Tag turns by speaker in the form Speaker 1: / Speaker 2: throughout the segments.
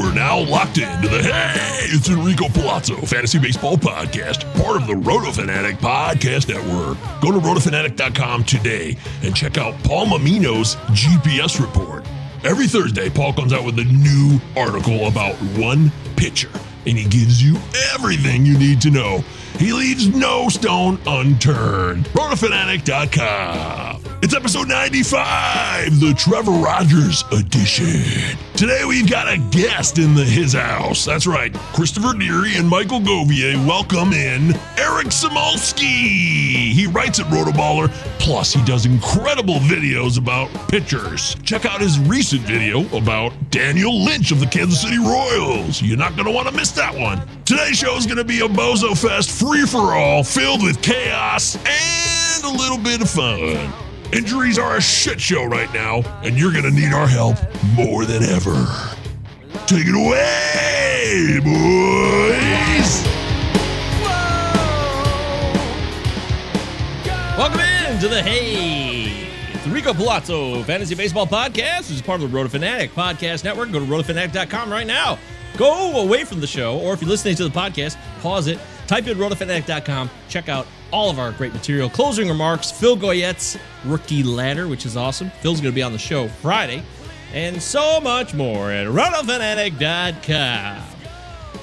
Speaker 1: are now locked into the Hey, it's Enrico Palazzo Fantasy Baseball Podcast, part of the Roto Fanatic Podcast Network. Go to rotofanatic.com today and check out Paul Mamino's GPS report. Every Thursday, Paul comes out with a new article about one pitcher, and he gives you everything you need to know. He leaves no stone unturned. Rotofanatic.com. It's episode 95, the Trevor Rogers edition. Today we've got a guest in the his house. That's right, Christopher Deary and Michael Govier welcome in Eric Samulski. He writes at Rotoballer, plus he does incredible videos about pitchers. Check out his recent video about Daniel Lynch of the Kansas City Royals. You're not going to want to miss that one. Today's show is going to be a Bozo Fest free for all, filled with chaos and a little bit of fun. Injuries are a shit show right now, and you're gonna need our help more than ever. Take it away, boys!
Speaker 2: Welcome in to the Hey, the Rico Palazzo Fantasy Baseball Podcast, which is part of the Roto Fanatic Podcast Network. Go to rotofanatic.com right now. Go away from the show, or if you're listening to the podcast, pause it, type in rotofanatic.com, check out all of our great material. Closing remarks, Phil Goyette's rookie ladder, which is awesome. Phil's going to be on the show Friday, and so much more at rotofanatic.com.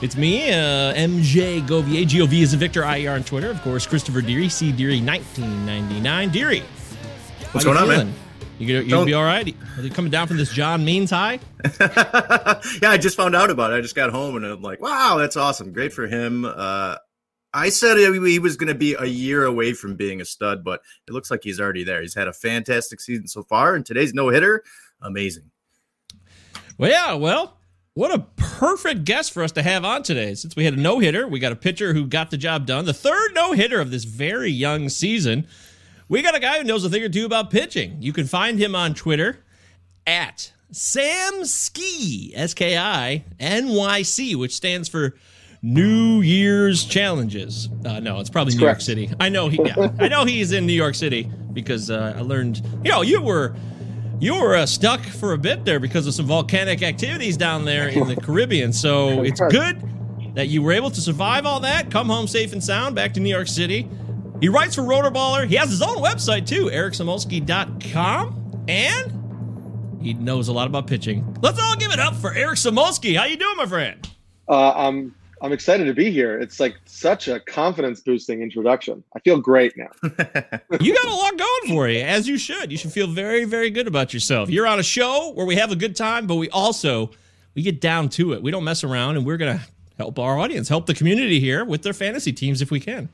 Speaker 2: It's me, uh, MJ Govier. G-O-V is a Victor IER on Twitter. Of course, Christopher Deary, C. Deary 1999. Deary,
Speaker 3: What's going on, man?
Speaker 2: You gonna, you be all right? Are you coming down from this John Means high?
Speaker 3: yeah, I just found out about it. I just got home and I'm like, wow, that's awesome. Great for him. Uh, I said he was going to be a year away from being a stud, but it looks like he's already there. He's had a fantastic season so far, and today's no hitter, amazing.
Speaker 2: Well, yeah, well, what a perfect guest for us to have on today. Since we had a no hitter, we got a pitcher who got the job done, the third no hitter of this very young season. We got a guy who knows a thing or two about pitching. You can find him on Twitter at Sam Ski, S K I N Y C, which stands for New Year's Challenges. Uh, no, it's probably New York City. I know he. Yeah, I know he's in New York City because uh, I learned. You know, you were you were uh, stuck for a bit there because of some volcanic activities down there in the Caribbean. So it's good that you were able to survive all that, come home safe and sound, back to New York City. He writes for Rotoballer. He has his own website too, ericsamulski.com, and he knows a lot about pitching. Let's all give it up for Eric Samulski. How you doing, my friend?
Speaker 4: Uh, I'm I'm excited to be here. It's like such a confidence boosting introduction. I feel great now.
Speaker 2: you got a lot going for you, as you should. You should feel very, very good about yourself. You're on a show where we have a good time, but we also we get down to it. We don't mess around, and we're gonna help our audience, help the community here with their fantasy teams if we can.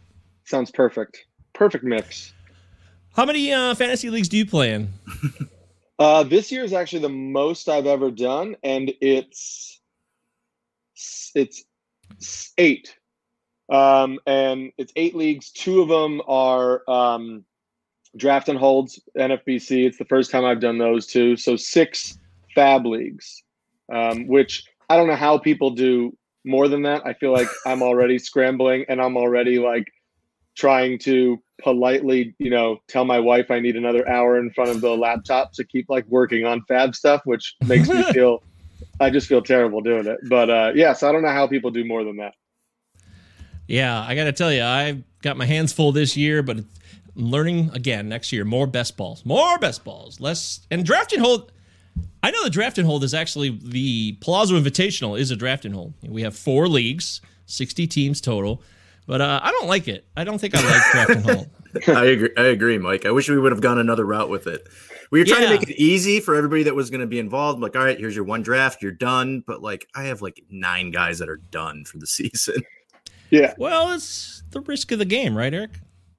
Speaker 4: Sounds perfect. Perfect mix.
Speaker 2: How many uh, fantasy leagues do you play in?
Speaker 4: Uh, this year is actually the most I've ever done, and it's it's eight.
Speaker 5: Um, and it's eight leagues. Two of them are um, draft and holds NFBC. It's the first time I've done those two. So six fab leagues, um, which I don't know how people do more than that. I feel like I'm already scrambling and I'm already like trying to politely, you know, tell my wife I need another hour in front of the laptop to keep like working on fab stuff, which makes me feel I just feel terrible doing it. But uh yeah, so I don't know how people do more than that.
Speaker 2: Yeah, I got to tell you, I've got my hands full this year, but I'm learning again next year. More best balls, more best balls, less and draft and hold. I know the draft and hold is actually the Palazzo Invitational is a draft and hold. We have four leagues, sixty teams total, but uh, I don't like it. I don't think I like draft and hold.
Speaker 3: I agree. I agree, Mike. I wish we would have gone another route with it. We were trying
Speaker 2: Yeah.
Speaker 3: to make it easy for everybody that was going to be involved. Like, all right, here's your one draft, you're done. But like, I have like nine guys that are done for the season.
Speaker 5: Yeah.
Speaker 2: Well, it's the risk of the game, right, Eric?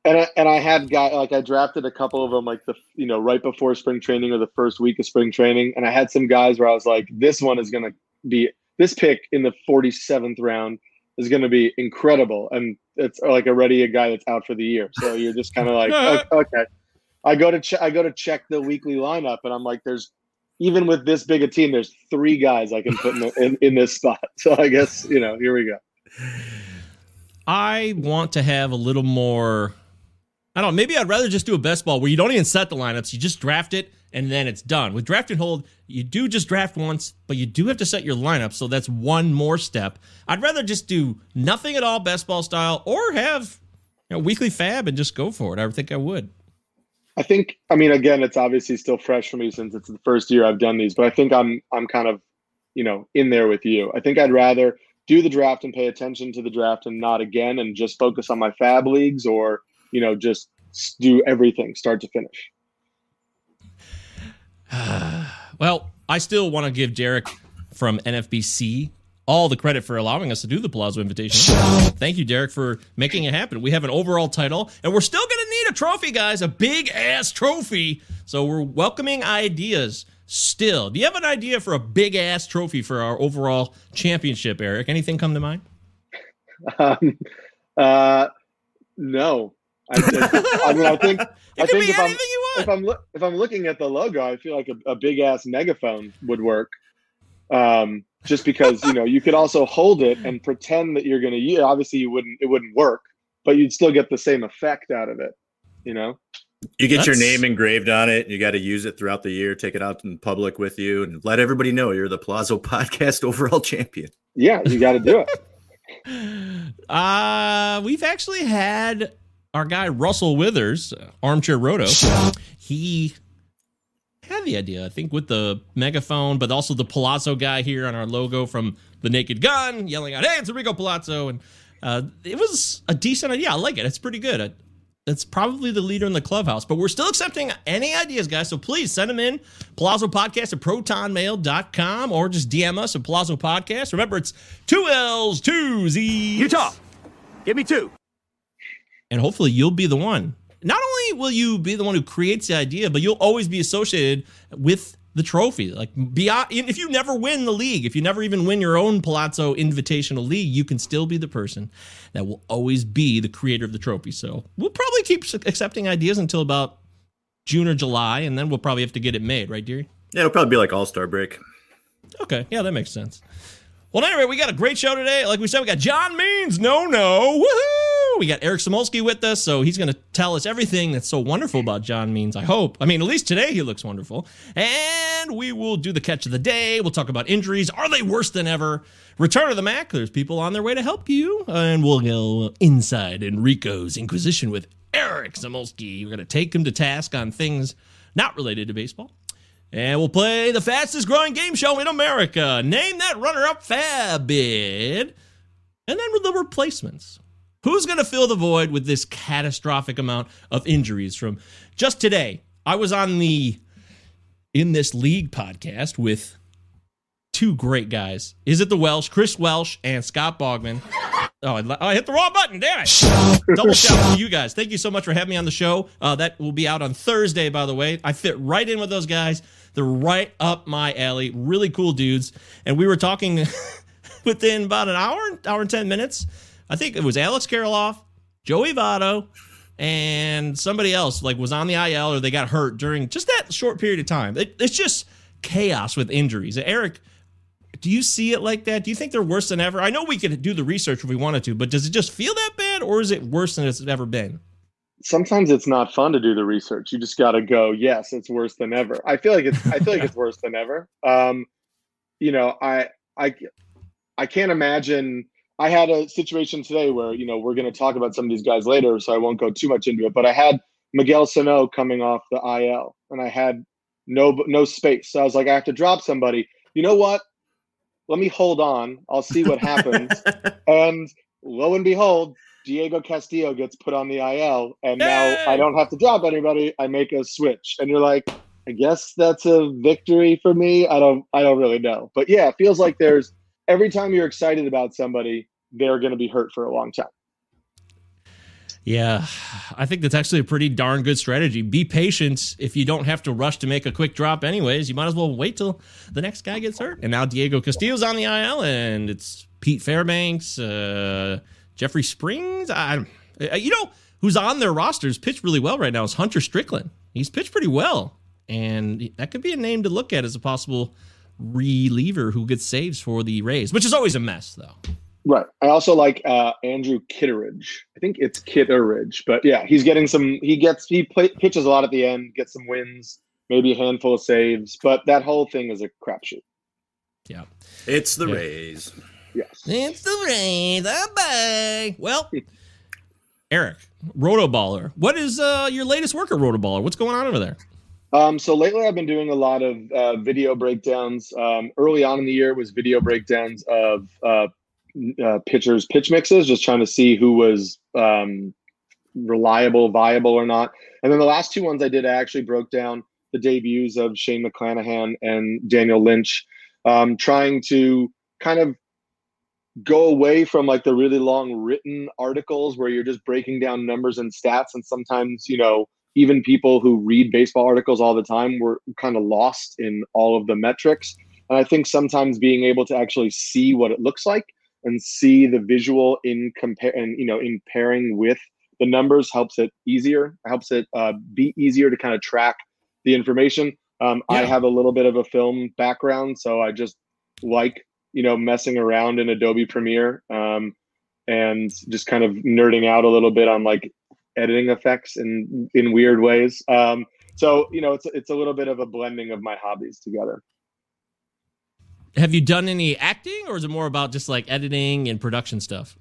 Speaker 5: And I, and I had guy like I drafted a couple of them like the you know right before spring training or the first week of spring training, and I had some guys where I was like, this one is going to be this pick in the 47th round is going to be incredible, and it's uh, like already a guy that's out for the year. So you're just kind of like, "O- okay. I go to che- I go to check the weekly lineup, and I'm like, there's even with this big a team, there's three guys I can put in, the, in in this spot. So I guess you know here we go.
Speaker 2: I want to have a little more. I don't know. Maybe I'd rather just do a best ball where you don't even set the lineups. You just draft it and then it's done. With draft and hold, you do just draft once, but you do have to set your lineup. So that's one more step. I'd rather just do nothing at all, best ball style, or have you know, weekly fab and just go for it. I think I would.
Speaker 5: I think I mean again it's obviously still fresh for me since it's the first year I've done these, but I think I'm I'm kind of, you know, in there with you. I think I'd rather do the draft and pay attention to the draft and not again and just focus on my fab leagues or, you know, just do everything start to finish.
Speaker 2: Well, I still want to give Derek from NFBC all the credit for allowing us to do the Palazzo Invitation. Thank you, Derek, for making it happen. We have an overall title, and we're still going to need a trophy, guys, a big ass trophy. So we're welcoming ideas still. Do you have an idea for a big ass trophy for our overall championship, Eric? Anything come to mind?
Speaker 5: Um, uh, no, I, I, I mean I think I
Speaker 2: It could
Speaker 5: think if I'm
Speaker 2: anything you
Speaker 5: if. I'm loo- if I'm looking at the logo, I feel like a, a big ass megaphone would work. Um, just because you know you could also hold it and pretend that you're going to use. Obviously, you wouldn't. It wouldn't work, but you'd still get the same effect out of it. You know.
Speaker 3: You get your name engraved on it. You got to use it throughout the year. Take it out in public with you, and let everybody know you're the Palazzo Podcast overall champion.
Speaker 5: Yeah, you got to do it.
Speaker 2: Uh, we've actually had our guy Russell Withers, Armchair Roto. He had the idea, I think, with the megaphone, but also the Palazzo guy here on our logo from the Naked Gun, yelling out, "Hey, it's Enrico Palazzo!" And uh, it was a decent idea. I like it. It's pretty good. It's probably the leader in the clubhouse, but we're still accepting any ideas, guys. So please send them in. Palazzo Podcast at protonmail.com or just DM us at Palazzo Podcast. Remember, it's two L's, two Z's.
Speaker 6: Utah, give me two.
Speaker 2: And hopefully you'll be the one. Not only will you be the one who creates the idea, but you'll always be associated with the trophy. Like beyond, if you never win the league, if you never even win your own Palazzo Invitational League, you can still be the person that will always be the creator of the trophy. So we'll probably keep accepting ideas until about June or July, and then we'll probably have to get it made, right, dearie?
Speaker 3: Yeah, it'll probably be like All Star break.
Speaker 2: Okay, yeah, that makes sense. Well, anyway, we got a great show today. Like we said, we got John Means, no, no, woohoo! We got Eric Samulski with us, so he's going to tell us everything that's so wonderful about John Means. I hope. I mean, at least today he looks wonderful. And we will do the catch of the day. We'll talk about injuries. Are they worse than ever? Return of the Mac. There's people on their way to help you, and we'll go inside Enrico's Inquisition with Eric Samulski. We're going to take him to task on things not related to baseball. And we'll play the fastest growing game show in America. Name that runner up fab bid. And then with the replacements. Who's going to fill the void with this catastrophic amount of injuries from just today? I was on the In This League podcast with two great guys. Is it the Welsh, Chris Welsh and Scott Bogman? Oh, I, I hit the wrong button. Damn it. Double shout out to you guys. Thank you so much for having me on the show. Uh, that will be out on Thursday, by the way. I fit right in with those guys. They're right up my alley. Really cool dudes. And we were talking within about an hour, hour and 10 minutes I think it was Alex Kirilloff, Joey Votto, and somebody else like was on the IL or they got hurt during just that short period of time. It, it's just chaos with injuries. Eric, do you see it like that? Do you think they're worse than ever? I know we could do the research if we wanted to, but does it just feel that bad or is it worse than it's ever been?
Speaker 5: Sometimes it's not fun to do the research. You just got to go, yes, it's worse than ever. I feel like it's I feel like it's worse than ever. Um, you know, I I I can't imagine I had a situation today where, you know, we're going to talk about some of these guys later, so I won't go too much into it, but I had Miguel Sano coming off the IL and I had no no space. So I was like I have to drop somebody. You know what? let me hold on. I'll see what happens. and lo and behold, Diego Castillo gets put on the IL, and now I don't have to drop anybody. I make a switch, and you're like, I guess that's a victory for me. I don't, I don't really know, but yeah, it feels like there's every time you're excited about somebody, they're going to be hurt for a long time.
Speaker 2: Yeah, I think that's actually a pretty darn good strategy. Be patient. If you don't have to rush to make a quick drop, anyways, you might as well wait till the next guy gets hurt. And now Diego Castillo's on the IL, and it's Pete Fairbanks, uh, Jeffrey Springs. I, uh, you know, who's on their rosters pitched really well right now is Hunter Strickland. He's pitched pretty well, and that could be a name to look at as a possible reliever who gets saves for the Rays, which is always a mess, though.
Speaker 5: Right. I also like uh, Andrew Kittredge. I think it's Kittredge, but yeah, he's getting some. He gets he play, pitches a lot at the end, gets some wins, maybe a handful of saves, but that whole thing is a crapshoot.
Speaker 2: Yeah,
Speaker 3: it's the
Speaker 2: Yeah.
Speaker 3: Rays.
Speaker 5: Yes.
Speaker 2: It's the Rays. Bye. Well, Eric, Rotoballer. What is uh, your latest work at Rotoballer? What's going on over there?
Speaker 5: Um, so lately, I've been doing a lot of uh, video breakdowns. Um, early on in the year, was video breakdowns of uh, uh, pitchers' pitch mixes, just trying to see who was um, reliable, viable, or not. And then the last two ones I did, I actually broke down the debuts of Shane McClanahan and Daniel Lynch, um, trying to kind of go away from like the really long written articles where you're just breaking down numbers and stats and sometimes you know even people who read baseball articles all the time were kind of lost in all of the metrics. And i think sometimes being able to actually see what it looks like and see the visual in compare and you know in pairing with the numbers helps it easier helps it uh, be easier to kind of track the information. Um, i have a little bit of a film background so i just like you know messing around in adobe premiere um, and just kind of nerding out a little bit on like editing effects in in weird ways um, so you know it's it's a little bit of a blending of my hobbies together
Speaker 2: Have you done any acting, or is it more about just like editing and production stuff?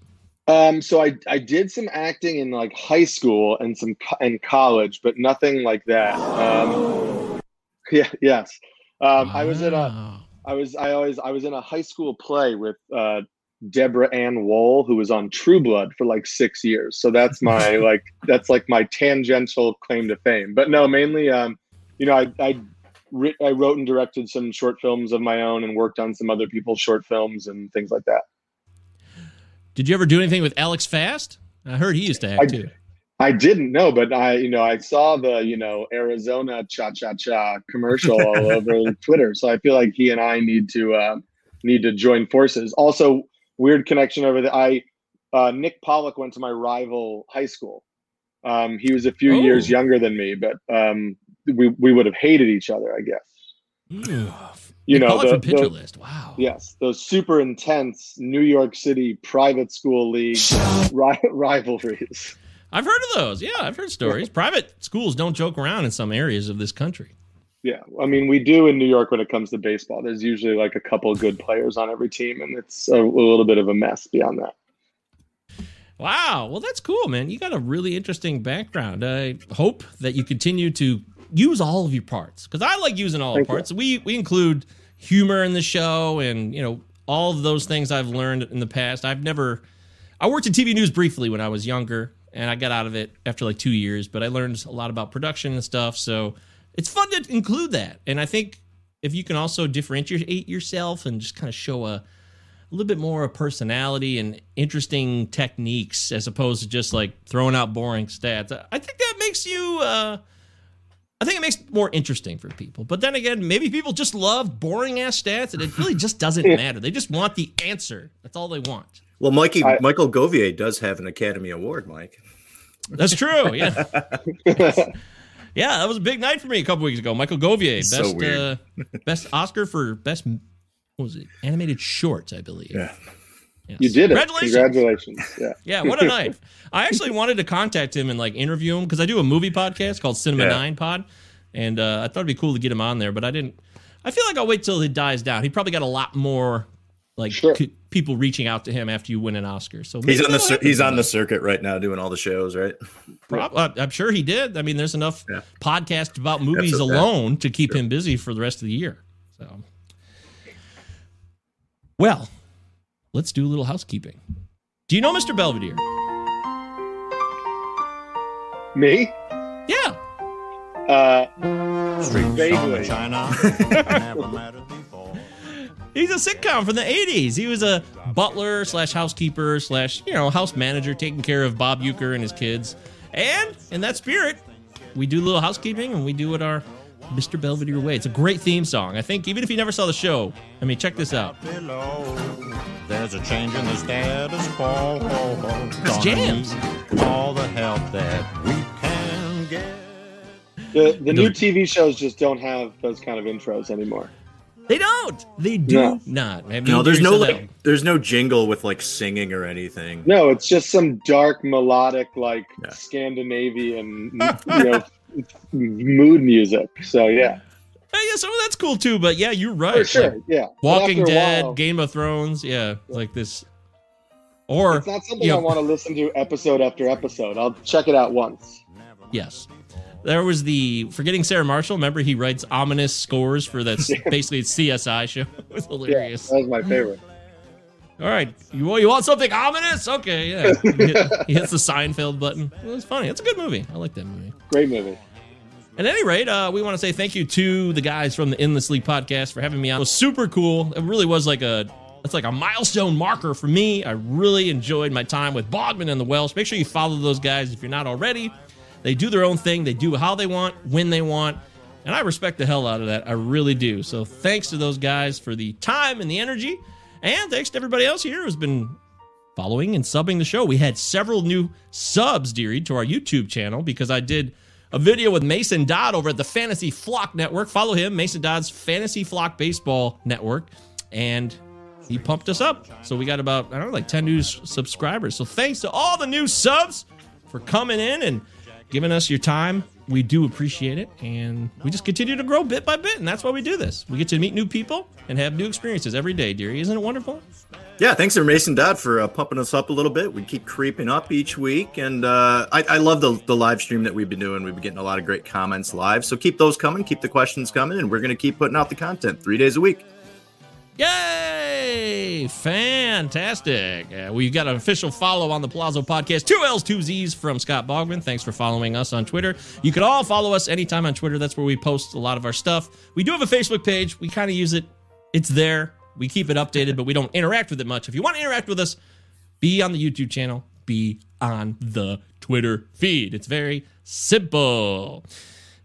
Speaker 5: Um, so I I did some acting in like high school and some co- in college, but nothing like that. Um, yeah, yes. Um, I was in a
Speaker 2: Wow.
Speaker 5: I was I always I was in a high school play with uh, Deborah Ann Woll, who was on True Blood for like six years. So that's my like that's like my tangential claim to fame. But no, mainly um, you know I I, writ- I wrote and directed some short films of my own and worked on some other people's short films and things like that.
Speaker 2: Did you ever do anything with Alex Fast? I heard he used to act
Speaker 5: I-
Speaker 2: too.
Speaker 5: I didn't know, but I, you know, I saw the, you know, Arizona cha cha cha commercial all over Twitter. So I feel like he and I need to uh, need to join forces. Also, weird connection over the. I uh, Nick Pollack went to my rival high school. Um, he was a few
Speaker 2: Oh.
Speaker 5: years younger than me, but um, we we would have hated each other, I guess.
Speaker 2: Ooh.
Speaker 5: You
Speaker 2: Nick
Speaker 5: know,
Speaker 2: Pollack
Speaker 5: the-
Speaker 2: Pitcher
Speaker 5: the-
Speaker 2: List. Wow.
Speaker 5: Yes, those super intense New York City private school league ri- rivalries.
Speaker 2: I've heard of those. Yeah, I've heard stories. Private schools don't joke around in some areas of this country.
Speaker 5: Yeah, I mean, we do in New York when it comes to baseball. There's usually like a couple good players on every team, and it's a, a little bit of a mess beyond that.
Speaker 2: Wow. Well, that's cool, man. You got a really interesting background. I hope that you continue to use all of your parts because I like using all
Speaker 5: Thank
Speaker 2: the
Speaker 5: you.
Speaker 2: parts. We we include humor in the show, and you know all of those things I've learned in the past. I've never. I worked in TV news briefly when I was younger, and I got out of it after like two years. But I learned a lot about production and stuff, so it's fun to include that. And I think if you can also differentiate yourself and just kind of show a a little bit more of personality and interesting techniques as opposed to just like throwing out boring stats. I think that makes you uh I think it makes it more interesting for people. But then again, maybe people just love boring ass stats and it really just doesn't matter. They just want the answer. That's all they want.
Speaker 3: Well, Mikey
Speaker 5: I-
Speaker 3: Michael Govier does have an Academy Award, Mike.
Speaker 2: That's true. Yeah. yeah, that was a big night for me a couple weeks ago. Michael Govier,
Speaker 3: So
Speaker 2: best
Speaker 3: weird.
Speaker 2: uh, best Oscar for best what was it? Animated shorts, I believe.
Speaker 3: Yeah.
Speaker 2: Yes.
Speaker 5: You did it.
Speaker 2: Congratulations.
Speaker 5: Congratulations. Yeah.
Speaker 2: Yeah, what a night. I actually wanted to contact him and like interview him because I do a movie podcast called Cinema
Speaker 3: Yeah.
Speaker 2: Nine Pod, and uh, I thought it'd be cool to get him on there, but I didn't. I feel like I'll wait till he dies down. He probably got a lot more like
Speaker 5: Sure.
Speaker 2: c- people reaching out to him after you win an Oscar. So
Speaker 3: He's on the cir- he's on the circuit right now doing all the shows, right?
Speaker 2: Prob- uh, I'm sure he did. I mean, there's enough
Speaker 3: Yeah.
Speaker 2: podcasts about movies
Speaker 3: okay.
Speaker 2: alone to keep him busy for the rest of the year. So, well, let's do a little housekeeping. Do you know Mr. Belvedere?
Speaker 5: Me?
Speaker 2: Yeah.
Speaker 5: Uh, vaguely.
Speaker 2: He's a sitcom from the 80s. He was a butler slash housekeeper slash, you know, house manager taking care of Bob Uecker and his kids. And in that spirit, we do a little housekeeping and we do it our Mr. Belvedere way. It's a great theme song. I think even if you never saw the show, I mean, check this out.
Speaker 6: There's a change in the status quo.
Speaker 2: It's jams.
Speaker 6: All the help that we can get.
Speaker 5: The the new TV shows just don't have those kind of intros anymore.
Speaker 2: They don't. They do
Speaker 5: No.
Speaker 2: not. I mean,
Speaker 3: No, there's
Speaker 2: you
Speaker 3: no
Speaker 2: said
Speaker 3: like there's no jingle with like singing or anything.
Speaker 5: No, it's just some dark melodic like
Speaker 3: Yeah.
Speaker 5: Scandinavian you know mood music. So yeah.
Speaker 2: Hey, yeah, some of that's cool too, but yeah, you're right.
Speaker 5: For sure.
Speaker 2: Like
Speaker 5: yeah.
Speaker 2: Walking Dead,
Speaker 5: while,
Speaker 2: Game of Thrones, yeah, like this. Or
Speaker 5: It's not something
Speaker 2: you
Speaker 5: I want to listen to episode after episode. I'll check it out once.
Speaker 2: Yes. There was the forgetting Sarah Marshall. Remember, he writes ominous scores for that basically CSI show. It was
Speaker 5: Yeah, that was my favorite.
Speaker 2: All right, you want you want something ominous? Okay, yeah. He, hit- he hits the Seinfeld button. It was funny. It's a good movie. I like that movie.
Speaker 5: Great movie.
Speaker 2: At any rate, uh, we want to say thank you to the guys from the In This League podcast for having me on. It was super cool. It really was like a it's like a milestone marker for me. I really enjoyed my time with Bogman and the Welsh. Make sure you follow those guys if you're not already. They do their own thing. They do how they want, when they want. And I respect the hell out of that. I really do. So thanks to those guys for the time and the energy. And thanks to everybody else here who's been following and subbing the show. We had several new subs, dearie, to our YouTube channel because I did a video with Mason Dodd over at the Fantasy Flock Network. Follow him, Mason Dodd's Fantasy Flock Baseball Network. And he pumped us up. So we got about, I don't know, like 10 new subscribers. So thanks to all the new subs for coming in and giving us your time. We do appreciate it. And we just continue to grow bit by bit. And that's why we do this. We get to meet new people and have new experiences every day, dearie. Isn't it wonderful?
Speaker 3: Yeah, thanks to Mason Dodd for uh, pumping us up a little bit. We keep creeping up each week, and uh, I, I love the, the live stream that we've been doing. We've been getting a lot of great comments live, so keep those coming, keep the questions coming, and we're going to keep putting out the content three days a week.
Speaker 2: Yay! Fantastic. Uh, we've got an official follow on the Palazzo podcast. Two L's, two Z's from Scott Bogman. Thanks for following us on Twitter. You can all follow us anytime on Twitter. That's where we post a lot of our stuff. We do have a Facebook page. We kind of use it, it's there. We keep it updated, but we don't interact with it much. If you want to interact with us, be on the YouTube channel, be on the Twitter feed. It's very simple.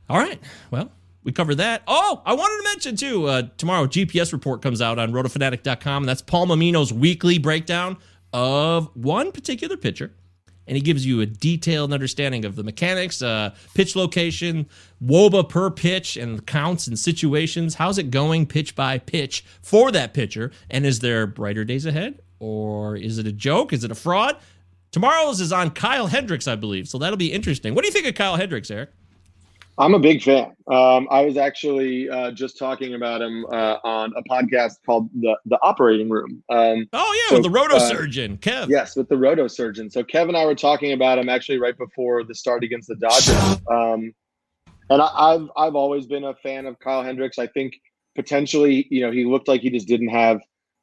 Speaker 2: All right. Well, we cover that. Oh, I wanted to mention too. Uh, tomorrow, GPS report comes out on rotofanatic.com. And that's Paul Mamino's weekly breakdown of one particular pitcher. And he gives you a detailed understanding of the mechanics, uh, pitch location, WOBA per pitch, and counts and situations. How's it going pitch by pitch for that pitcher? And is there brighter days ahead? Or is it a joke? Is it a fraud? Tomorrow's is on Kyle Hendricks, I believe. So that'll be interesting. What do you think of Kyle Hendricks, Eric?
Speaker 5: I'm a big fan. Um, I was actually uh, just talking about him uh, on a podcast called the the Operating Room. Um,
Speaker 2: Oh yeah,
Speaker 5: So,
Speaker 2: with the roto
Speaker 5: uh,
Speaker 2: surgeon, Kev.
Speaker 5: yes, with the roto surgeon. So Kev and I were talking about him actually right before the start against the Dodgers. Um, and I, I've I've always been a fan of Kyle Hendricks. I think potentially, you know, he looked like he just didn't have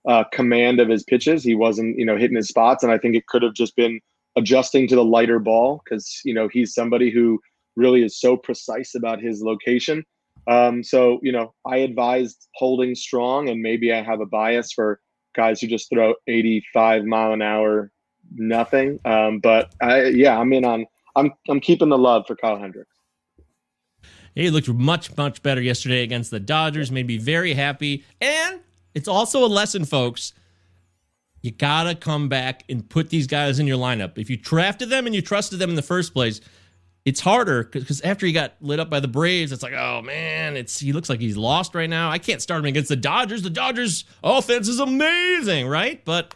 Speaker 5: uh, command of his pitches. He wasn't, you know, hitting his spots, and I think it could have just been adjusting to the lighter ball because you know he's somebody who really is so precise about his location. Um, so you know, I advised holding strong, and maybe I have a bias for guys who just throw 85 mile an hour nothing. Um, but I, yeah, I'm in on. I'm I'm keeping the love for Kyle Hendricks.
Speaker 2: He looked much, much better yesterday against the Dodgers. Made me very happy. And it's also a lesson, folks. You gotta come back and put these guys in your lineup. If you drafted them and you trusted them in the first place, it's harder because after he got lit up by the Braves, it's like, oh man, it's he looks like he's lost right now. I can't start him against the Dodgers. The Dodgers offense is amazing, right? But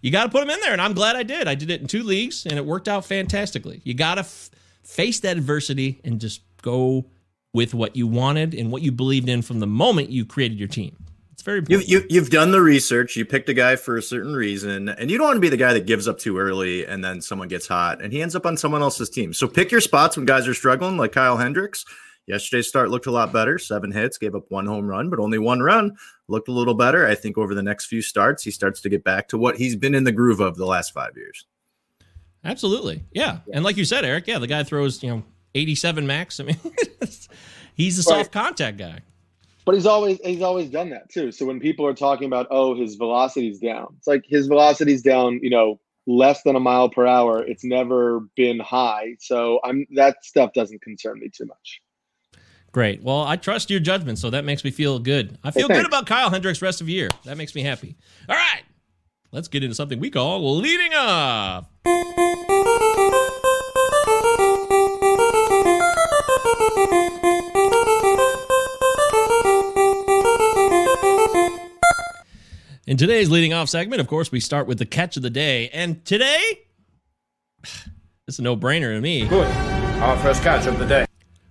Speaker 2: you got to put him in there, and I'm glad I did. I did it in two leagues, and it worked out fantastically. You got to f- face that adversity and just go with what you wanted and what you believed in from the moment you created your team. It's very
Speaker 3: You,
Speaker 2: important.
Speaker 3: you, you've done the research. You picked a guy for a certain reason, and you don't want to be the guy that gives up too early and then someone gets hot and he ends up on someone else's team. So pick your spots when guys are struggling, like Kyle Hendricks. Yesterday's start looked a lot better. Seven hits, gave up one home run, but only one run. Looked a little better. I think over the next few starts, he starts to get back to what he's been in the groove of the last five years.
Speaker 2: Absolutely. Yeah. And like you said, Eric, yeah, the guy throws, you know, 87 max. I mean, he's a soft contact guy.
Speaker 5: But he's always he's always done that too. So when people are talking about oh his velocity's down, it's like his velocity's down, you know, less than a mile per hour. It's never been high. So I'm that stuff doesn't concern me too much.
Speaker 2: Great. Well, I trust your judgment, so that makes me feel good. I feel good about Kyle Hendricks rest of the year. That makes me happy. All right. Let's get into something we call leading off. In today's leading off segment, of course, we start with the catch of the day. And today, it's a no brainer to me.
Speaker 3: Good. Our first catch of the day.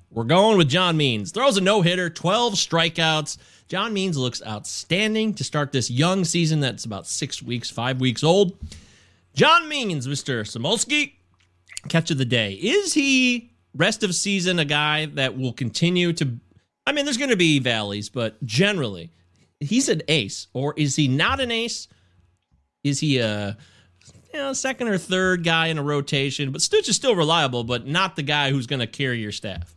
Speaker 2: We're going with John Means. Throws a no hitter, 12 strikeouts. John Means looks outstanding to start this young season that's about six weeks, five weeks old. John Means, Mr. Samulski, catch of the day. Is he rest of season a guy that will continue to? I mean, there's going to be valleys, but generally, he's an ace. Or is he not an ace? Is he a you know, second or third guy in a rotation? But Stooch is still reliable, but not the guy who's going to carry your staff.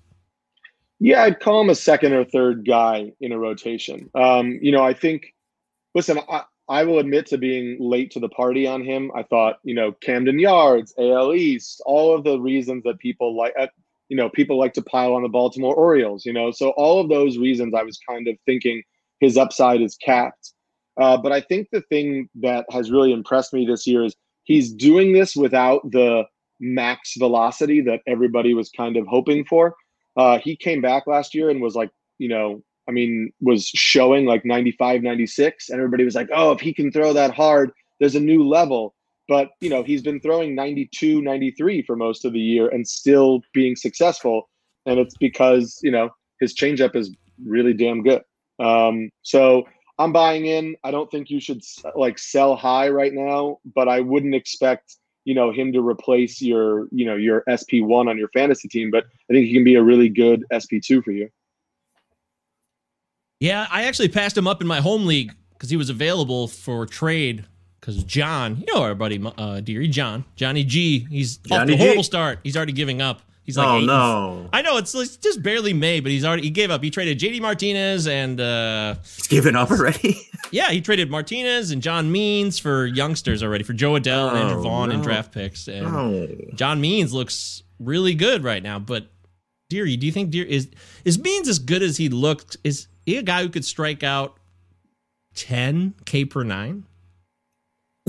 Speaker 5: Yeah, I'd call him a second or third guy in a rotation. Um, you know, I think, listen, I, I will admit to being late to the party on him. I thought, you know, Camden Yards, AL East, all of the reasons that people like, uh, you know, people like to pile on the Baltimore Orioles, you know, so all of those reasons I was kind of thinking his upside is capped. Uh, but I think the thing that has really impressed me this year is he's doing this without the max velocity that everybody was kind of hoping for. Uh, he came back last year and was like, you know, I mean, was showing like 95, 96. And everybody was like, oh, if he can throw that hard, there's a new level. But, you know, he's been throwing 92, 93 for most of the year and still being successful. And it's because, you know, his changeup is really damn good. Um, so I'm buying in. I don't think you should like sell high right now, but I wouldn't expect you know him to replace your you know your SP one on your fantasy team. But I think he can be a really good SP two for you.
Speaker 2: Yeah, I actually passed him up in my home league because he was available for trade. Because John, you know our buddy uh, Deary John, Johnny G, he's off
Speaker 3: Johnny
Speaker 2: to a
Speaker 3: G.
Speaker 2: horrible start. He's already giving up. He's like,
Speaker 3: Oh, no.
Speaker 2: I know it's, it's just barely May, but he's already he gave up. He traded JD Martinez and uh,
Speaker 3: He's given up already.
Speaker 2: yeah, he traded Martinez and John Means for youngsters already for Jo Adell and Andrew
Speaker 3: Oh,
Speaker 2: Vaughn and draft picks. And
Speaker 3: Oh.
Speaker 2: John Means looks really good right now. But Deary, do you think Deary is is Means as good as he looked? Is he a guy who could strike out ten K per nine?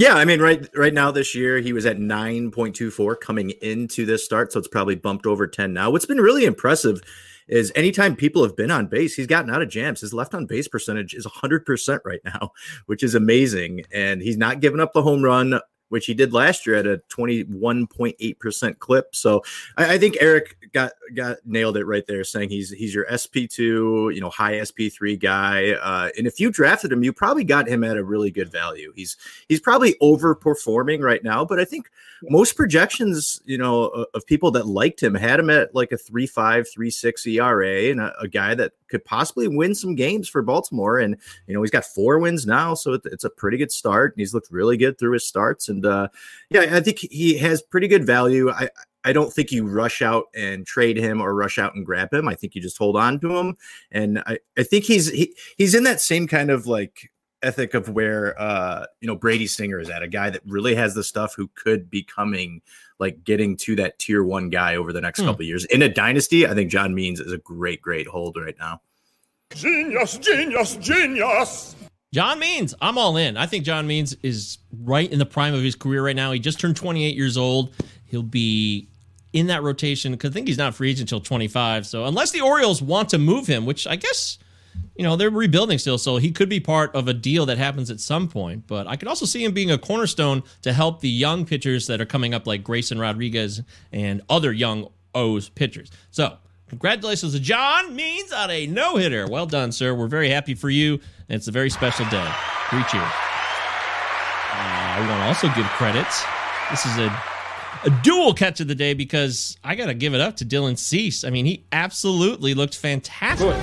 Speaker 3: Yeah, I mean, right right now this year he was at nine point two four coming into this start, so it's probably bumped over ten now. What's been really impressive is anytime people have been on base, he's gotten out of jams. His left on base percentage is hundred percent right now, which is amazing, and he's not giving up the home run. Which he did last year at a 21.8% clip. So I, I think Eric got got nailed it right there, saying he's he's your SP2, you know, high SP3 guy. Uh, and if you drafted him, you probably got him at a really good value. He's he's probably overperforming right now, but I think most projections, you know, of, people that liked him had him at like a 3.5, 3.6 ERA and a, a guy that could possibly win some games for Baltimore. And you know, he's got four wins now, so it, it's a pretty good start. And he's looked really good through his starts. And uh, yeah, I think he has pretty good value. I I don't think you rush out and trade him or rush out and grab him. I think you just hold on to him. And I, I think he's he, he's in that same kind of like ethic of where uh you know Brady Singer is at a guy that really has the stuff who could be coming like getting to that tier one guy over the next
Speaker 7: Hmm.
Speaker 3: couple of years in a dynasty. I think John Means is a great, great hold right now.
Speaker 7: Genius, genius, genius.
Speaker 2: John Means, I'm all in. I think John Means is right in the prime of his career right now. He just turned 28 years old. He'll be in that rotation because I think he's not free agent until 25. So unless the Orioles want to move him, which I guess you know they're rebuilding still, so he could be part of a deal that happens at some point. But I could also see him being a cornerstone to help the young pitchers that are coming up, like Grayson Rodriguez and other young O's pitchers. So congratulations to John Means on a no hitter. Well done, sir. We're very happy for you, and it's a very special day. Three cheers. Uh, we want to also give credits. This is a a dual catch of the day because I got to give it up to Dylan Cease. I mean, he absolutely looked fantastic.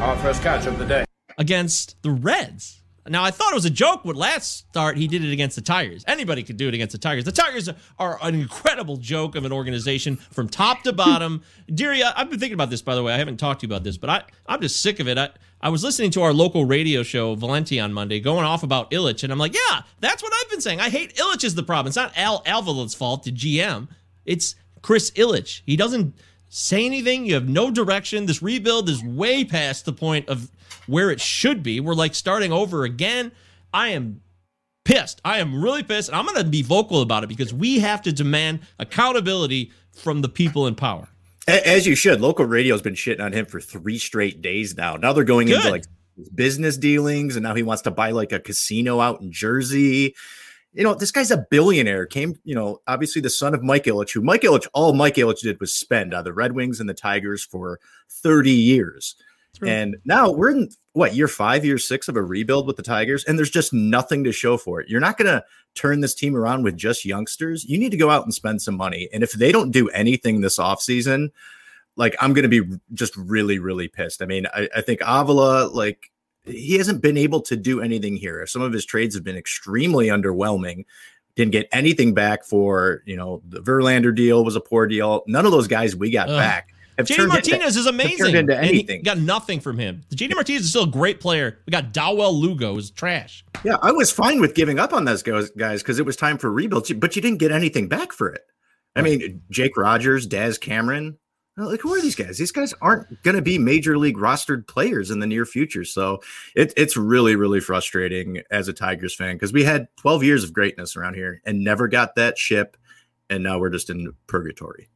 Speaker 6: Our first catch of the day.
Speaker 2: Against the Reds. Now, I thought it was a joke when last start he did it against the Tigers. Anybody could do it against the Tigers. The Tigers are an incredible joke of an organization from top to bottom. Deary, I've been thinking about this, by the way. I haven't talked to you about this, but I, I'm just sick of it. I, I was listening to our local radio show, Valenti, on Monday, going off about Ilitch, and I'm like, yeah, that's what I've been saying. I hate Ilitch is the problem. It's not Al Avila's fault, the GM. It's Chris Ilitch. He doesn't say anything. You have no direction. This rebuild is way past the point of where it should be. We're like starting over again. I am pissed. I am really pissed. And I'm going to be vocal about it because we have to demand accountability from the people in power.
Speaker 3: As you should. Local radio has been shitting on him for three straight days now. Now they're going
Speaker 2: Good.
Speaker 3: into like business dealings, and now he wants to buy like a casino out in Jersey. You know, this guy's a billionaire. Came, you know, obviously the son of Mike Ilitch, who Mike Ilitch, all Mike Ilitch did was spend on the Red Wings and the Tigers for 30 years. And now we're in what year five, year six of a rebuild with the Tigers, and there's just nothing to show for it. You're not going to turn this team around with just youngsters. You need to go out and spend some money. And if they don't do anything this offseason, like I'm going to be just really, really pissed. I mean, I, I think Avila, like, he hasn't been able to do anything here. Some of his trades have been extremely underwhelming. Didn't get anything back for, you know, the Verlander deal was a poor deal. None of those guys we got
Speaker 2: Ugh.
Speaker 3: back.
Speaker 2: JD Martinez
Speaker 3: into-
Speaker 2: is amazing.
Speaker 3: Into anything.
Speaker 2: got nothing from him. JD Martinez is still a great player. We got Dawel Lugo is trash.
Speaker 3: Yeah, I was fine with giving up on those guys guys because it was time for rebuild, but you didn't get anything back for it. I mean, Jake Rogers, Daz Cameron, like who are these guys? These guys aren't going to be major league rostered players in the near future. So it, it's really, really frustrating as a Tigers fan because we had 12 years of greatness around here and never got that ship, and now we're just in purgatory.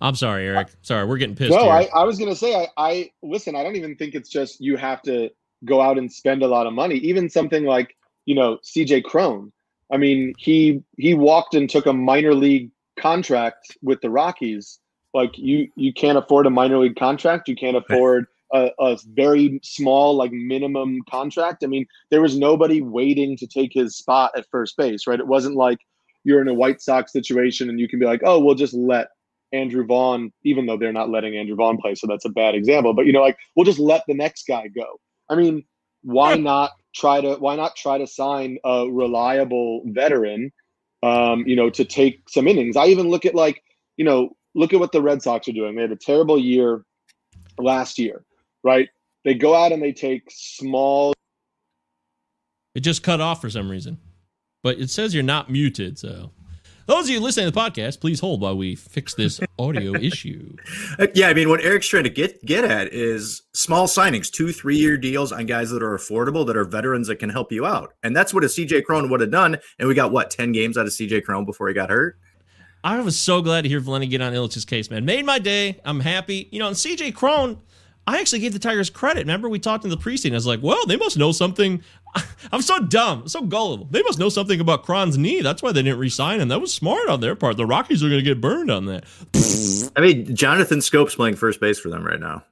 Speaker 2: I'm sorry, Eric. Sorry, we're getting pissed.
Speaker 5: No. I, I was gonna say I, I listen. I don't even think it's just you have to go out and spend a lot of money. Even something like you know CJ Cron. I mean, he he walked and took a minor league contract with the Rockies. Like you you can't afford a minor league contract. You can't afford a, a very small like minimum contract. I mean, there was nobody waiting to take his spot at first base, right? It wasn't like you're in a White Sox situation and you can be like, oh, we'll just let Andrew Vaughn, even though they're not letting Andrew Vaughn play, so that's a bad example. But you know, like we'll just let the next guy go. I mean, why not try to why not try to sign a reliable veteran, um, you know, to take some innings? I even look at like, you know, look at what the Red Sox are doing. They had a terrible year last year, right? They go out and they take small
Speaker 2: It just cut off for some reason. But it says you're not muted, so those of you listening to the podcast, please hold while we fix this audio issue.
Speaker 3: Uh, Yeah, I mean, what Eric's trying to get get at is small signings, two, three year deals on guys that are affordable, that are veterans that can help you out, and that's what a CJ Cron would have done. And we got what ten games out of CJ Cron before he got hurt.
Speaker 2: I was so glad to hear Valenti get on Ilitch's case, man. Made my day. I'm happy. You know, and CJ Cron, I actually gave the Tigers credit. Remember, we talked in the preseason. I was like, well, they must know something. I'm so dumb, so gullible. They must know something about Cron's knee. That's why they didn't re-sign him. That was smart on their part. The Rockies are going to get burned on that.
Speaker 3: I mean, Jonathan Schoop's playing first base for them right now,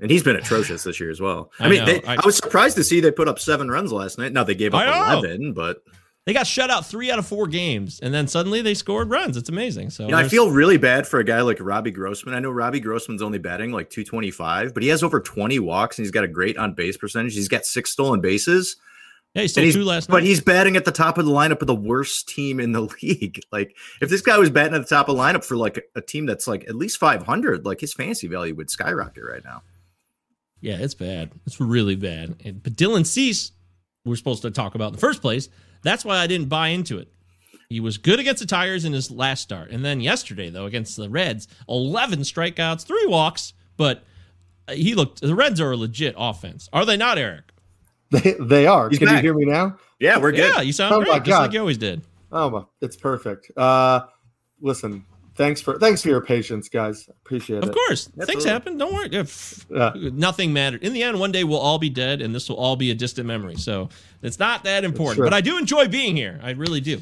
Speaker 3: and he's been atrocious this year as well. I,
Speaker 2: I
Speaker 3: mean,
Speaker 2: know.
Speaker 3: they,
Speaker 2: I-
Speaker 3: I, was surprised to see they put up seven runs last night. Now they gave up eleven, but
Speaker 2: They got shut out three out of four games, and then suddenly they scored runs. It's amazing. So
Speaker 3: you know, I feel really bad for a guy like Robbie Grossman. I know Robbie Grossman's only batting like 225, but he has over 20 walks and he's got a great on base percentage. He's got six stolen bases.
Speaker 2: yeah, he stole two last night.
Speaker 3: But he's batting at the top of the lineup of the worst team in the league. Like, if this guy was batting at the top of the lineup for like a team that's like at least 500, like his fantasy value would skyrocket right now.
Speaker 2: Yeah, it's bad. It's really bad. And, but Dylan Cease, we're supposed to talk about in the first place. That's why I didn't buy into it. He was good against the Tigers in his last start. And then yesterday, though, against the Reds, 11 strikeouts, three walks. But he looked, the Reds are a legit offense. Are they not, Eric?
Speaker 5: They they are.
Speaker 3: He's
Speaker 5: Can
Speaker 3: back.
Speaker 5: you hear me now?
Speaker 3: Yeah, we're good.
Speaker 2: Yeah, you sound
Speaker 5: Oh
Speaker 2: great,
Speaker 5: my
Speaker 2: just like you always did.
Speaker 5: Oh, my, it's perfect. Uh, listen, thanks for thanks for your patience, guys. Appreciate
Speaker 2: Of
Speaker 5: it.
Speaker 2: Of course, things happen. Don't worry. If
Speaker 5: Yeah.
Speaker 2: nothing mattered. In the end, one day we'll all be dead, and this will all be a distant memory. So it's not that important. But I do enjoy being here. I really do.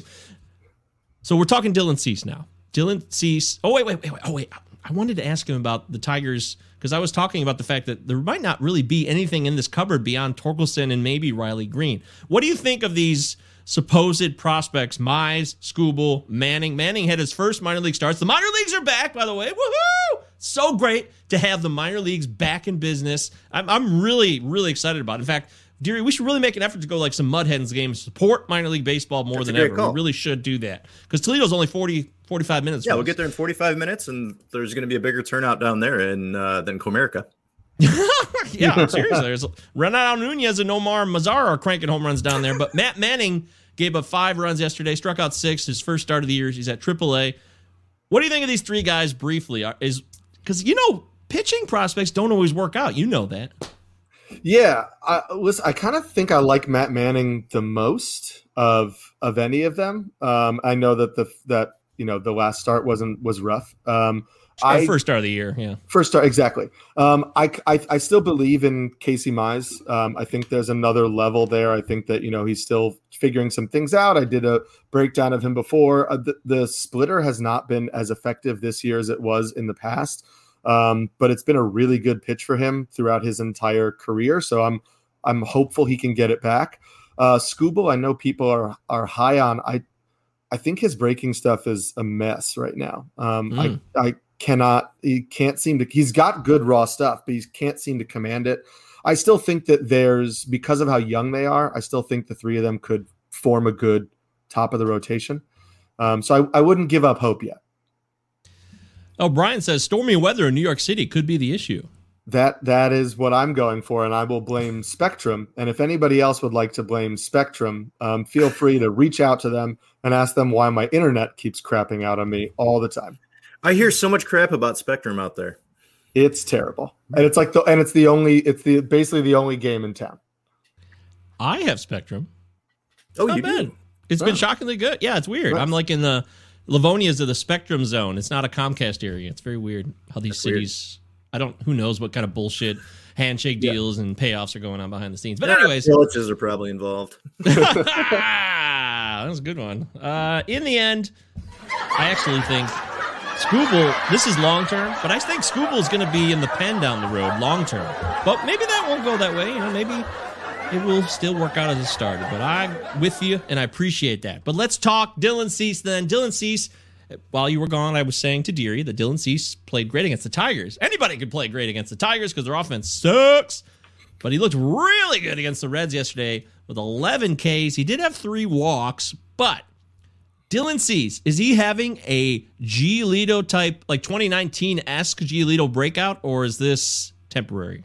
Speaker 2: So we're talking Dylan Cease now. Dylan Cease. Oh wait, wait, wait, wait. Oh wait. I wanted to ask him about the Tigers because I was talking about the fact that there might not really be anything in this cupboard beyond Torkelson and maybe Riley Greene. What do you think of these supposed prospects? Mize, Skubal, Manning. Manning had his first minor league starts. The minor leagues are back, by the way. Woohoo! So great to have the minor leagues back in business. I'm, I'm really, really excited about it. In fact, Deary, we should really make an effort to go like some Mud Hens games, support minor league baseball more
Speaker 3: That's
Speaker 2: than ever.
Speaker 3: call.
Speaker 2: We really should do that because Toledo's only 40, 45 minutes.
Speaker 3: Yeah, we'll
Speaker 2: us.
Speaker 3: get there in 45 minutes, and there's going to be a bigger turnout down there in uh, than Comerica.
Speaker 2: yeah, seriously. There's Renato Nunez and Omar Mazar are cranking home runs down there, but Matt Manning gave up five runs yesterday, struck out six. His first start of the year. He's at AAA. What do you think of these three guys briefly? Is because you know pitching prospects don't always work out. You know that.
Speaker 5: Yeah, I, listen, I kind of think I like Matt Manning the most of of any of them. Um, I know that the that you know the last start wasn't was rough. Um, I
Speaker 2: first start of the year. Yeah.
Speaker 5: First start, exactly. Um, I, I I still believe in Casey Mize. Um, I think there's another level there. I think that you know he's still figuring some things out. I did a breakdown of him before. Uh, the, the splitter has not been as effective this year as it was in the past, um, but it's been a really good pitch for him throughout his entire career. So I'm I'm hopeful he can get it back. Uh, Skubal, I know people are are high on. I I think his breaking stuff is a mess right now. Um,
Speaker 2: Mm.
Speaker 5: I I cannot he can't seem to he's got good raw stuff, but he can't seem to command it. I still think that there's because of how young they are, I still think the three of them could form a good top of the rotation. Um, so I, I wouldn't give up hope yet.
Speaker 2: Oh, Brian says stormy weather in New York City could be the issue.
Speaker 5: That that is what I'm going for, and I will blame Spectrum. And if anybody else would like to blame Spectrum, um, feel free to reach out to them and ask them why my internet keeps crapping out on me all the time.
Speaker 3: I hear so much crap about Spectrum out there.
Speaker 5: It's terrible, and it's like the and it's the only it's the basically the only game in town.
Speaker 2: I have Spectrum.
Speaker 3: Oh, you
Speaker 2: bad.
Speaker 3: do?
Speaker 2: It's
Speaker 5: Oh.
Speaker 2: been shockingly good. Yeah, it's weird.
Speaker 5: Nice.
Speaker 2: I'm like in the Livonia's of the Spectrum zone. It's not a Comcast area. It's very weird how these
Speaker 3: That's weird.
Speaker 2: cities. I don't. Who knows what kind of bullshit handshake
Speaker 5: Yeah.
Speaker 2: deals and payoffs are going on behind the scenes. But anyways,
Speaker 3: villages are probably involved.
Speaker 2: that was a good one. Uh, in the end, I actually think Skubal. This is long term, but I think Skubal is going to be in the pen down the road long term. But maybe that won't go that way. You know, maybe it will still work out as it started. But I'm with you, and I appreciate that. But let's talk Dylan Cease then. Dylan Cease. While you were gone, I was saying to Deary that Dylan Cease played great against the Tigers. Anybody could play great against the Tigers because their offense sucks. But he looked really good against the Reds yesterday with 11 Ks. He did have three walks, but Dylan Cease, is he having a Giolito type, like 2019 esque Giolito breakout, or is this temporary?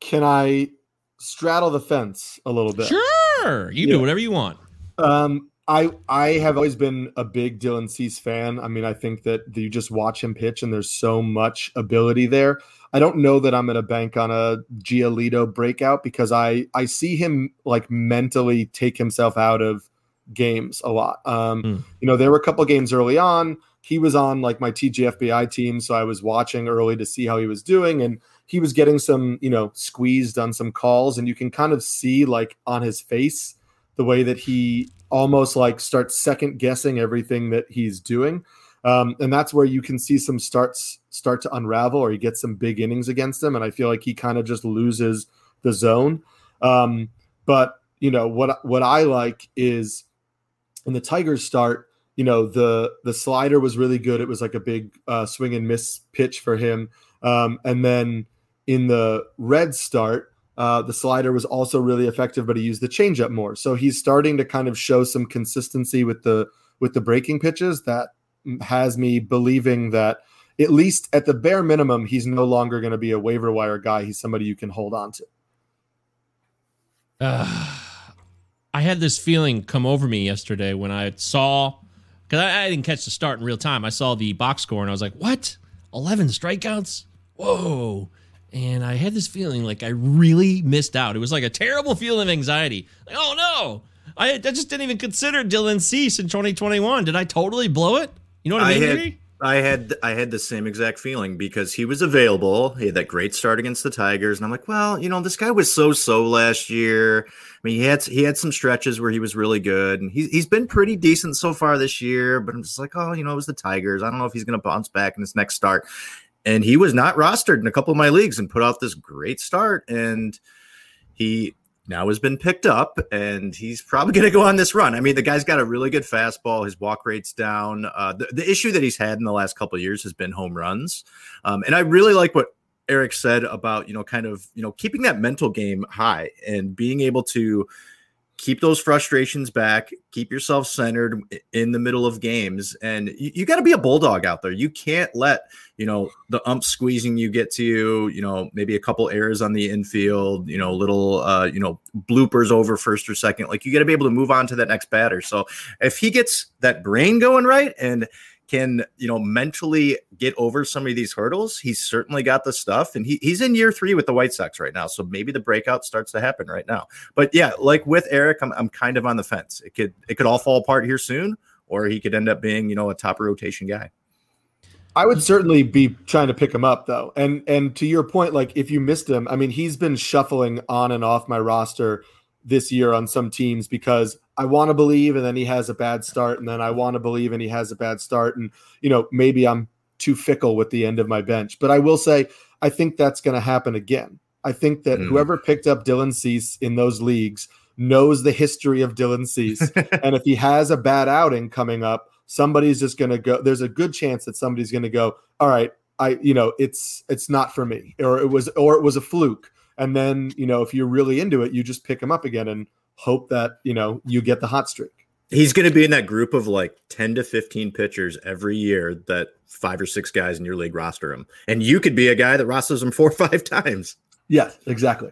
Speaker 5: Can I straddle the fence a little bit?
Speaker 2: Sure. You do whatever you want.
Speaker 5: Um, I I have always been a big Dylan Cease fan. I mean, I think that you just watch him pitch, and there's so much ability there. I don't know that I'm going to bank on a Giolito breakout because I I see him like mentally take himself out of games a lot. Um,
Speaker 2: Hmm.
Speaker 5: You know, there were a couple games early on. He was on like my TGFBI team, so I was watching early to see how he was doing, and he was getting some you know squeezed on some calls, and you can kind of see like on his face the way that he almost like starts second guessing everything that he's doing. Um, and that's where you can see some starts start to unravel or he gets some big innings against him. And I feel like he kind of just loses the zone. Um, but you know, what, what I like is in the Tigers start, you know, the, the slider was really good. It was like a big uh, swing and miss pitch for him. Um, and then in the red start, uh, the slider was also really effective, but he used the changeup more. So he's starting to kind of show some consistency with the with the breaking pitches that has me believing that at least at the bare minimum, he's no longer going to be a waiver wire guy. He's somebody you can hold on to.
Speaker 2: Uh, I had this feeling come over me yesterday when I saw, because I, I didn't catch the start in real time. I saw the box score and I was like, what? 11 strikeouts? Whoa. and I had this feeling like I really missed out. It was like a terrible feeling of anxiety. Like, oh no, I, I just didn't even consider Dylan Cease in 2021. Did I totally blow it? You know what I mean?
Speaker 3: had,
Speaker 2: Jimmy?
Speaker 3: I had I had the same exact feeling because he was available. He had that great start against the Tigers, and I'm like, well, you know, this guy was so so last year. I mean, he had he had some stretches where he was really good, and he's he's been pretty decent so far this year. But I'm just like, oh, you know, it was the Tigers. I don't know if he's going to bounce back in his next start. And he was not rostered in a couple of my leagues and put out this great start, and he now has been picked up and he's probably going to go on this run. I mean, the guy's got a really good fastball. His walk rate's down. Uh, the, the, issue that he's had in the last couple years has been home runs. Um, and I really like what Eric said about, you know, kind of, you know, keeping that mental game high and being able to keep those frustrations back, keep yourself centered in the middle of games. And you, you got to be a bulldog out there. You can't let, you know, the ump squeezing you get to you, you know, maybe a couple errors on the infield, you know, little, uh, you know, bloopers over first or second. Like you got to be able to move on to that next batter. So if he gets that brain going right and, can you know mentally get over some of these hurdles he's certainly got the stuff and he, he's in year three with the white sox right now so maybe the breakout starts to happen right now. But yeah like with eric i'm, I'm kind of on the fence. It could it could all fall apart here soon or he could end up being you know a top rotation guy.
Speaker 5: I would certainly be trying to pick him up though. And and to your point, like if you missed him, I mean, he's been shuffling on and off my roster this year on some teams because I want to believe and then he has a bad start and then I want to believe and he has a bad start and you know maybe I'm too fickle with the end of my bench but I will say I think that's going to happen again. I think that mm. whoever picked up Dylan Cease in those leagues knows the history of Dylan Cease and if he has a bad outing coming up somebody's just going to go there's a good chance that somebody's going to go all right I you know it's it's not for me or it was or it was a fluke and then you know if you're really into it you just pick them up again and hope that you know you get the hot streak.
Speaker 3: He's going to be in that group of like 10 to 15 pitchers every year that five or six guys in your league roster him. And you could be a guy that rosters him four or five times.
Speaker 5: Yeah exactly.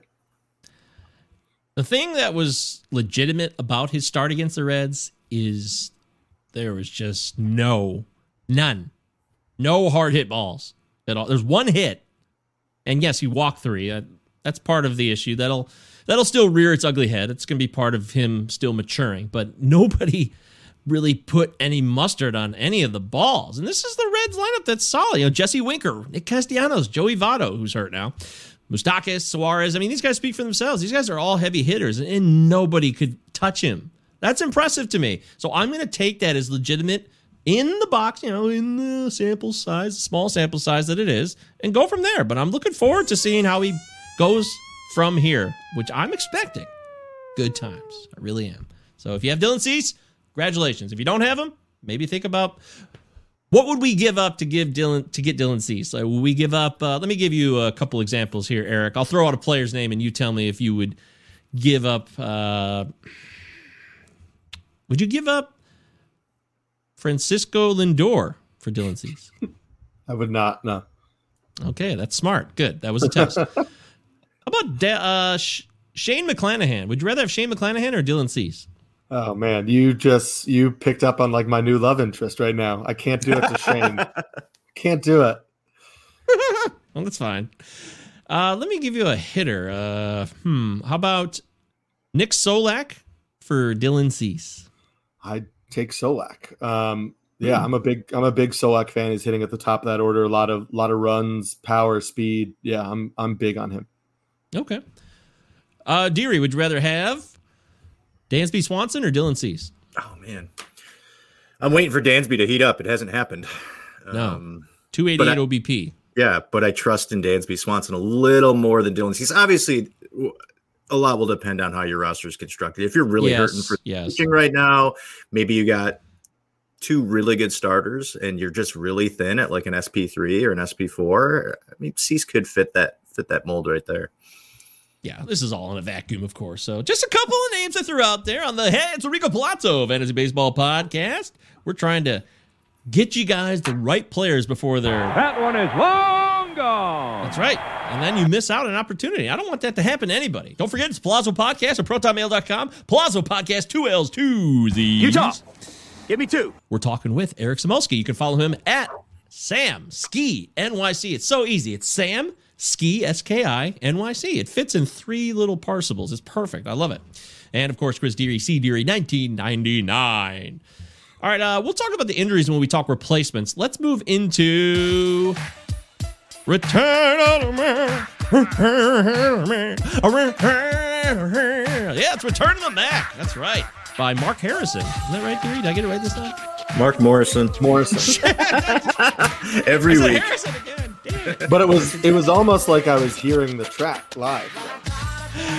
Speaker 2: The thing that was legitimate about his start against the reds is there was just no none no hard hit balls at all. There's one hit and yes he walked three. Uh, that's part of the issue. That'll that'll still rear its ugly head. It's going to be part of him still maturing. But nobody really put any mustard on any of the balls. And this is the Reds lineup that's solid. You know, Jesse Winker, Nick Castellanos, Joey Votto, who's hurt now, Moustakas, Suarez. I mean, these guys speak for themselves. These guys are all heavy hitters, and nobody could touch him. That's impressive to me. So I'm going to take that as legitimate in the box, you know, in the sample size, small sample size that it is, and go from there. But I'm looking forward to seeing how he goes from here, which I'm expecting good times. I really am. So if you have Dylan Cease, congratulations. If you don't have him, maybe think about what would we give up to give Dylan to get Dylan Cease? Like, would we give up? Uh, let me give you a couple examples here, Eric. I'll throw out a player's name and you tell me if you would give up. Uh, would you give up Francisco Lindor for Dylan Cease?
Speaker 5: I would not. No.
Speaker 2: Okay, that's smart. Good. That was a test. How about da- uh, Sh- Shane McClanahan? Would you rather have Shane McClanahan or Dylan Cease?
Speaker 5: Oh man, you just you picked up on like my new love interest right now. I can't do it to Shane. can't do it.
Speaker 2: well, that's fine. Uh, let me give you a hitter. Uh, hmm. How about Nick Solak for Dylan Cease?
Speaker 5: I take Solak. Um, yeah, I'm a big I'm a big Solak fan. He's hitting at the top of that order. A lot of lot of runs, power, speed. Yeah, I'm I'm big on him.
Speaker 2: Okay. Uh, Deary, would you rather have Dansby Swanson or Dylan Cease?
Speaker 3: Oh man, I'm waiting for Dansby to heat up. It hasn't happened.
Speaker 2: No, um, 288 I, OBP.
Speaker 3: Yeah, but I trust in Dansby Swanson a little more than Dylan Cease. Obviously, a lot will depend on how your roster is constructed. If you're really yes, hurting for yes. pitching right now, maybe you got two really good starters and you're just really thin at like an SP3 or an SP4. I mean, Cease could fit that fit that mold right there
Speaker 2: yeah, this is all in a vacuum, of course. So just a couple of names I threw out there on the Hey, it's Rico Palazzo Fantasy Baseball Podcast. We're trying to get you guys the right players before they're
Speaker 8: That one is long gone.
Speaker 2: That's right. And then you miss out an opportunity. I don't want that to happen to anybody. Don't forget it's Palazzo Podcast at protonmail.com. Palazzo Podcast, two L's, two Z's.
Speaker 8: Utah. Give me two.
Speaker 2: We're talking with Eric Samulski. You can follow him at Sam Ski NYC. It's so easy. It's Sam Ski S K I NYC. It fits in three little parsibles. It's perfect. I love it. And of course, Chris Deary, C Deary, 1999. All right, uh, we'll talk about the injuries when we talk replacements. Let's move into Return of the Man. Yeah, it's Return of the Mac. That's right. By Mark Harrison. Is that right, Deary? Did I get it right this time?
Speaker 3: Mark Morrison.
Speaker 5: Morrison.
Speaker 3: Every week.
Speaker 2: Harrison again. Damn it.
Speaker 5: but it was it was almost like I was hearing the track live.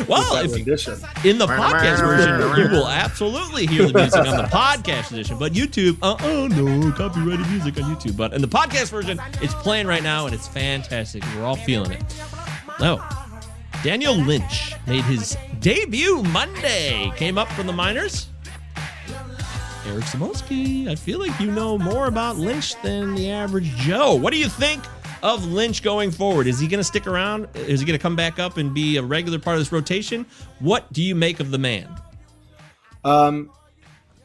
Speaker 2: Well,
Speaker 5: that
Speaker 2: if you, in the podcast version, you will absolutely hear the music on the podcast edition. But YouTube, uh oh, no copyrighted music on YouTube. But in the podcast version, it's playing right now and it's fantastic. We're all feeling it. No. Daniel Lynch made his debut Monday. Came up from the minors. Eric Samulski, I feel like you know more about Lynch than the average Joe. What do you think of Lynch going forward? Is he going to stick around? Is he going to come back up and be a regular part of this rotation? What do you make of the man?
Speaker 5: Um,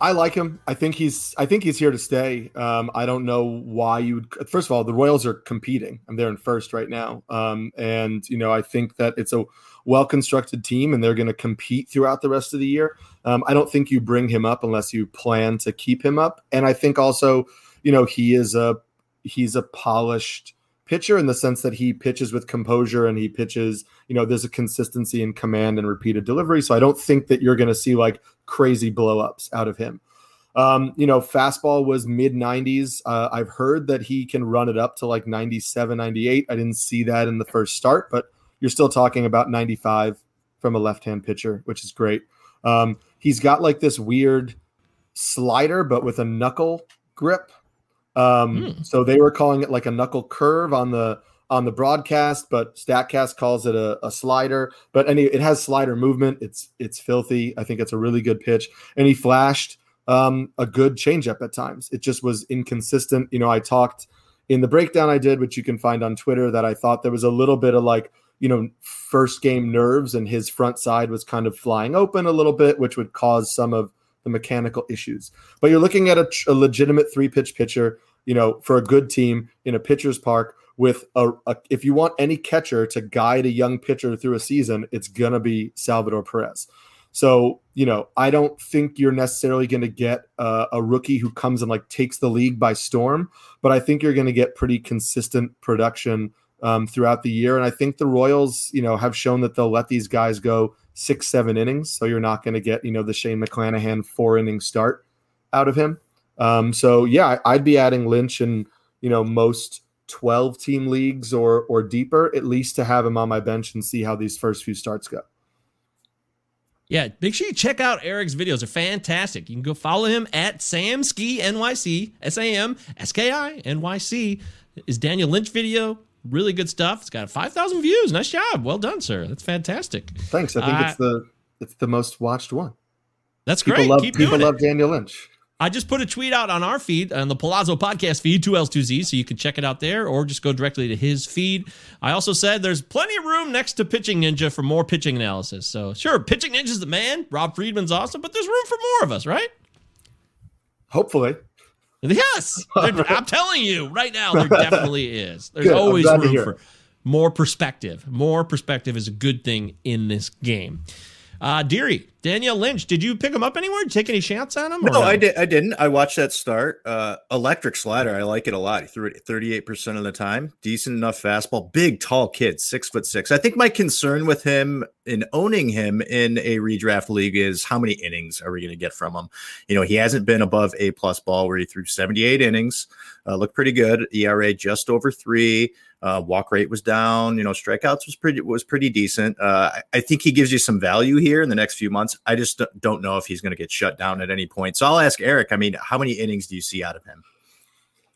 Speaker 5: I like him. I think he's. I think he's here to stay. Um, I don't know why you would. First of all, the Royals are competing. I'm there in first right now. Um, and you know, I think that it's a well constructed team, and they're going to compete throughout the rest of the year. Um, I don't think you bring him up unless you plan to keep him up. And I think also, you know, he is a he's a polished pitcher in the sense that he pitches with composure and he pitches, you know, there's a consistency in command and repeated delivery. So I don't think that you're going to see like crazy blowups out of him. Um, you know, fastball was mid 90s. Uh, I've heard that he can run it up to like 97, 98. I didn't see that in the first start, but you're still talking about 95 from a left hand pitcher, which is great. Um, he's got like this weird slider, but with a knuckle grip. Um,
Speaker 2: Hmm.
Speaker 5: So they were calling it like a knuckle curve on the on the broadcast, but Statcast calls it a, a slider. But any it has slider movement. It's it's filthy. I think it's a really good pitch, and he flashed um, a good changeup at times. It just was inconsistent. You know, I talked in the breakdown I did, which you can find on Twitter, that I thought there was a little bit of like you know first game nerves, and his front side was kind of flying open a little bit, which would cause some of the mechanical issues. But you're looking at a, a legitimate three pitch pitcher, you know, for a good team in a pitcher's park with a, a if you want any catcher to guide a young pitcher through a season, it's going to be Salvador Perez. So, you know, I don't think you're necessarily going to get uh, a rookie who comes and like takes the league by storm, but I think you're going to get pretty consistent production um, throughout the year. And I think the Royals, you know, have shown that they'll let these guys go six, seven innings. So you're not going to get, you know, the Shane McClanahan four inning start out of him. Um, so yeah, I'd be adding Lynch in, you know, most 12 team leagues or or deeper, at least to have him on my bench and see how these first few starts go.
Speaker 2: Yeah, make sure you check out Eric's videos. They're fantastic. You can go follow him at Samski NYC, S A M S K I N Y C. Is Daniel Lynch video. Really good stuff. It's got 5,000 views. Nice job. Well done, sir. That's fantastic.
Speaker 5: Thanks. I think
Speaker 2: Uh,
Speaker 5: it's the it's the most watched one.
Speaker 2: That's
Speaker 5: People
Speaker 2: great.
Speaker 5: love
Speaker 2: Keep
Speaker 5: people love
Speaker 2: it.
Speaker 5: Daniel Lynch.
Speaker 2: I just put a tweet out on our feed, on the Palazzo podcast feed, 2Ls, 2Zs, so you can check it out there or just go directly to his feed. I also said there's plenty of room next to Pitching Ninja for more pitching analysis. So, sure, Pitching Ninja's the man. Rob Friedman's awesome, but there's room for more of us, right?
Speaker 5: Hopefully.
Speaker 2: Yes. I'm telling you right now, there definitely is. There's
Speaker 5: Good.
Speaker 2: Always room for more perspective. More perspective is a good thing in this game. Uh, Deary, Danielle Lynch, did you pick him up anywhere? Did you take any shots on him? or
Speaker 3: No, I did. I didn't. I watched that start. Uh, electric slider. I like it a lot. He threw it thirty eight percent of the time. Decent enough fastball. Big, tall kid, six foot six. I think my concern with him in owning him in a redraft league is how many innings are we going to get from him? You know, he hasn't been above a plus ball where he threw seventy eight innings. Uh, looked pretty good. ERA just over three. Uh, walk rate was down. You know, strikeouts was pretty was pretty decent. Uh, I, I think he gives you some value here in the next few months. I just don't know if he's going to get shut down at any point. So I'll ask Eric. I mean, how many innings do you see out of him?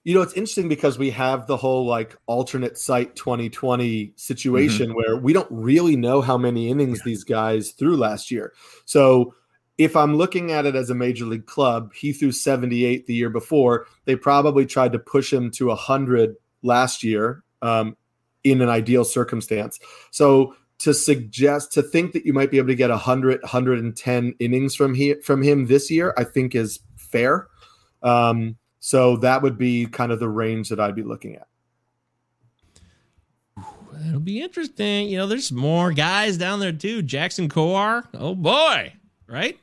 Speaker 5: You know, it's interesting because we have the whole like alternate site 2020 situation
Speaker 3: Mm-hmm.
Speaker 5: where we don't really know how many innings these guys threw last year. So if I'm looking at it as a major league club, he threw 78 the year before. They probably tried to push him to 100 last year um, in an ideal circumstance. So to suggest to think that you might be able to get 100 110 innings from he, from him this year, I think is fair. Um, So that would be kind of the range that I'd be looking at.
Speaker 2: It'll be interesting. You know, there's more guys down there too. Jackson Kowar. Oh boy, right?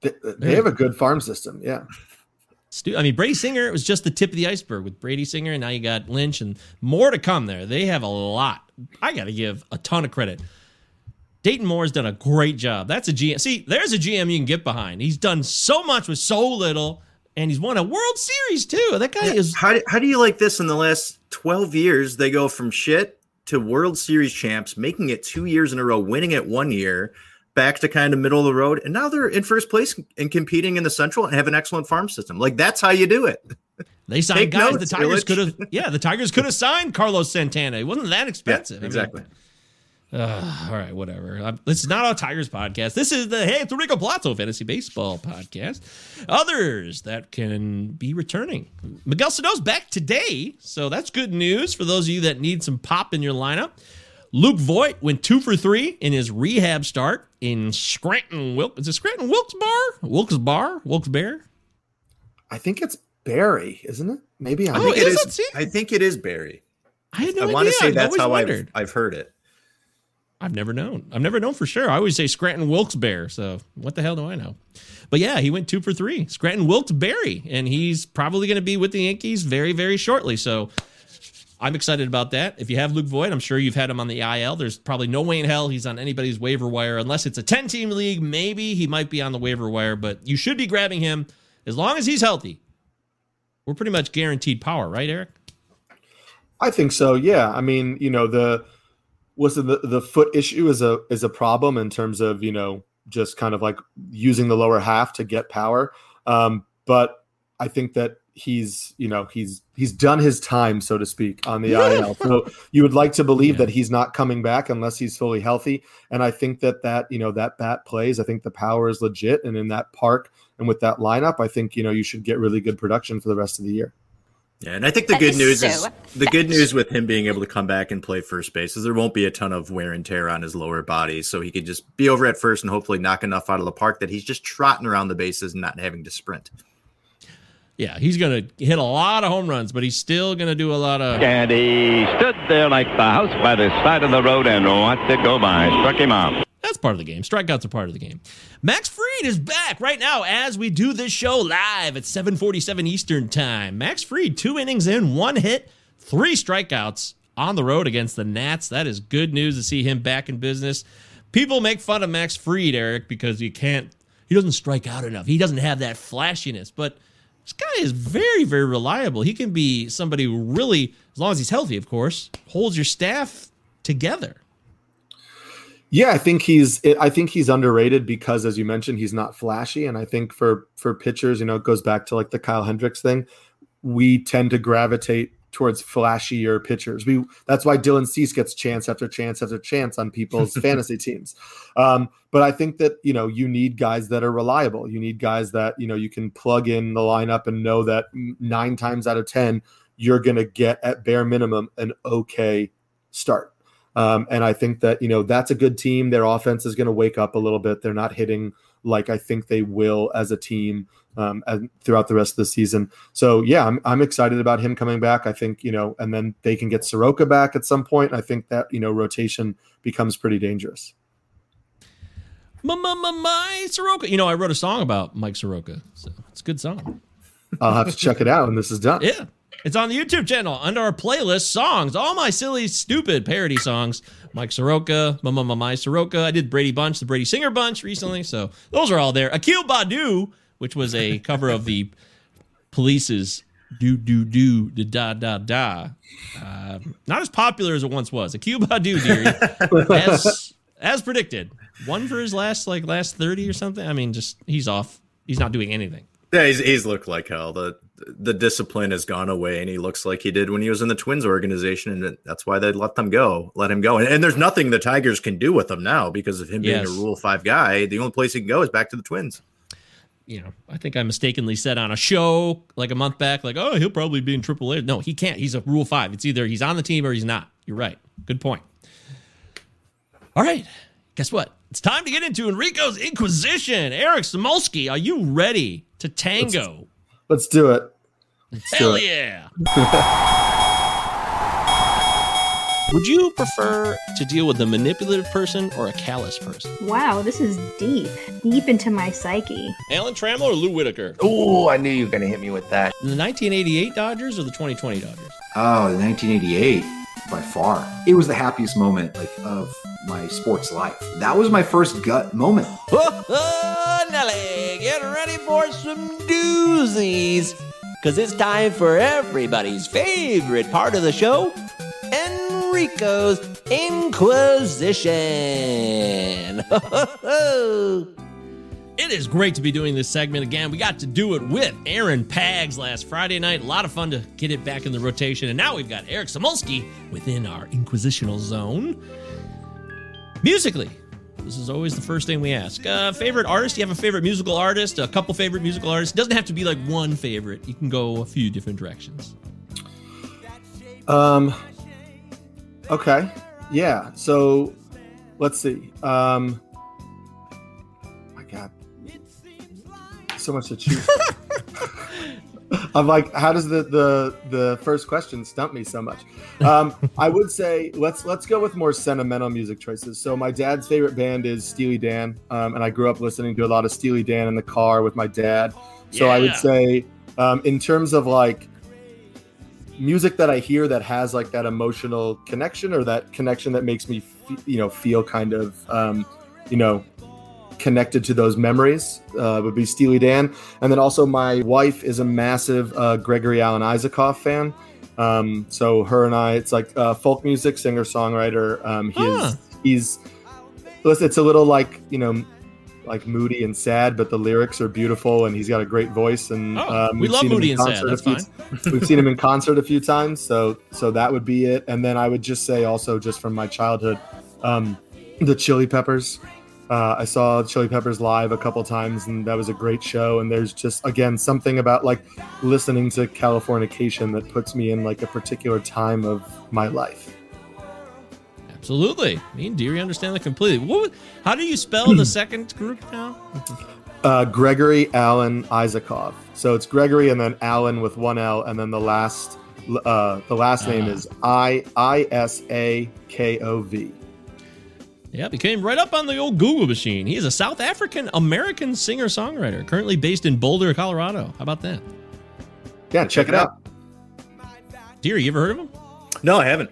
Speaker 5: They, they have a good farm system. Yeah.
Speaker 2: Stu- I mean, Brady Singer, it was just the tip of the iceberg with Brady Singer, and now you got Lynch and more to come there. They have a lot. I got to give a ton of credit. Dayton Moore's done a great job. That's a GM. See, there's a GM you can get behind. He's done so much with so little, and he's won a World Series too. That guy is.
Speaker 3: How do, how do you like this in the last 12 years? They go from shit to World Series champs, making it two years in a row, winning it one year, back to kind of middle of the road. And now they're in first place and competing in the Central and have an excellent farm system. Like that's how you do it.
Speaker 2: They signed
Speaker 3: Take
Speaker 2: guys.
Speaker 3: notes,
Speaker 2: the Tigers could have. Yeah, the Tigers could have signed Carlos Santana. It wasn't that expensive. I mean,
Speaker 3: exactly.
Speaker 2: Uh, all right, whatever. Um, this is not a Tigers podcast. This is the Hey, it's the Rico Palazzo Fantasy Baseball podcast. Others that can be returning. Miguel Sano's back today, so that's good news for those of you that need some pop in your lineup. Luke Voit went two for three in his rehab start in Scranton. Wilk is it Scranton Wilkes Bar? Wilkes Bar? Wilkes Bear?
Speaker 5: I think it's Barry, isn't it? Maybe I'm
Speaker 3: think
Speaker 2: Oh,
Speaker 3: it
Speaker 2: is
Speaker 3: is.
Speaker 2: it?
Speaker 3: I think it is Barry.
Speaker 2: I had no
Speaker 3: I
Speaker 2: idea.
Speaker 3: want to say
Speaker 2: I've
Speaker 3: that's
Speaker 2: always
Speaker 3: how I've. I've heard it.
Speaker 2: I've never known. I've never known for sure. I always say Scranton Wilkes Bear. So what the hell do I know? But yeah, he went two for three. Scranton Wilkes Berry, and he's probably going to be with the Yankees very, very shortly. So I'm excited about that. If you have Luke Voit, I'm sure you've had him on the IL. There's probably no way in hell he's on anybody's waiver wire unless it's a 10 team league. Maybe he might be on the waiver wire, but you should be grabbing him as long as he's healthy. We're pretty much guaranteed power, right, Eric?
Speaker 5: I think so. Yeah. I mean, you know, the was the the foot issue is a is a problem in terms of you know just kind of like using the lower half to get power. Um, but I think that he's you know he's he's done his time so to speak on the IL. So you would like to believe that he's not coming back unless he's fully healthy. And I think that that you know that bat plays. I think the power is legit, and in that park and with that lineup, I think you know you should get really good production for the rest of the year.
Speaker 3: Yeah, and I think the
Speaker 9: That
Speaker 3: good
Speaker 9: is
Speaker 3: news
Speaker 9: so
Speaker 3: is the good news with him being able to come back and play first base is there won't be a ton of wear and tear on his lower body, so he can just be over at first and hopefully knock enough out of the park that he's just trotting around the bases and not having to sprint.
Speaker 2: Yeah, he's going to hit a lot of home runs, but he's still going to do a lot of.
Speaker 8: And he stood there like the house by the side of the road and watched it go by. Struck him out.
Speaker 2: That's part of the game. Strikeouts are part of the game. Max Fried is back right now as we do this show live at 7:47 Eastern Time. Max Fried, two innings in, one hit, three strikeouts on the road against the Nats. That is good news to see him back in business. People make fun of Max Fried, Eric, because he can't he doesn't strike out enough. He doesn't have that flashiness, but this guy is very, very reliable. He can be somebody who really, as long as he's healthy, of course, holds your staff together.
Speaker 5: Yeah, I think he's I think he's underrated because as you mentioned, he's not flashy. And I think for for pitchers, you know, it goes back to like the Kyle Hendricks thing. We tend to gravitate towards flashier pitchers. We that's why Dylan Cease gets chance after chance after chance on people's fantasy teams. Um, but I think that you know you need guys that are reliable. You need guys that you know you can plug in the lineup and know that nine times out of ten you're going to get at bare minimum an okay start. Um, and I think that you know that's a good team. Their offense is going to wake up a little bit. They're not hitting like I think they will as a team um, and throughout the rest of the season. So yeah, I'm I'm excited about him coming back. I think you know, and then they can get Soroka back at some point. I think that you know rotation becomes pretty dangerous.
Speaker 2: My, my, my, my Soroka. You know, I wrote a song about Mike Soroka, so it's a good song.
Speaker 5: I'll have to check it out when this is done.
Speaker 2: Yeah. It's on the YouTube channel under our playlist songs. All my silly, stupid parody songs. Mike Soroka, my, my, my, my Soroka. I did Brady Bunch, the Brady Singer Bunch recently. So those are all there. Akil Baddoo, which was a cover of the Police's Do Do Do Da Da Da Da. Uh, not as popular as it once was. Akil Baddoo, dearie, as as predicted, one for his last like last thirty or something. I mean, just he's off. He's not doing anything.
Speaker 3: Yeah, he's, he's looked like hell. The the discipline has gone away, and he looks like he did when he was in the Twins organization, and that's why they let them go, let him go. And, and there's nothing the Tigers can do with him now because of him being a Rule Five guy. The only place he can go is back to the Twins.
Speaker 2: you know, I think I mistakenly said on a show like a month back, like, oh, he'll probably be in AAA. No, he can't. He's a Rule Five. It's either he's on the team or he's not. You're right. Good point. All right. Guess what? It's time to get into Enrico's Inquisition. Eric Samulski, are you ready to tango?
Speaker 5: Let's do it.
Speaker 2: Hell yeah. Would you prefer to deal with a manipulative person or a callous person?
Speaker 9: Wow, this is deep, deep into my psyche.
Speaker 2: Alan Trammell or Lou Whitaker?
Speaker 10: Oh, I knew you were going to hit me with that.
Speaker 2: The 1988 Dodgers or the 2020 Dodgers?
Speaker 11: Oh, the 1988 by far. It was the happiest moment like of my sports life. That was my first gut moment.
Speaker 12: Oh, Nelly, get ready for some doozies. Because it's time for everybody's favorite part of the show Enrico's Inquisition.
Speaker 2: It is great to be doing this segment again. We got to do it with Aaron Pags last Friday night. A lot of fun to get it back in the rotation. And now we've got Eric Samulski within our Inquisitional zone. Musically, this is always the first thing we ask. Uh, favorite artist? You have a favorite musical artist? A couple favorite musical artists? It doesn't have to be like one favorite. You can go a few different directions.
Speaker 5: Um. Okay. Yeah. So, let's see. Um. So much to choose. I'm like, how does the the the first question stump me so much? Um, I would say let's let's go with more sentimental music choices. So my dad's favorite band is Steely Dan, um, and I grew up listening to a lot of Steely Dan in the car with my dad. So I would say, um, in terms of like music that I hear that has like that emotional connection or that connection that makes me, fe- you know, feel kind of, um, you know, connected to those memories uh, would be Steely Dan. And then also my wife is a massive uh, Gregory Alan Isakov fan. Um, so her and I, it's like uh, folk music singer songwriter. Um, he
Speaker 2: Huh.
Speaker 5: he's, listen, it's a little like, you know, like moody and sad, but the lyrics are beautiful and he's got a great voice. And
Speaker 2: Oh,
Speaker 5: um,
Speaker 2: we love moody and sad. That's
Speaker 5: few-
Speaker 2: fine.
Speaker 5: we've seen him in concert a few times. So, so that would be it. And then I would just say also just from my childhood, um, the Chili Peppers. Uh, I saw Chili Peppers live a couple times, and that was a great show. And there's just again something about like listening to Californication that puts me in like a particular time of my life.
Speaker 2: Absolutely. Me and Deary understand that completely. What, how do you spell the second group now?
Speaker 5: Uh, Gregory Allen Isakov. So it's Gregory and then Allen with one L, and then the last uh, the last name
Speaker 2: Ah.
Speaker 5: is I I S A K O V.
Speaker 2: Yep, he came right up on the old Google machine. He is a South African American singer songwriter, currently based in Boulder, Colorado. How about that?
Speaker 5: Yeah, check it out.
Speaker 2: dear. you ever heard of him?
Speaker 3: No, I haven't.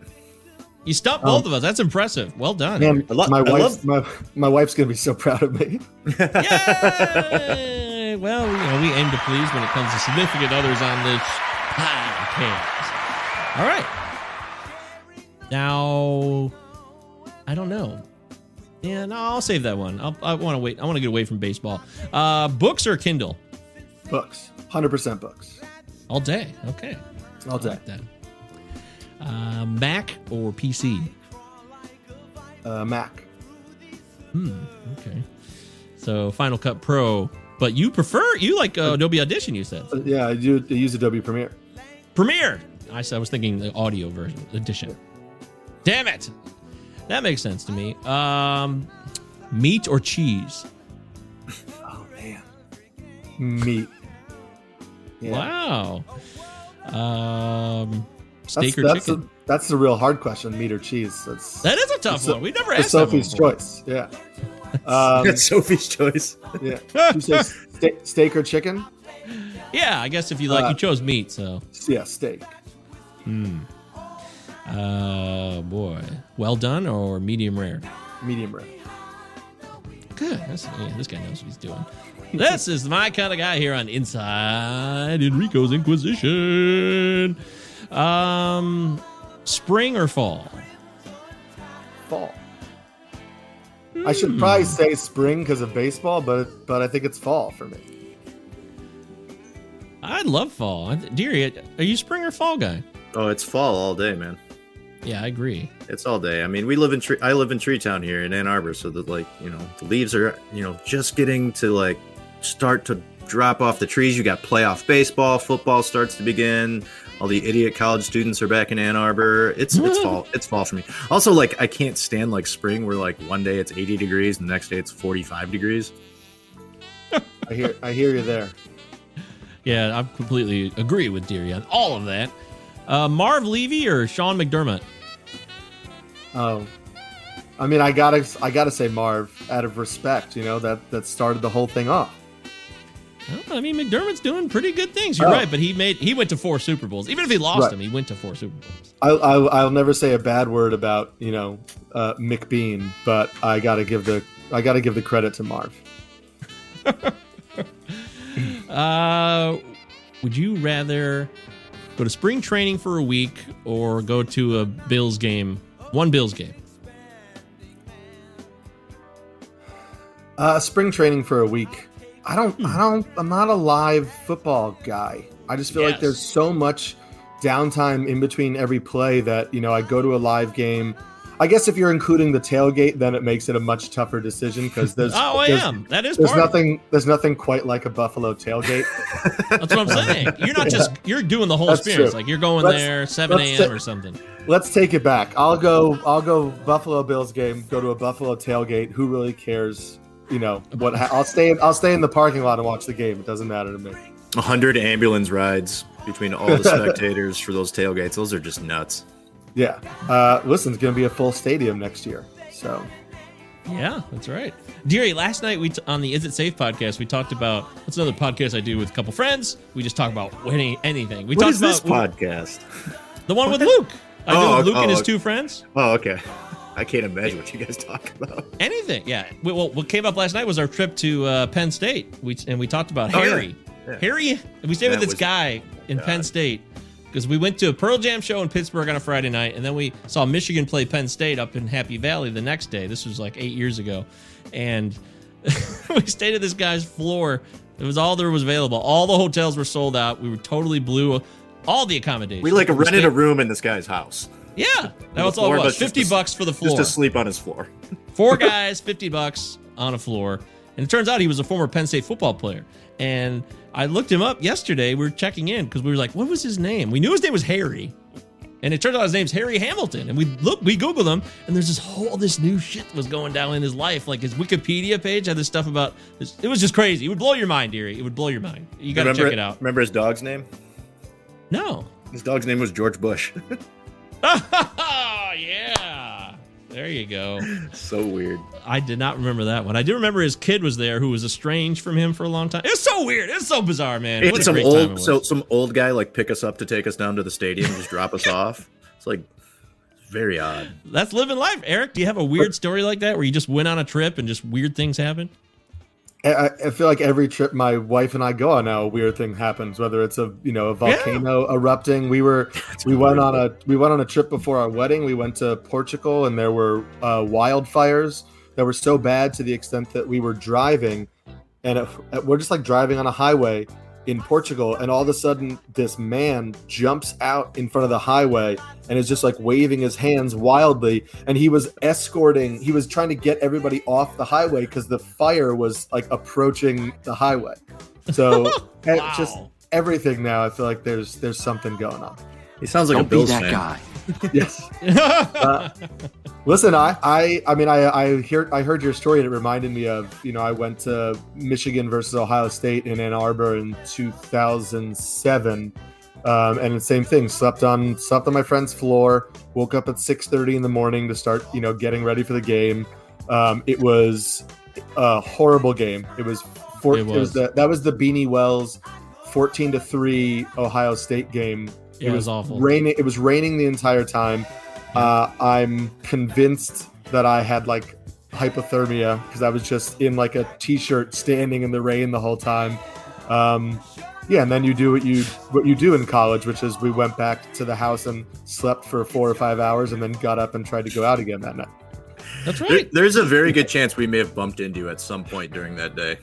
Speaker 2: You stumped both of us. That's impressive. Well done.
Speaker 5: Man,
Speaker 3: lo-
Speaker 5: my
Speaker 3: I
Speaker 5: wife, my, my wife's gonna be so proud of me.
Speaker 2: Yay! well, you know, we aim to please when it comes to significant others on this podcast. All right. Now, I don't know. Yeah, no, I'll save that one. I'll, I want to wait. I want to get away from baseball. Uh, books or Kindle?
Speaker 5: Books, hundred percent books,
Speaker 2: All day. Okay.
Speaker 5: all day.
Speaker 2: like that. Uh, Mac or PC?
Speaker 5: Uh, Mac.
Speaker 2: Hmm. Okay. So Final Cut Pro, but you prefer you like uh, Adobe Audition? You said
Speaker 5: Uh, Yeah, I do I use Adobe Premiere.
Speaker 2: Premiere. I was thinking the audio version Audition. Damn it. That makes sense to me. Um, meat or cheese?
Speaker 5: Oh man, meat. Yeah.
Speaker 2: Wow. Um, steak
Speaker 5: that's,
Speaker 2: or
Speaker 5: that's
Speaker 2: chicken?
Speaker 5: The, that's the real hard question: meat or cheese. That's
Speaker 2: that is a tough one. We never asked that one
Speaker 5: Sophie's
Speaker 2: before.
Speaker 5: choice. Yeah. Um,
Speaker 3: That's Sophie's choice.
Speaker 5: yeah. You say ste- steak or chicken?
Speaker 2: Yeah, I guess if you like,
Speaker 5: Uh,
Speaker 2: you chose meat, so.
Speaker 5: Yeah, steak.
Speaker 2: Hmm. Uh, boy. Well done or medium rare?
Speaker 5: Medium rare.
Speaker 2: Good. That's, yeah, this guy knows what he's doing. this is my kind of guy here on Inside Enrico's Inquisition. Um, spring or fall?
Speaker 5: Fall. I should
Speaker 2: Hmm.
Speaker 5: probably say spring because of baseball, but but I think it's fall for me.
Speaker 2: I love fall. Deary, are you spring or fall guy?
Speaker 3: Oh, it's fall all day, man.
Speaker 2: Yeah, I agree.
Speaker 3: It's all day. I mean, we live in tree. I live in Tree Town here in Ann Arbor, so that like you know the leaves are you know just getting to like start to drop off the trees. You got playoff baseball, football starts to begin. All the idiot college students are back in Ann Arbor. It's it's fall. It's fall for me. Also, like I can't stand like spring, where like one day it's 80 degrees and the next day it's 45 degrees.
Speaker 5: I hear I hear you there.
Speaker 2: Yeah, I completely agree with Deary on all of that. Uh, Marv Levy or Sean McDermott?
Speaker 5: Oh, I mean, I gotta, I gotta say Marv out of respect. You know that that started the whole thing off.
Speaker 2: I mean, McDermott's doing pretty good things. You're
Speaker 5: Oh.
Speaker 2: right, but he made he went to four Super Bowls. Even if he lost
Speaker 5: Right.
Speaker 2: them, he went to four Super Bowls.
Speaker 5: I, I, I'll never say a bad word about you know uh, McBean, but I gotta give the, I gotta give the credit to Marv.
Speaker 2: Uh, would you rather go to spring training for a week or go to a Bills game? One Bills game.
Speaker 5: Uh, spring training for a week. I don't. I don't. I'm not a live football guy. I just feel like there's so much downtime in between every play that you know I go to a live game. I guess if you're including the tailgate, then it makes it a much tougher decision because there's.
Speaker 2: Oh, I
Speaker 5: there's-
Speaker 2: am. That is
Speaker 5: There's
Speaker 2: part of it.
Speaker 5: nothing. There's nothing quite like a Buffalo tailgate.
Speaker 2: That's what I'm saying. You're not just you're doing the whole
Speaker 5: That's
Speaker 2: experience.
Speaker 5: true.
Speaker 2: Like you're going
Speaker 5: Let's-
Speaker 2: there 7 a.m.
Speaker 5: ta-
Speaker 2: or something.
Speaker 5: Let's take it back. I'll go. I'll go Buffalo Bills game. Go to a Buffalo tailgate. Who really cares? You know what? I'll stay. In, I'll stay in the parking lot and watch the game. It doesn't matter to me.
Speaker 3: A hundred ambulance rides between all the spectators for those tailgates. Those are just nuts.
Speaker 5: Yeah. Uh, listen, it's going to be a full stadium next year. So
Speaker 2: Yeah, that's right. Deary, last night we t- on the Is It Safe podcast we talked about. That's another podcast I do with a couple friends. We just talk about any, anything. We
Speaker 3: What
Speaker 2: talked
Speaker 3: is this
Speaker 2: about
Speaker 3: podcast?
Speaker 2: the one with Luke. I do
Speaker 3: Oh,
Speaker 2: with Luke and
Speaker 3: oh,
Speaker 2: his
Speaker 3: okay.
Speaker 2: two friends.
Speaker 3: Oh, okay. I can't imagine what you guys talk about.
Speaker 2: Anything, yeah. We- Well, what came up last night was our trip to uh, Penn State. We and we talked about
Speaker 3: Oh.
Speaker 2: Harry.
Speaker 3: Yeah.
Speaker 2: Harry, we stayed with this
Speaker 3: was-
Speaker 2: guy in Penn State because we went to a Pearl Jam show in Pittsburgh on a Friday night, and then we saw Michigan play Penn State up in Happy Valley the next day. This was like eight years ago, and we stayed at this guy's floor. It was all there was available. All the hotels were sold out. We were totally blew all the accommodations.
Speaker 3: We like rented
Speaker 2: stayed-
Speaker 3: a room in this guy's house.
Speaker 2: Yeah, that was all it was. Fifty
Speaker 3: to-
Speaker 2: bucks for the floor.
Speaker 3: Just to sleep on his floor.
Speaker 2: Four guys, 50 bucks on a floor. And it turns out he was a former Penn State football player. And I looked him up yesterday. We were checking in because we were like, what was his name? We knew his name was Harry. And it turns out his name's Harry Hamilton. And we look, we Googled him, and there's this whole this new shit was going down in his life. Like his Wikipedia page had this stuff about this. It was just crazy. It would blow your mind, Deary. It would blow your mind. You gotta
Speaker 3: Remember-
Speaker 2: check it out.
Speaker 3: Remember his dog's name?
Speaker 2: No.
Speaker 3: His dog's name was George Bush.
Speaker 2: Oh yeah. There you go.
Speaker 3: so weird.
Speaker 2: I did not remember that one. I do remember his kid was there who was estranged from him for a long time. It's so weird. It's so bizarre, man.
Speaker 3: It's some
Speaker 2: it
Speaker 3: old,
Speaker 2: was.
Speaker 3: so some old guy like pick us up to take us down to the stadium, and just drop us off. It's like very odd.
Speaker 2: That's living life. Eric, do you have a weird story like that where you just went on a trip and just weird things happen?
Speaker 5: I- feel like every trip my wife and I go on now, a weird thing happens. Whether it's a you know a volcano erupting. We were we went on a we went on a trip before our wedding. We went to Portugal, and there were uh, wildfires that were so bad to the extent that we were driving, and it, we're just like driving on a highway in Portugal, and all of a sudden this man jumps out in front of the highway and is just like waving his hands wildly, and he was escorting. He was trying to get everybody off the highway because the fire was like approaching the highway. So and just everything now, I feel like there's there's something going on.
Speaker 3: He sounds like
Speaker 11: Don't
Speaker 3: a Bills
Speaker 11: be that
Speaker 3: fan.
Speaker 11: guy.
Speaker 5: Yes. Uh, listen, I, I, I mean, I, I hear, I heard your story, and it reminded me of, you know, I went to Michigan versus Ohio State in Ann Arbor in 2007, um, and the same thing. Slept on, slept on my friend's floor. Woke up at 6:30 in the morning to start, you know, getting ready for the game. Um, it was a horrible game. It was, four,
Speaker 2: It
Speaker 5: it was.
Speaker 2: was.
Speaker 5: the, that was the Beanie Wells 14 to three Ohio State game.
Speaker 2: Yeah, it was awful.
Speaker 5: Raining. It was raining the entire time. Uh, I'm convinced that I had like hypothermia because I was just in like a t-shirt standing in the rain the whole time. Um, yeah, and then you do what you what you do in college, which is we went back to the house and slept for four or five hours, and then got up and tried to go out again that night.
Speaker 2: That's
Speaker 3: There- there's a very good chance we may have bumped into you at some point during that day.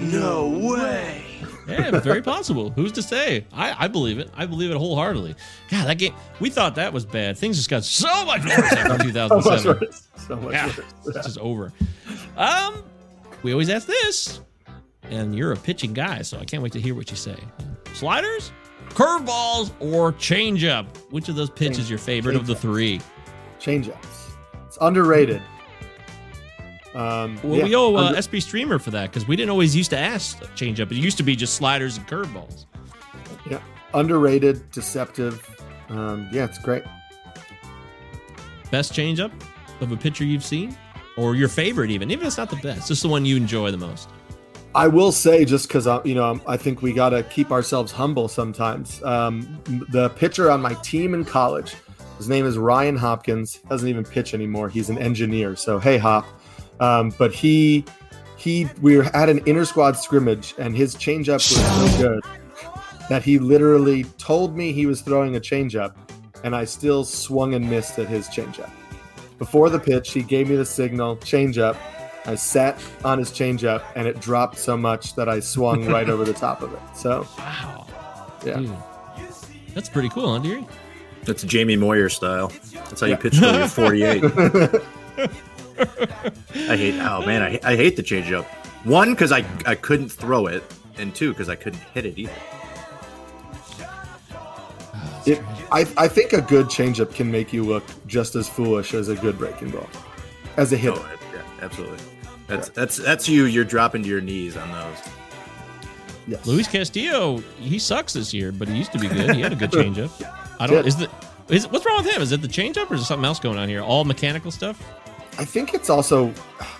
Speaker 2: No way. Yeah, very possible. Who's to say? I, I believe it. I believe it wholeheartedly. God, that game. We thought that was bad. Things just got so much worse after 2007.
Speaker 5: So much worse. So much
Speaker 2: Yeah,
Speaker 5: worse.
Speaker 2: it's just over. Um, we always ask this, and you're a pitching guy, so I can't wait to hear what you say. Sliders, curveballs, or changeup? Which of those pitches is your favorite of the three?
Speaker 5: Changeups. It's underrated. Um,
Speaker 2: Well,
Speaker 5: yeah,
Speaker 2: we owe uh, SB Streamer for that because we didn't always used to ask change up. It used to be just sliders and curveballs.
Speaker 5: yeah, underrated, deceptive. Um, yeah, it's great.
Speaker 2: Best change up of a pitcher you've seen, or your favorite, even even if it's not the best, just the one you enjoy the most.
Speaker 5: I will say, just because you know, I think we got to keep ourselves humble sometimes. Um, the pitcher on my team in college, his name is Ryan Hopkins. Doesn't even pitch anymore. He's an engineer. So hey, Hop. Um, but he he we were at an inter squad scrimmage, and his changeup was so good that he literally told me he was throwing a changeup, and I still swung and missed at his changeup. Before the pitch, he gave me the signal changeup. I sat on his changeup, and it dropped so much that I swung right over the top of it. So,
Speaker 2: wow,
Speaker 5: yeah,
Speaker 2: Dude, that's pretty cool, huh, Deary?
Speaker 3: That's Jamie Moyer style. That's how you
Speaker 5: Yeah.
Speaker 3: pitch till you're 48. I hate. Oh man, I, I hate the changeup. One because I I couldn't throw it, and two because I couldn't hit it either.
Speaker 5: it, I, I think a good changeup can make you look just as foolish as a good breaking ball, as a hitter.
Speaker 3: Oh, yeah, absolutely. That's that's that's you. You're dropping to your knees on those.
Speaker 5: Yes.
Speaker 2: Luis Castillo, he sucks this year, but he used to be good. He had a good changeup. I don't. Is the is what's wrong with him? Is it the changeup or is there something else going on here? All mechanical stuff.
Speaker 5: I think it's also,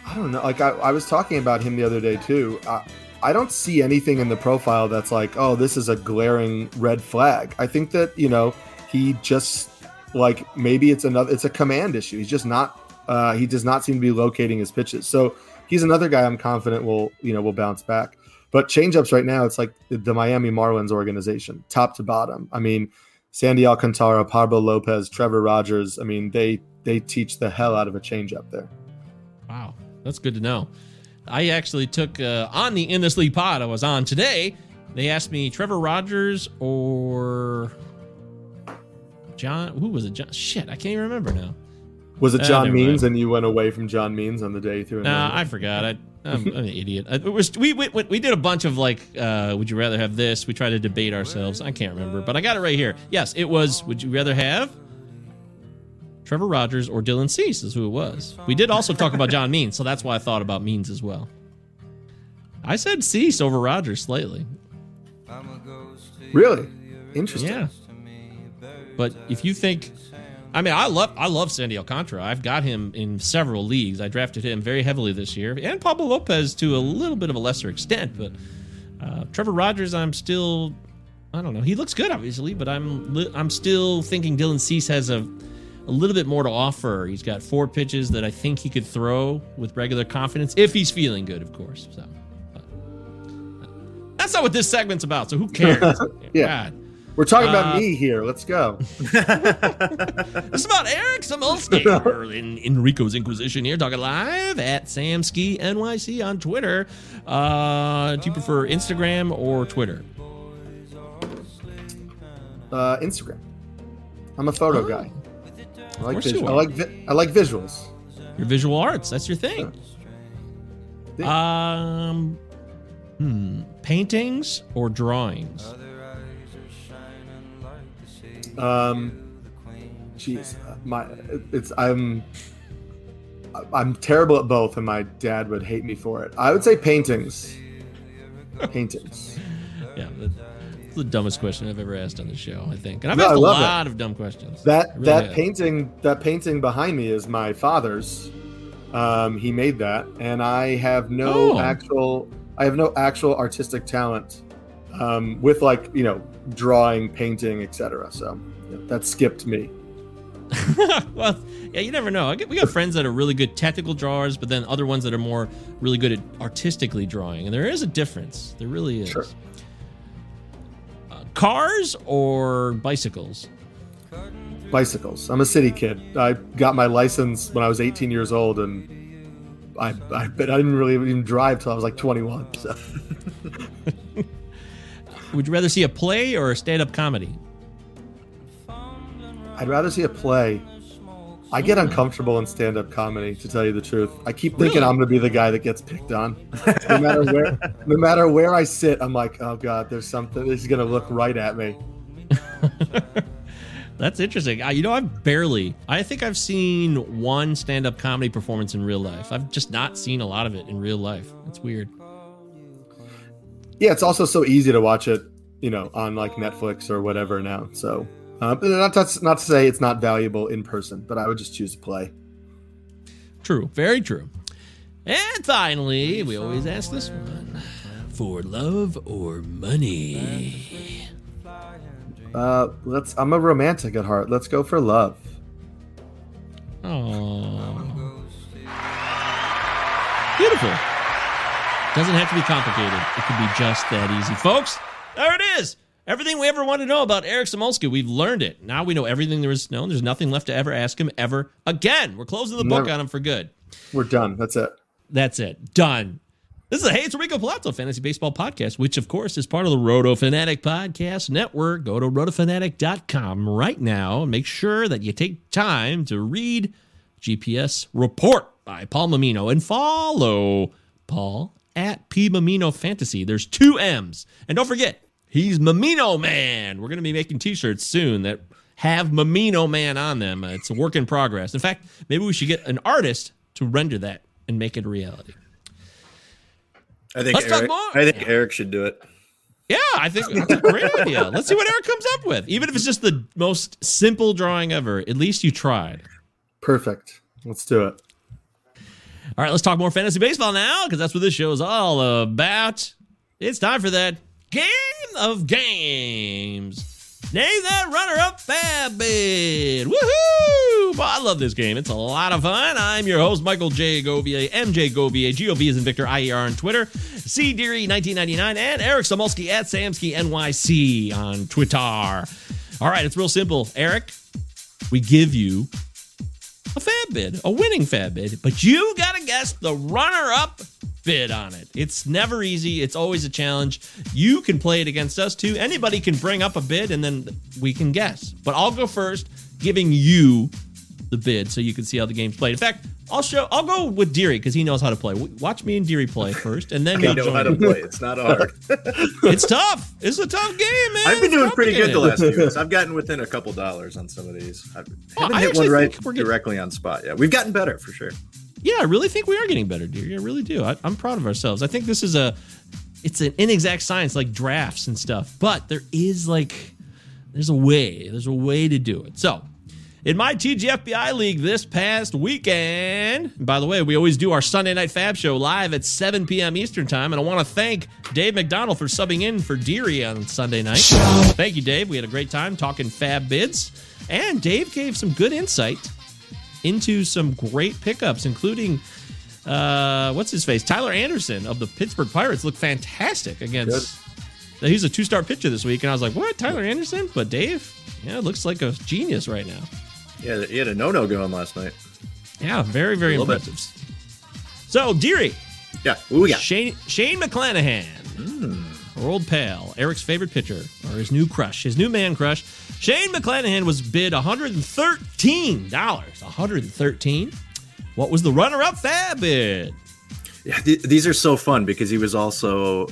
Speaker 5: I don't know. Like I, I was talking about him the other day too. I, I don't see anything in the profile that's like, oh, this is a glaring red flag. I think that you know he just like maybe it's another, it's a command issue. He's just not. Uh, he does not seem to be locating his pitches. So he's another guy I'm confident will you know will bounce back. But changeups right now, it's like the, Miami Marlins organization, top to bottom. I mean, Sandy Alcantara, Pablo Lopez, Trevor Rogers. I mean, they they teach the hell out of a changeup there.
Speaker 2: Wow, that's good to know. I actually took uh, on the In This League pod I was on today. They asked me Trevor Rogers or John. Who was it? John? Shit, I can't even remember now.
Speaker 5: Was it
Speaker 2: Ah,
Speaker 5: John
Speaker 2: never
Speaker 5: Means,
Speaker 2: mind.
Speaker 5: and you went away from John Means on the day through?
Speaker 2: Nah, I forgot. I, I'm, I'm an idiot. I, it was, we, we we did a bunch of like, uh, would you rather have this? We tried to debate ourselves. I can't remember, but I got it right here. Yes, it was. Would you rather have Trevor Rogers or Dylan Cease? Is who it was. We did also talk about John Means, so that's why I thought about Means as well. I said Cease over Rogers slightly.
Speaker 5: really interesting.
Speaker 2: Yeah. But if you think, I mean, I love I love Sandy Alcantara. I've got him in several leagues. I drafted him very heavily this year, and Pablo Lopez to a little bit of a lesser extent. But uh, Trevor Rogers, I'm still, I don't know. He looks good, obviously, but I'm I'm still thinking Dylan Cease has a a little bit more to offer. He's got four pitches that I think he could throw with regular confidence if he's feeling good, of course. So. but, uh, That's not what this segment's about, so who cares?
Speaker 5: Yeah.
Speaker 2: God.
Speaker 5: We're talking about
Speaker 2: Uh,
Speaker 5: me here. Let's go.
Speaker 2: This is about Eric Samulski. We're in Enrico's Inquisition here, talking live at Samski NYC on Twitter. Uh, do you prefer Instagram or Twitter?
Speaker 5: Uh, Instagram. I'm a photo guy. I like visual. I like vi- I like visuals.
Speaker 2: Your visual arts, that's your thing. Um, hmm, paintings or drawings?
Speaker 5: Um, jeez, my it's I'm I'm terrible at both, and my dad would hate me for it. I would say paintings. Paintings.
Speaker 2: Yeah, the dumbest question I've ever asked on the show. I think, and I've
Speaker 5: No,
Speaker 2: asked a lot of dumb questions.
Speaker 5: That
Speaker 2: really
Speaker 5: that
Speaker 2: have.
Speaker 5: painting that painting behind me is my father's. Um, he made that, and I have no
Speaker 2: Oh.
Speaker 5: actual I have no actual artistic talent um, with like you know drawing, painting, etc. So yeah, that skipped me.
Speaker 2: well, yeah, you never know. I get, we got friends that are really good technical drawers, but then other ones that are more really good at artistically drawing, and there is a difference. There really is.
Speaker 5: Sure.
Speaker 2: Cars or bicycles?
Speaker 5: bicycles. I'm a city kid. I got my license when I was 18 years old, and I I, but I didn't really even drive till I was like 21. So
Speaker 2: Would you rather see a play or a stand-up comedy?
Speaker 5: I'd rather see a play. I get uncomfortable in stand-up comedy, to tell you the truth. I keep thinking
Speaker 2: Really?
Speaker 5: I'm going to be the guy that gets picked on. No matter where, no matter where I sit, I'm like, oh god, there's something. This is going to look right at me.
Speaker 2: That's interesting. Uh, you know, I've barely. I think I've seen one stand-up comedy performance in real life. I've just not seen a lot of it in real life. It's weird.
Speaker 5: Yeah, it's also so easy to watch it, you know, on like Netflix or whatever now. So, uh, not to, not to say it's not valuable in person, but I would just choose to play.
Speaker 2: True. Very true. And finally, we always ask this one: for love or money?
Speaker 5: Uh, let's. I'm a romantic at heart. Let's go for love.
Speaker 2: Oh, beautiful. Doesn't have to be complicated. It could be just that easy, folks. There it is. Everything we ever wanted to know about Eric Samulski, we've learned it. Now we know everything there is to know. There's nothing left to ever ask him ever again. We're closing the book
Speaker 5: Never.
Speaker 2: on him for good.
Speaker 5: We're done. That's it.
Speaker 2: That's it. Done. This is a Hey, it's Rico Palazzo Fantasy Baseball Podcast, which, of course, is part of the Roto Fanatic Podcast Network. Go to rotofanatic.com right now and make sure that you take time to read GPS Report by Paul Mammino and follow Paul at P Mammino Fantasy. There's two M's. And don't forget, he's Mammino Man. We're going to be making t shirts soon that have Mammino Man on them. Uh, It's a work in progress. In fact, maybe we should get an artist to render that and make it a reality.
Speaker 3: I think
Speaker 2: Let's talk
Speaker 3: Eric,
Speaker 2: more.
Speaker 3: I think Eric should do it.
Speaker 2: Yeah, I think that's a great idea. Let's see what Eric comes up with. Even if it's just the most simple drawing ever, at least you tried.
Speaker 5: Perfect. Let's do it.
Speaker 2: All right, let's talk more fantasy baseball now because that's what this show is all about. It's time for that game of games. Name that runner-up fab bid. Woohoo! Well, I love this game. It's a lot of fun. I'm your host, Michael J. Govier, MJ Govier, G-O-V is in Victor, IER on Twitter, C. Deary 1999, and Eric Samulski at Samski NYC on Twitter. All right, it's real simple. Eric, we give you a fab bid, a winning fab bid, but you got to guess the runner up bid on it. It's never easy, it's always a challenge. You can play it against us too. Anybody can bring up a bid and then we can guess. But I'll go first, giving you the bid so you can see how the game's played. In fact, I'll show I'll go with Deary because he knows how to play. Watch me and Deary play first and then
Speaker 3: I
Speaker 2: you'll
Speaker 3: know how to play. It's not hard.
Speaker 2: It's tough. It's a tough game, man.
Speaker 3: I've been doing pretty good the last few weeks. I've gotten within a couple dollars on some of these. I haven't
Speaker 2: I
Speaker 3: hit one right
Speaker 2: think we're getting-
Speaker 3: directly on spot. Yeah, we've gotten better for sure.
Speaker 2: Yeah, I really think we are getting better, dear. I really do. I, I'm proud of ourselves. I think this is a, it's an inexact science like drafts and stuff, but there is like, there's a way. There's a way to do it. So, in my TGFBI league this past weekend, by the way, we always do our Sunday night Fab show live at 7 p.m. Eastern time, and I want to thank Dave McDonald for subbing in for Deary on Sunday night. Thank you, Dave. We had a great time talking Fab bids, and Dave gave some good insight into some great pickups, including uh, what's his face, Tyler Anderson of the Pittsburgh Pirates, looked fantastic against. He's a two-star pitcher this week, and I was like, "What, Tyler Anderson?" But Dave, yeah, looks like a genius right now.
Speaker 3: Yeah, he had a no-no going last night.
Speaker 2: Yeah, very, very
Speaker 3: little bit.
Speaker 2: impressive. So, Deary,
Speaker 3: Yeah, who we got?
Speaker 2: Shane Shane McClanahan, our old pal, Eric's favorite pitcher, or his new crush, his new man crush. Shane McClanahan was bid one hundred and thirteen dollars. 113? What was the runner-up fab bid?
Speaker 3: Yeah, th- these are so fun because he was also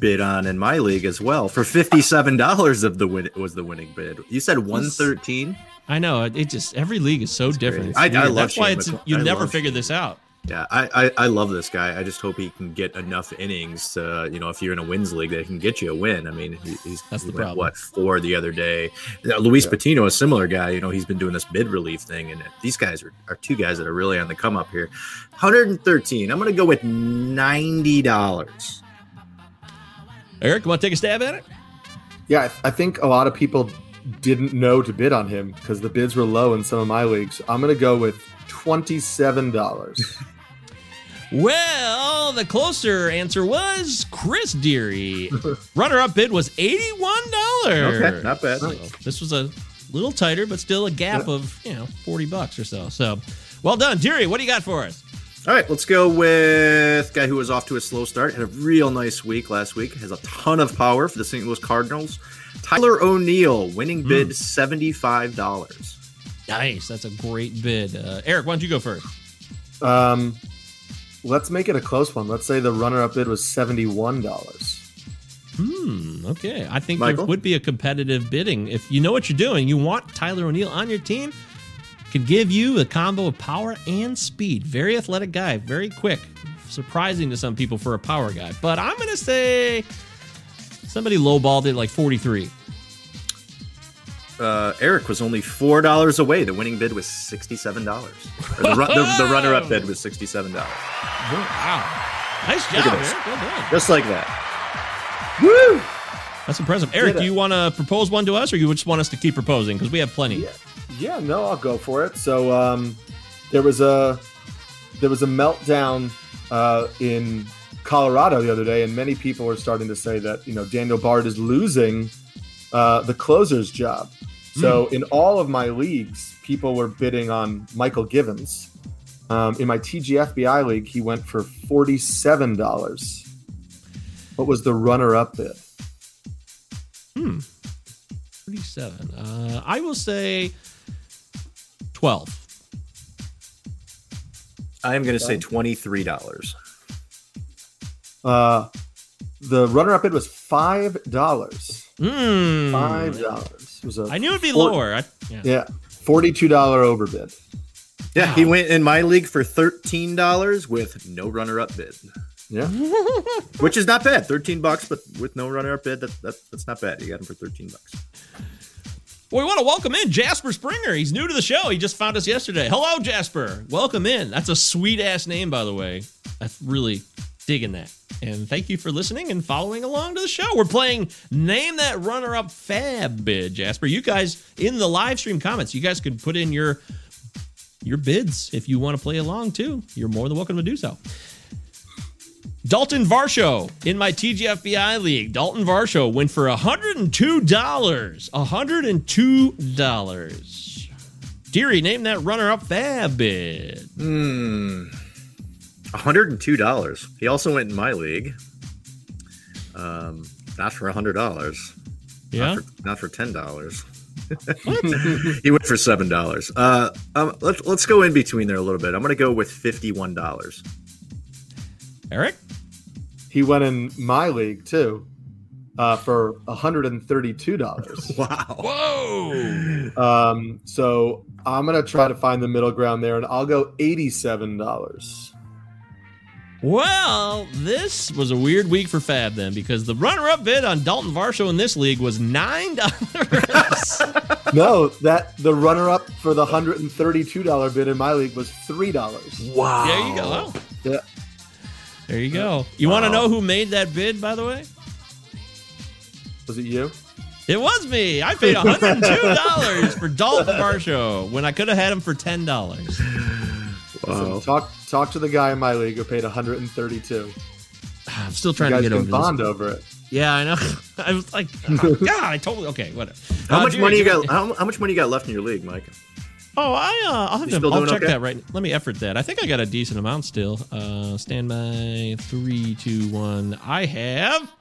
Speaker 3: bid on in my league as well for fifty-seven dollars of the win was the winning bid. You said one thirteen.
Speaker 2: I know it, it just every league is so different.
Speaker 3: I- I love
Speaker 2: That's why it's
Speaker 3: McCl-
Speaker 2: you
Speaker 3: I
Speaker 2: never figure
Speaker 3: Shane.
Speaker 2: this out.
Speaker 3: Yeah, I, I I love this guy. I just hope he can get enough innings to you know if you're in a wins league that can get you a win. I mean, he, he's
Speaker 2: That's
Speaker 3: he
Speaker 2: the
Speaker 3: went,
Speaker 2: problem.
Speaker 3: What four the other day? Uh, Luis Patino, a similar guy. You know, he's been doing this bid relief thing, and these guys are, are two guys that are really on the come up here. 113. I'm going to go with ninety dollars.
Speaker 2: Eric, you want to take a stab at it?
Speaker 5: Yeah, I, th- I think a lot of people didn't know to bid on him because the bids were low in some of my leagues. I'm going to go with twenty-seven dollars.
Speaker 2: Well, the closer answer was Chris Deary. Runner-up bid was eighty-one dollars.
Speaker 3: Okay, not bad.
Speaker 2: this was a little tighter, but still a gap of you know forty bucks or so. So, well done, Deary. What do you got for us?
Speaker 3: All right, let's go with guy who was off to a slow start. Had a real nice week last week. Has a ton of power for the St. Louis Cardinals. Tyler O'Neill, winning bid seventy-five dollars.
Speaker 2: Nice. That's a great bid. Uh, Eric, why don't you go first?
Speaker 5: Um, let's make it a close one. Let's say the runner-up bid was seventy-one dollars.
Speaker 2: Hmm. Okay. I think
Speaker 3: Michael?
Speaker 2: there would be a competitive bidding if you know what you're doing. You want Tyler O'Neill on your team. Could give you a combo of power and speed. Very athletic guy. Very quick. Surprising to some people for a power guy. But I'm gonna say somebody lowballed it like 43.
Speaker 3: Uh, Eric was only four dollars away. The winning bid was sixty-seven dollars. The, run- the, the runner-up bid was sixty-seven dollars.
Speaker 2: Wow. Nice job. Eric. Well done.
Speaker 3: Just like that. Woo!
Speaker 2: That's impressive. Eric, do you want to propose one to us, or you just want us to keep proposing? Because we have plenty.
Speaker 5: Yeah. Yeah, no, I'll go for it. So um, there was a there was a meltdown uh, in Colorado the other day, and many people are starting to say that you know Daniel Bard is losing uh, the closer's job. So in all of my leagues, people were bidding on Mychal Givens. Um, in my TGFBI league, he went for forty seven dollars. What was the runner up bid?
Speaker 2: Hmm. 37. Uh, I will say 12.
Speaker 3: I am going to say twenty-three dollars.
Speaker 5: Uh, the runner up bid was five dollars.
Speaker 2: Hmm.
Speaker 5: Five dollars. It was a
Speaker 2: I knew it'd be
Speaker 5: four-
Speaker 2: lower. I, yeah.
Speaker 5: Yeah, forty-two dollar overbid.
Speaker 3: Yeah, he went in my league for thirteen dollars with no runner-up bid,
Speaker 5: Yeah,
Speaker 3: which is not bad. Thirteen bucks, but with no runner-up bid, that, that that's not bad. You got him for thirteen bucks.
Speaker 2: Well, we want to welcome in Jasper Springer. He's new to the show. He just found us yesterday. Hello, Jasper. Welcome in. That's a sweet ass name, by the way. That's really digging that. And thank you for listening and following along to the show. We're playing Name That Runner Up Fab bid, Jasper. You guys in the live stream comments, you guys could put in your your bids if you want to play along too. You're more than welcome to do so. Daulton Varsho in my TGFBI league. Daulton Varsho went for $102. $102. Deary, name that runner up fab bid.
Speaker 3: Hmm. $102. He also went in my league. Um, not for $100.
Speaker 2: Yeah?
Speaker 3: Not for, not for $10. he went for $7. Uh, um, let's, let's go in between there a little bit. I'm going to go with $51.
Speaker 2: Eric?
Speaker 5: He went in my league too, uh, for hundred and thirty-two dollars.
Speaker 3: wow!
Speaker 2: Whoa!
Speaker 5: Um, so I'm gonna try to find the middle ground there, and I'll go eighty-seven dollars.
Speaker 2: Well, this was a weird week for Fab then because the runner up bid on Daulton Varsho in this league was $9.
Speaker 5: no, that the runner-up for the hundred and thirty-two dollar bid in my league was three dollars.
Speaker 3: Wow!
Speaker 2: There you go.
Speaker 5: Yeah.
Speaker 2: There you go. You want to know who made that bid, by the way?
Speaker 5: Was it you?
Speaker 2: It was me. I paid $102 for Daulton Varsho when I could have had him for $10.
Speaker 5: Listen, talk talk to the guy in my league who paid 132.
Speaker 2: I'm still trying
Speaker 5: you
Speaker 2: to get
Speaker 5: can
Speaker 2: over
Speaker 5: bond
Speaker 2: this.
Speaker 5: over it.
Speaker 2: Yeah, I know. I was like, oh, God, I totally okay. Whatever.
Speaker 3: How
Speaker 2: Uh,
Speaker 3: much
Speaker 2: Jerry,
Speaker 3: money you got? How, how much money you got left in your league, Mike?
Speaker 2: Oh, I uh, I'll have
Speaker 3: You
Speaker 2: to. I'll check
Speaker 3: okay?
Speaker 2: that right. Let me effort that. I think I got a decent amount still. Uh, stand by. Three, two, one. I have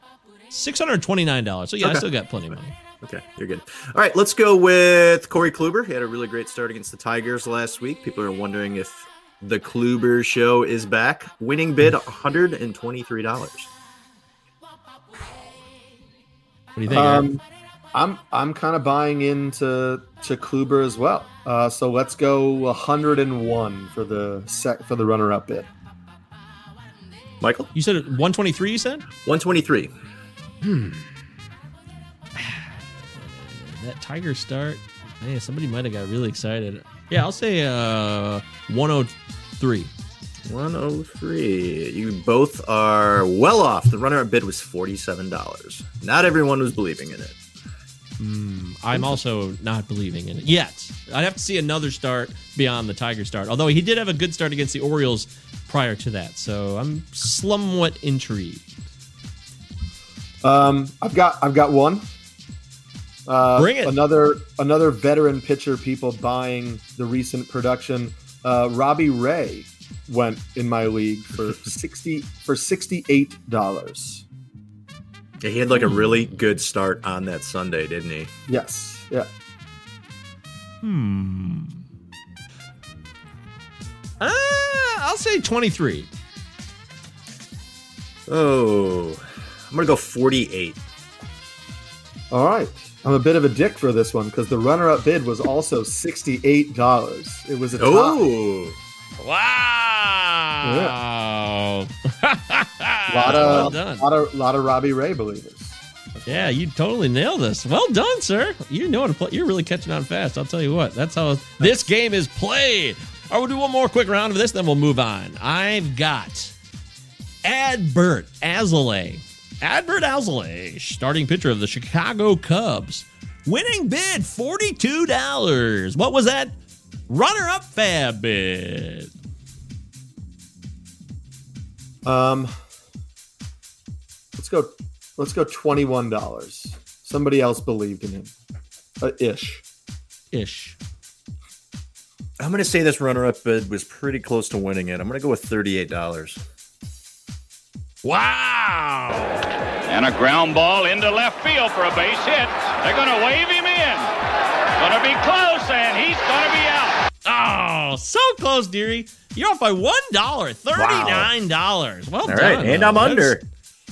Speaker 2: six hundred twenty nine dollars. So yeah, I still got plenty of money.
Speaker 3: Okay, you're good. All right, let's go with Corey Kluber. He had a really great start against the Tigers last week. People are wondering if the Kluber show is back. Winning bid $123.
Speaker 2: What do you think?
Speaker 5: Um, I'm I'm kind of buying into to Kluber as well. Uh, so let's go 101 for the sec for the runner-up bid.
Speaker 3: Michael?
Speaker 2: You said 123. You said
Speaker 3: 123.
Speaker 2: Hmm. That Tiger start. Man, somebody might have got really excited. Yeah, I'll say uh 103.
Speaker 3: 103. You both are well off. The runner-up bid was $47. Not everyone was believing in it.
Speaker 2: Hmm, I'm also not believing in it yet. I'd have to see another start beyond the Tiger start. Although he did have a good start against the Orioles prior to that, so I'm somewhat intrigued.
Speaker 5: Um, I've got I've got one. Uh,
Speaker 2: Bring it.
Speaker 5: Another another veteran pitcher. People buying the recent production. Uh, Robbie Ray went in my league for sixty for sixty eight dollars.
Speaker 3: Yeah, he had like a really good start on that Sunday, didn't he?
Speaker 5: Yes. Yeah.
Speaker 2: Hmm. Uh, I'll say 23.
Speaker 3: Oh, I'm going to go 48.
Speaker 5: All right. I'm a bit of a dick for this one because the runner-up bid was also sixty-eight dollars. It was a tie.
Speaker 3: Oh,
Speaker 2: Wow.
Speaker 5: lot
Speaker 2: well
Speaker 5: of
Speaker 2: done.
Speaker 5: lot of lot of Robbie Ray believers.
Speaker 2: Yeah, you totally nailed this. Well done, sir. You know how to play. You're really catching on fast. I'll tell you what. That's how this game is played. All right, we'll do one more quick round of this, then we'll move on. I've got Adbert Alzolay. Adbert Alzolay, starting pitcher of the Chicago Cubs. Winning bid $42. What was that? Runner up fab bid.
Speaker 5: Um, let's go. Let's go twenty-one dollars. Somebody else believed in him. Uh, ish.
Speaker 2: Ish.
Speaker 3: I'm going to say this runner-up bid was pretty close to winning it. I'm going to go with thirty-eight dollars.
Speaker 2: Wow.
Speaker 8: And a ground ball into left field for a base hit. They're going to wave him in. Going to be close, and he's going to be out.
Speaker 2: Oh, so close, dearie. You're off by one dollar, thirty-nine dollars. Well
Speaker 3: All
Speaker 2: done.
Speaker 3: right, and
Speaker 2: though.
Speaker 3: I'm
Speaker 2: That's-
Speaker 3: under.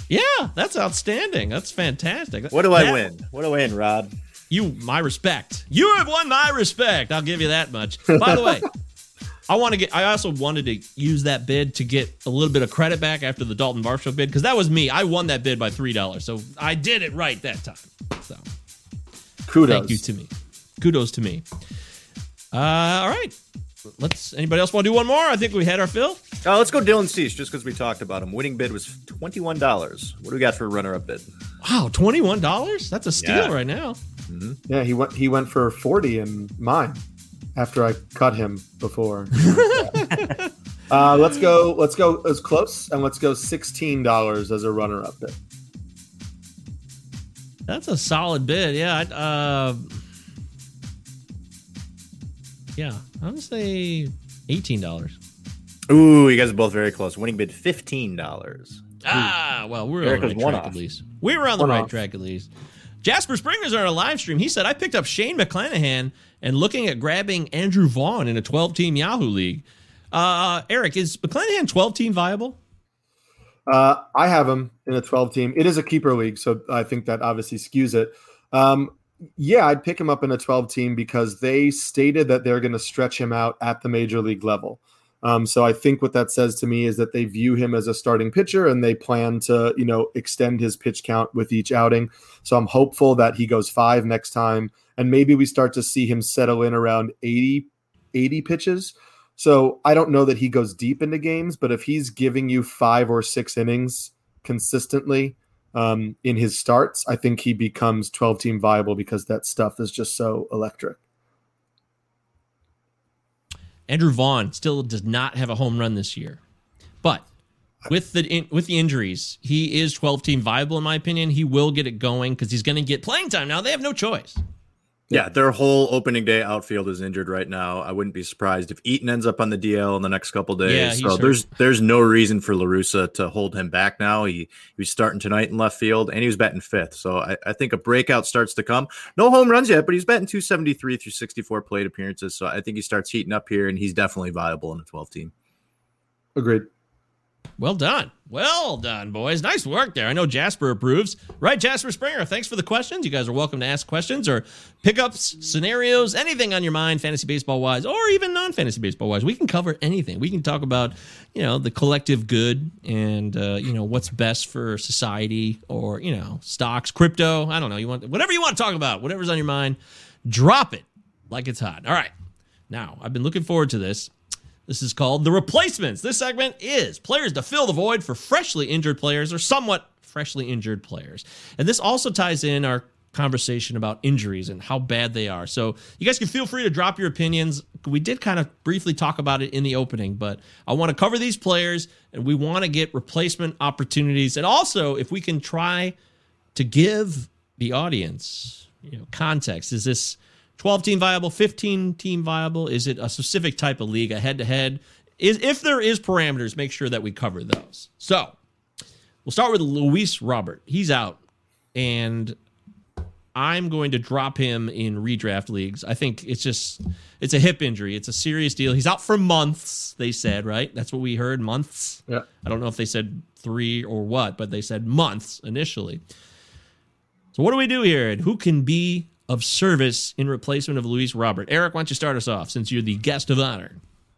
Speaker 2: Yeah, that's outstanding. That's fantastic.
Speaker 3: What do I
Speaker 2: That-
Speaker 3: win? What do I win, Rod?
Speaker 2: You, my respect. You have won my respect. I'll give you that much. By the way, I want to get. I also wanted to use that bid to get a little bit of credit back after the Daulton Varsho bid because that was me. I won that bid by three dollars, so I did it right that time. So
Speaker 5: Kudos.
Speaker 2: thank you to me. Kudos to me. Uh, all right. Let's. Anybody else want to do one more? I think we had our fill.
Speaker 3: Oh, let's go Dylan Cease just because we talked about him. Winning bid was twenty-one dollars. What do we got for a runner-up bid?
Speaker 2: Wow, twenty one dollars. That's a steal
Speaker 3: Yeah.
Speaker 2: right now.
Speaker 5: Yeah, he went. He went for forty in mine after I cut him before. uh, let's go. Let's go as close, and let's go sixteen dollars as a runner-up bid.
Speaker 2: That's a solid bid. Yeah. I'd, Uh, yeah. I'm gonna say eighteen dollars.
Speaker 3: Ooh, you guys are both very close. Winning bid fifteen dollars.
Speaker 2: Ah, well, we're on
Speaker 3: Eric
Speaker 2: the
Speaker 3: was
Speaker 2: right
Speaker 3: one
Speaker 2: track
Speaker 3: off.
Speaker 2: at least. We were on the
Speaker 3: One
Speaker 2: right
Speaker 3: off.
Speaker 2: track at least. Jasper Springer's on our live stream. He said, I picked up Shane McClanahan and looking at grabbing Andrew Vaughn in a 12 team Yahoo League. Uh, Eric, is McClanahan 12 team viable?
Speaker 5: Uh, I have him in a 12 team. It is a keeper league, so I think that obviously skews it. Um, yeah, I'd pick him up in a 12 team because they stated that they're going to stretch him out at the major league level. Um, so I think what that says to me is that they view him as a starting pitcher and they plan to, you know, extend his pitch count with each outing. So I'm hopeful that he goes five next time, and maybe we start to see him settle in around 80, 80 pitches. So I don't know that he goes deep into games, but if he's giving you five or six innings consistently um, in his starts, I think he becomes 12 team viable because that stuff is just so electric.
Speaker 2: Andrew Vaughn still does not have a home run this year, but with the in, with the injuries, he is 12 team viable in my opinion. He will get it going because he's going to get playing time now. They have no choice.
Speaker 3: Yeah, their whole opening day outfield is injured right now. I wouldn't be surprised if Eaton ends up on the DL in the next couple days.
Speaker 2: Yeah, he's
Speaker 3: so
Speaker 2: hurt.
Speaker 3: there's there's no reason for La Russa to hold him back now. He, he was starting tonight in left field and he was batting fifth. So I, I think a breakout starts to come. No home runs yet, but he's batting 273 through 64 plate appearances. So I think he starts heating up here and he's definitely viable in a 12 team.
Speaker 5: Agreed.
Speaker 2: Well done. Well done, boys. Nice work there. I know Jasper approves. Right, Jasper Springer. Thanks for the questions. You guys are welcome to ask questions or pickups, scenarios, anything on your mind, fantasy baseball wise, or even non fantasy baseball wise. We can cover anything. We can talk about, you know, the collective good and, uh, you know, what's best for society or, you know, stocks, crypto. I don't know. You want whatever you want to talk about, whatever's on your mind, drop it like it's hot. All right. Now, I've been looking forward to this. This is called The Replacements. This segment is players to fill the void for freshly injured players or somewhat freshly injured players. And this also ties in our conversation about injuries and how bad they are. So you guys can feel free to drop your opinions. We did kind of briefly talk about it in the opening, but I want to cover these players and we want to get replacement opportunities. And also, if we can try to give the audience, you know, context. Is this 12 team viable, 15 team viable? Is it a specific type of league, a head to head? Is if there is parameters, make sure that we cover those. So we'll start with Luis Robert. He's out, and I'm going to drop him in redraft leagues. I think it's just it's a hip injury. It's a serious deal. He's out for months. They said right. That's what we heard. Months.
Speaker 5: Yeah.
Speaker 2: I don't know if they said three or what, but they said months initially. So what do we do here, and who can be of service in replacement of Luis Robert? Eric, why don't you start us off since you're the guest of honor?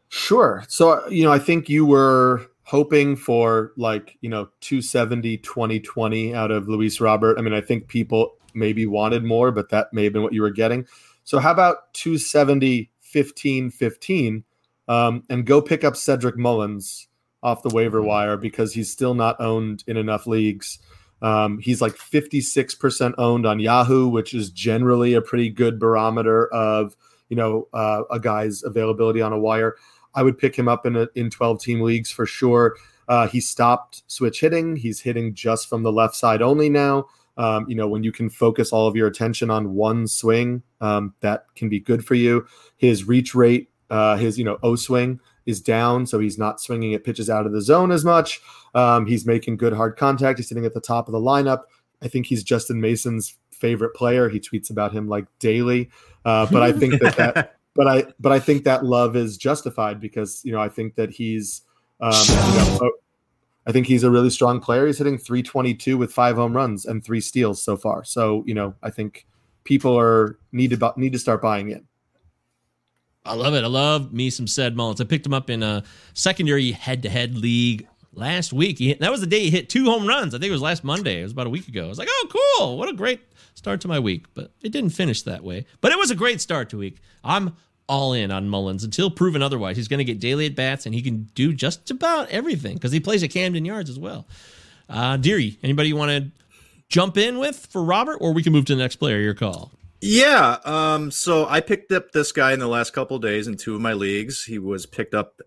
Speaker 5: Sure. So, you know, I think you were hoping for like, you know, 270, 2020 out of Luis Robert. I mean, I think people maybe wanted more, but that may have been what you were getting. So, how about 270, 15, 15, um, and go pick up Cedric Mullins off the waiver wire because he's still not owned in enough leagues. Um, he's like 56% owned on Yahoo, which is generally a pretty good barometer of, you know, uh, a guy's availability on a wire. I would pick him up in a, in 12 team leagues for sure. Uh, he stopped switch hitting. He's hitting just from the left side only now. Um, you know, when you can focus all of your attention on one swing, um, that can be good for you. His reach rate, uh, his you know O swing is down, so he's not swinging at pitches out of the zone as much. Um, he's making good hard contact. He's sitting at the top of the lineup. I think he's Justin Mason's favorite player. He tweets about him like daily. Uh, but I think that that but I but I think that love is justified because you know I think that he's um, you know, I think he's a really strong player. He's hitting 322 with five home runs and three steals so far. So you know I think people are need to need to start buying in.
Speaker 2: I love it. I love me some Ced Mullins. I picked him up in a secondary head-to-head league last week. He, that was the day he hit two home runs. I think it was last Monday. It was about a week ago. I was like, oh, cool. What a great start to my week. But it didn't finish that way. But it was a great start to week. I'm all in on Mullins until proven otherwise. He's going to get daily at bats and he can do just about everything because he plays at Camden Yards as well. Uh, Deary, anybody you want to jump in with for Robert, or we can move to the next player? Your call.
Speaker 3: Yeah. Um, so I picked up this guy in the last couple days in two of my leagues. He was picked up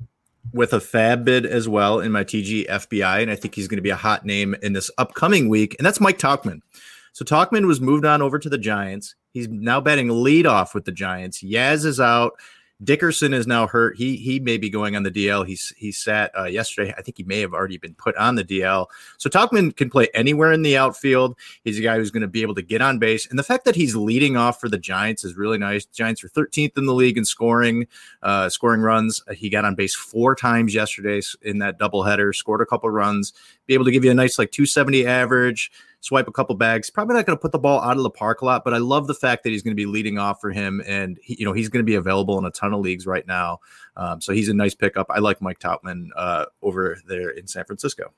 Speaker 3: with a fab bid as well in my TG FBI, and I think he's going to be a hot name in this upcoming week, and that's Mike Tauchman. So Tauchman was moved on over to the Giants. He's now batting leadoff with the Giants. Yaz is out. Dickerson is now hurt. He he may be going on the DL. He's he sat uh, yesterday. I think he may have already been put on the DL. So Tauchman can play anywhere in the outfield. He's a guy who's going to be able to get on base. And the fact that he's leading off for the Giants is really nice. Giants are 13th in the league in scoring, uh, scoring runs. He got on base four times yesterday in that doubleheader. Scored a couple runs. Be able to give you a nice like 270 average swipe a couple bags. Probably not going to put the ball out of the park a lot, but I love the fact that he's going to be leading off for him, and he, you know he's going to be available in a ton of leagues right now. Um, so he's a nice pickup. I like Mike Tauchman uh, over there in San Francisco.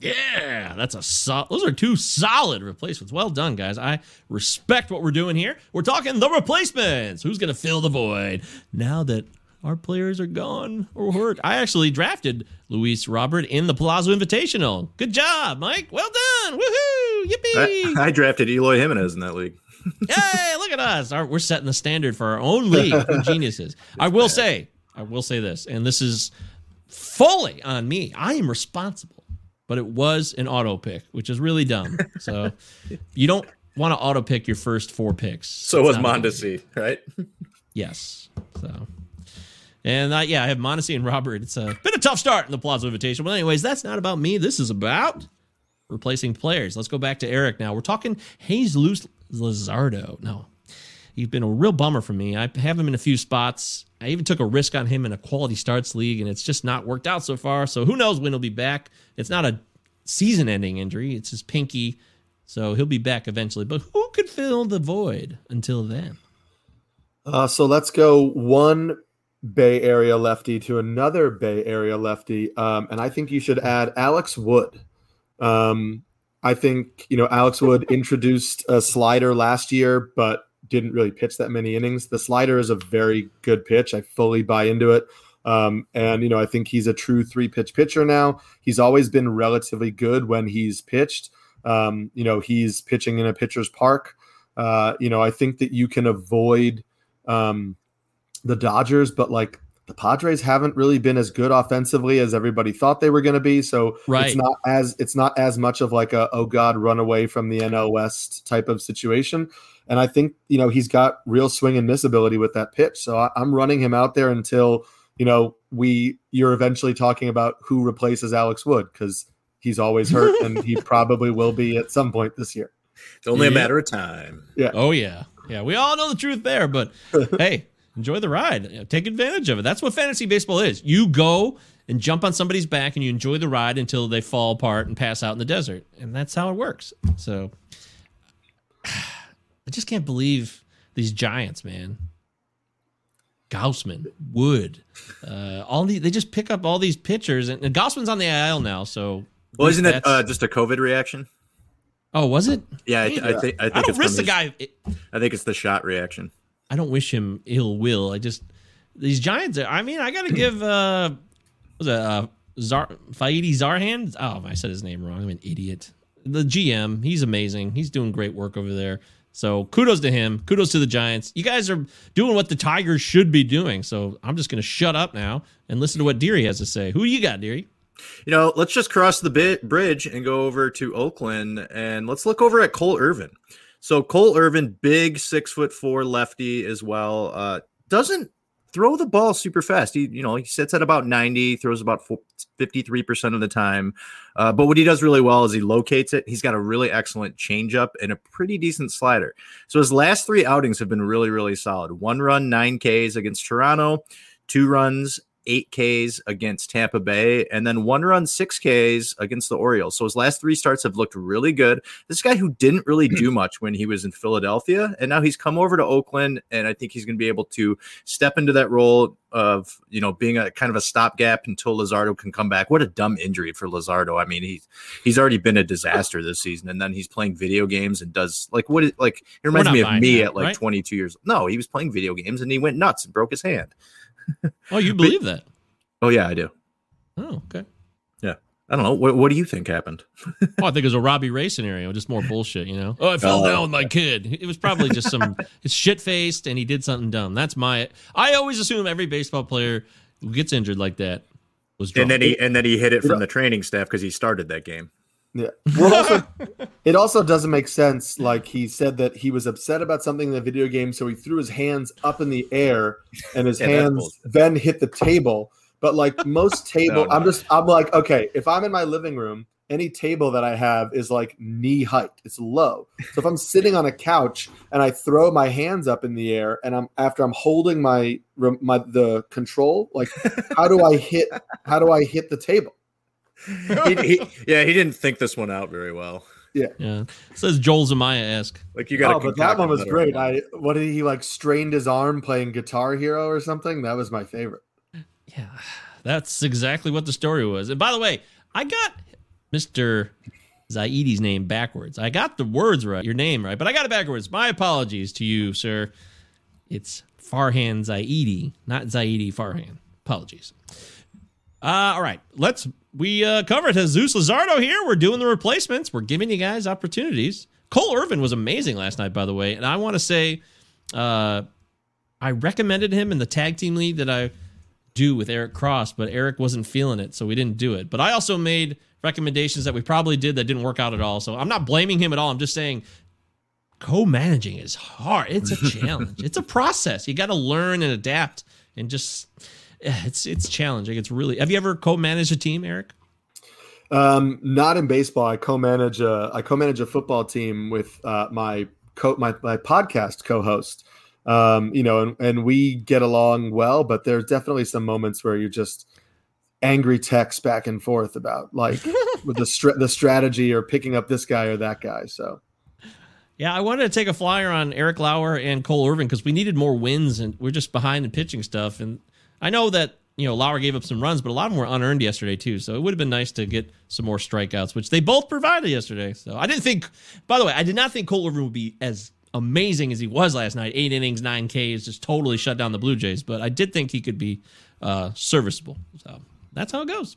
Speaker 2: Yeah, that's a sol- those are two solid replacements. Well done, guys. I respect what we're doing here. We're talking the replacements. Who's going to fill the void now that our players are gone or hurt. I actually drafted Luis Robert in the Palazzo Invitational. Good job, Mike. Well done. Woohoo! Yippee!
Speaker 3: I, I drafted Eloy Jimenez in that league.
Speaker 2: hey, look at us. Our, we're setting the standard for our own league. We're geniuses. I will say, I will say this, and this is fully on me. I am responsible, but it was an auto pick, which is really dumb. So you don't want to auto pick your first four picks.
Speaker 3: So was Mondesi, right?
Speaker 2: Yes. So and uh, yeah, I have Mondesi and Robert. It's a been a tough start in the Palazzo Invitation. But anyways, that's not about me. This is about replacing players. Let's go back to Eric now. We're talking Jesus Luzardo. No, he's been a real bummer for me. I have him in a few spots. I even took a risk on him in a quality starts league, and it's just not worked out so far. So who knows when he'll be back? It's not a season-ending injury. It's his pinky, so he'll be back eventually. But who could fill the void until then?
Speaker 5: Uh, so let's go one Bay Area lefty to another Bay Area lefty, um, and I think you should add Alex Wood. Um, I think you know Alex Wood introduced a slider last year, but didn't really pitch that many innings. The slider is a very good pitch. I fully buy into it. Um, and you know, I think he's a true three pitch pitcher now. He's always been relatively good when he's pitched. Um, you know, he's pitching in a pitcher's park. Uh, you know, I think that you can avoid um, the Dodgers, but like the Padres haven't really been as good offensively as everybody thought they were going to be. So
Speaker 2: right.
Speaker 5: it's not as it's not as much of like a oh god run away from the NL West type of situation. And I think you know he's got real swing and miss ability with that pitch. So I, I'm running him out there until you know we you're eventually talking about who replaces Alex Wood because he's always hurt and he probably will be at some point this year.
Speaker 3: It's only yeah. a matter of time.
Speaker 5: Yeah.
Speaker 2: Oh yeah. Yeah. We all know the truth there, but hey, enjoy the ride. You know, take advantage of it. That's what fantasy baseball is. You go and jump on somebody's back and you enjoy the ride until they fall apart and pass out in the desert. And that's how it works. So I just can't believe these giants, man. Gausman, Wood, uh, all the they just pick up all these pitchers, and, and Gausman's on the IL now. So,
Speaker 3: Well, isn't it uh, just a COVID reaction?
Speaker 2: Oh, was it?
Speaker 3: Yeah, I, I I think
Speaker 2: I don't
Speaker 3: it's
Speaker 2: risk the
Speaker 3: his-
Speaker 2: guy.
Speaker 3: I think it's the shot reaction.
Speaker 2: I don't wish him ill will. I just these Giants. Are, I mean, I got to give uh, was it uh, Zar Faidi Zarhan? Oh, I said his name wrong. I'm an idiot. The GM, he's amazing. He's doing great work over there. So kudos to him. Kudos to the Giants. You guys are doing what the Tigers should be doing. So I'm just going to shut up now and listen to what Deary has to say. Who you got, Deary?
Speaker 3: You know, let's just cross the bit bridge and go over to Oakland and let's look over at Cole Irvin. So Cole Irvin, big six foot four lefty as well. Uh, doesn't throw the ball super fast. He, you know, he sits at about 90, throws about 53% of the time. Uh, but what he does really well is he locates it. He's got a really excellent changeup and a pretty decent slider. So his last three outings have been really, really solid. One run, nine Ks against Toronto, two runs, eight Ks against Tampa Bay, and then one run, six Ks against the Orioles. So his last three starts have looked really good. This guy who didn't really do much when he was in Philadelphia, and now he's come over to Oakland, and I think he's going to be able to step into that role of you know being a kind of a stopgap until Luzardo can come back. What a dumb injury for Luzardo. I mean, he's he's already been a disaster this season, and then he's playing video games and does like what is like it reminds me of me
Speaker 2: that,
Speaker 3: at like
Speaker 2: right?
Speaker 3: 22 years. No, he was playing video games and he went nuts and broke his hand.
Speaker 2: Oh, you believe that?
Speaker 3: Oh yeah, I do.
Speaker 2: Oh, okay.
Speaker 3: Yeah. I don't know. What, what do you think happened?
Speaker 2: Oh, I think it was a Robbie Ray scenario, just more bullshit, you know. Oh, I fell
Speaker 3: Oh.
Speaker 2: down with my kid. It was probably just some it's shit faced and he did something dumb. That's my. I always assume every baseball player who gets injured like that was drunk.
Speaker 3: And then he and then he hit it from the training staff because he started that game.
Speaker 5: Yeah. Well, also, it also doesn't make sense. Like he said that he was upset about something in the video game, so he threw his hands up in the air, and his
Speaker 3: Yeah,
Speaker 5: hands then hit the table. But like most table,
Speaker 3: No,
Speaker 5: I'm
Speaker 3: no.
Speaker 5: just I'm like, okay, if I'm in my living room, any table that I have is like knee height. It's low. So if I'm sitting on a couch and I throw my hands up in the air, and I'm after I'm holding my my the control, like how do I hit? How do I hit the table?
Speaker 3: he, he, yeah, he didn't think this one out very well.
Speaker 5: Yeah.
Speaker 2: Yeah. Says Joel Zumaya esque.
Speaker 3: Like you got.
Speaker 5: Oh, but that one was great. I what did he like strained his arm playing Guitar Hero or something? That was my favorite.
Speaker 2: Yeah, that's exactly what the story was. And by the way, I got Mr. Zaidi's name backwards. I got the words right, your name right, but I got it backwards. My apologies to you, sir. It's Farhan Zaidi, not Zaidi Farhan. Apologies. Uh, all right, let's. We uh, covered Jesus Luzardo here. We're doing the replacements. We're giving you guys opportunities. Cole Irvin was amazing last night, by the way, and I want to say, uh, I recommended him in the tag team league that I do with Eric Cross, but Eric wasn't feeling it, so we didn't do it. But I also made recommendations that we probably did that didn't work out at all. So I'm not blaming him at all. I'm just saying co-managing is hard. It's a challenge. it's a process. You got to learn and adapt and just it's it's challenging. It's really. Have you ever co-managed a team, Eric?
Speaker 5: Um, not in baseball. I co-manage a I co-manage a football team with uh, my co my, my podcast co-host. Um, you know, and, and we get along well, but there's definitely some moments where you just angry text back and forth about like with the str- the strategy or picking up this guy or that guy. So
Speaker 2: Yeah, I wanted to take a flyer on Eric Lauer and Cole Irvin because we needed more wins and we're just behind in pitching stuff. And I know that you know Lauer gave up some runs, but a lot of them were unearned yesterday too. So it would have been nice to get some more strikeouts, which they both provided yesterday. So I didn't think. By the way, I did not think Cole Irvin would be as amazing as he was last night. Eight innings, nine Ks, just totally shut down the Blue Jays. But I did think he could be uh, serviceable. So that's how it goes.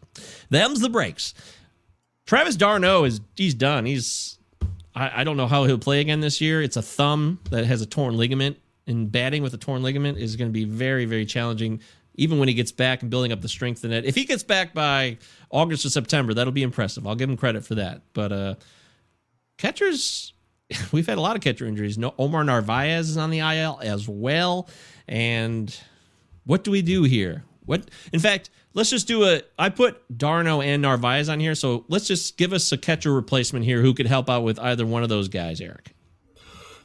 Speaker 2: Them's the breaks. Travis d'Arnaud is he's done. He's I, I don't know how he'll play again this year. It's a thumb that has a torn ligament, and batting with a torn ligament is going to be very, very challenging. Even when he gets back and building up the strength in it. If he gets back by August or September, that'll be impressive. I'll give him credit for that. But uh catchers, we've had a lot of catcher injuries. No, Omar Narvaez is on the IL as well. And what do we do here? What, in fact, let's just do a. I put d'Arnaud and Narvaez on here, so let's just give us a catcher replacement here who could help out with either one of those guys, Eric.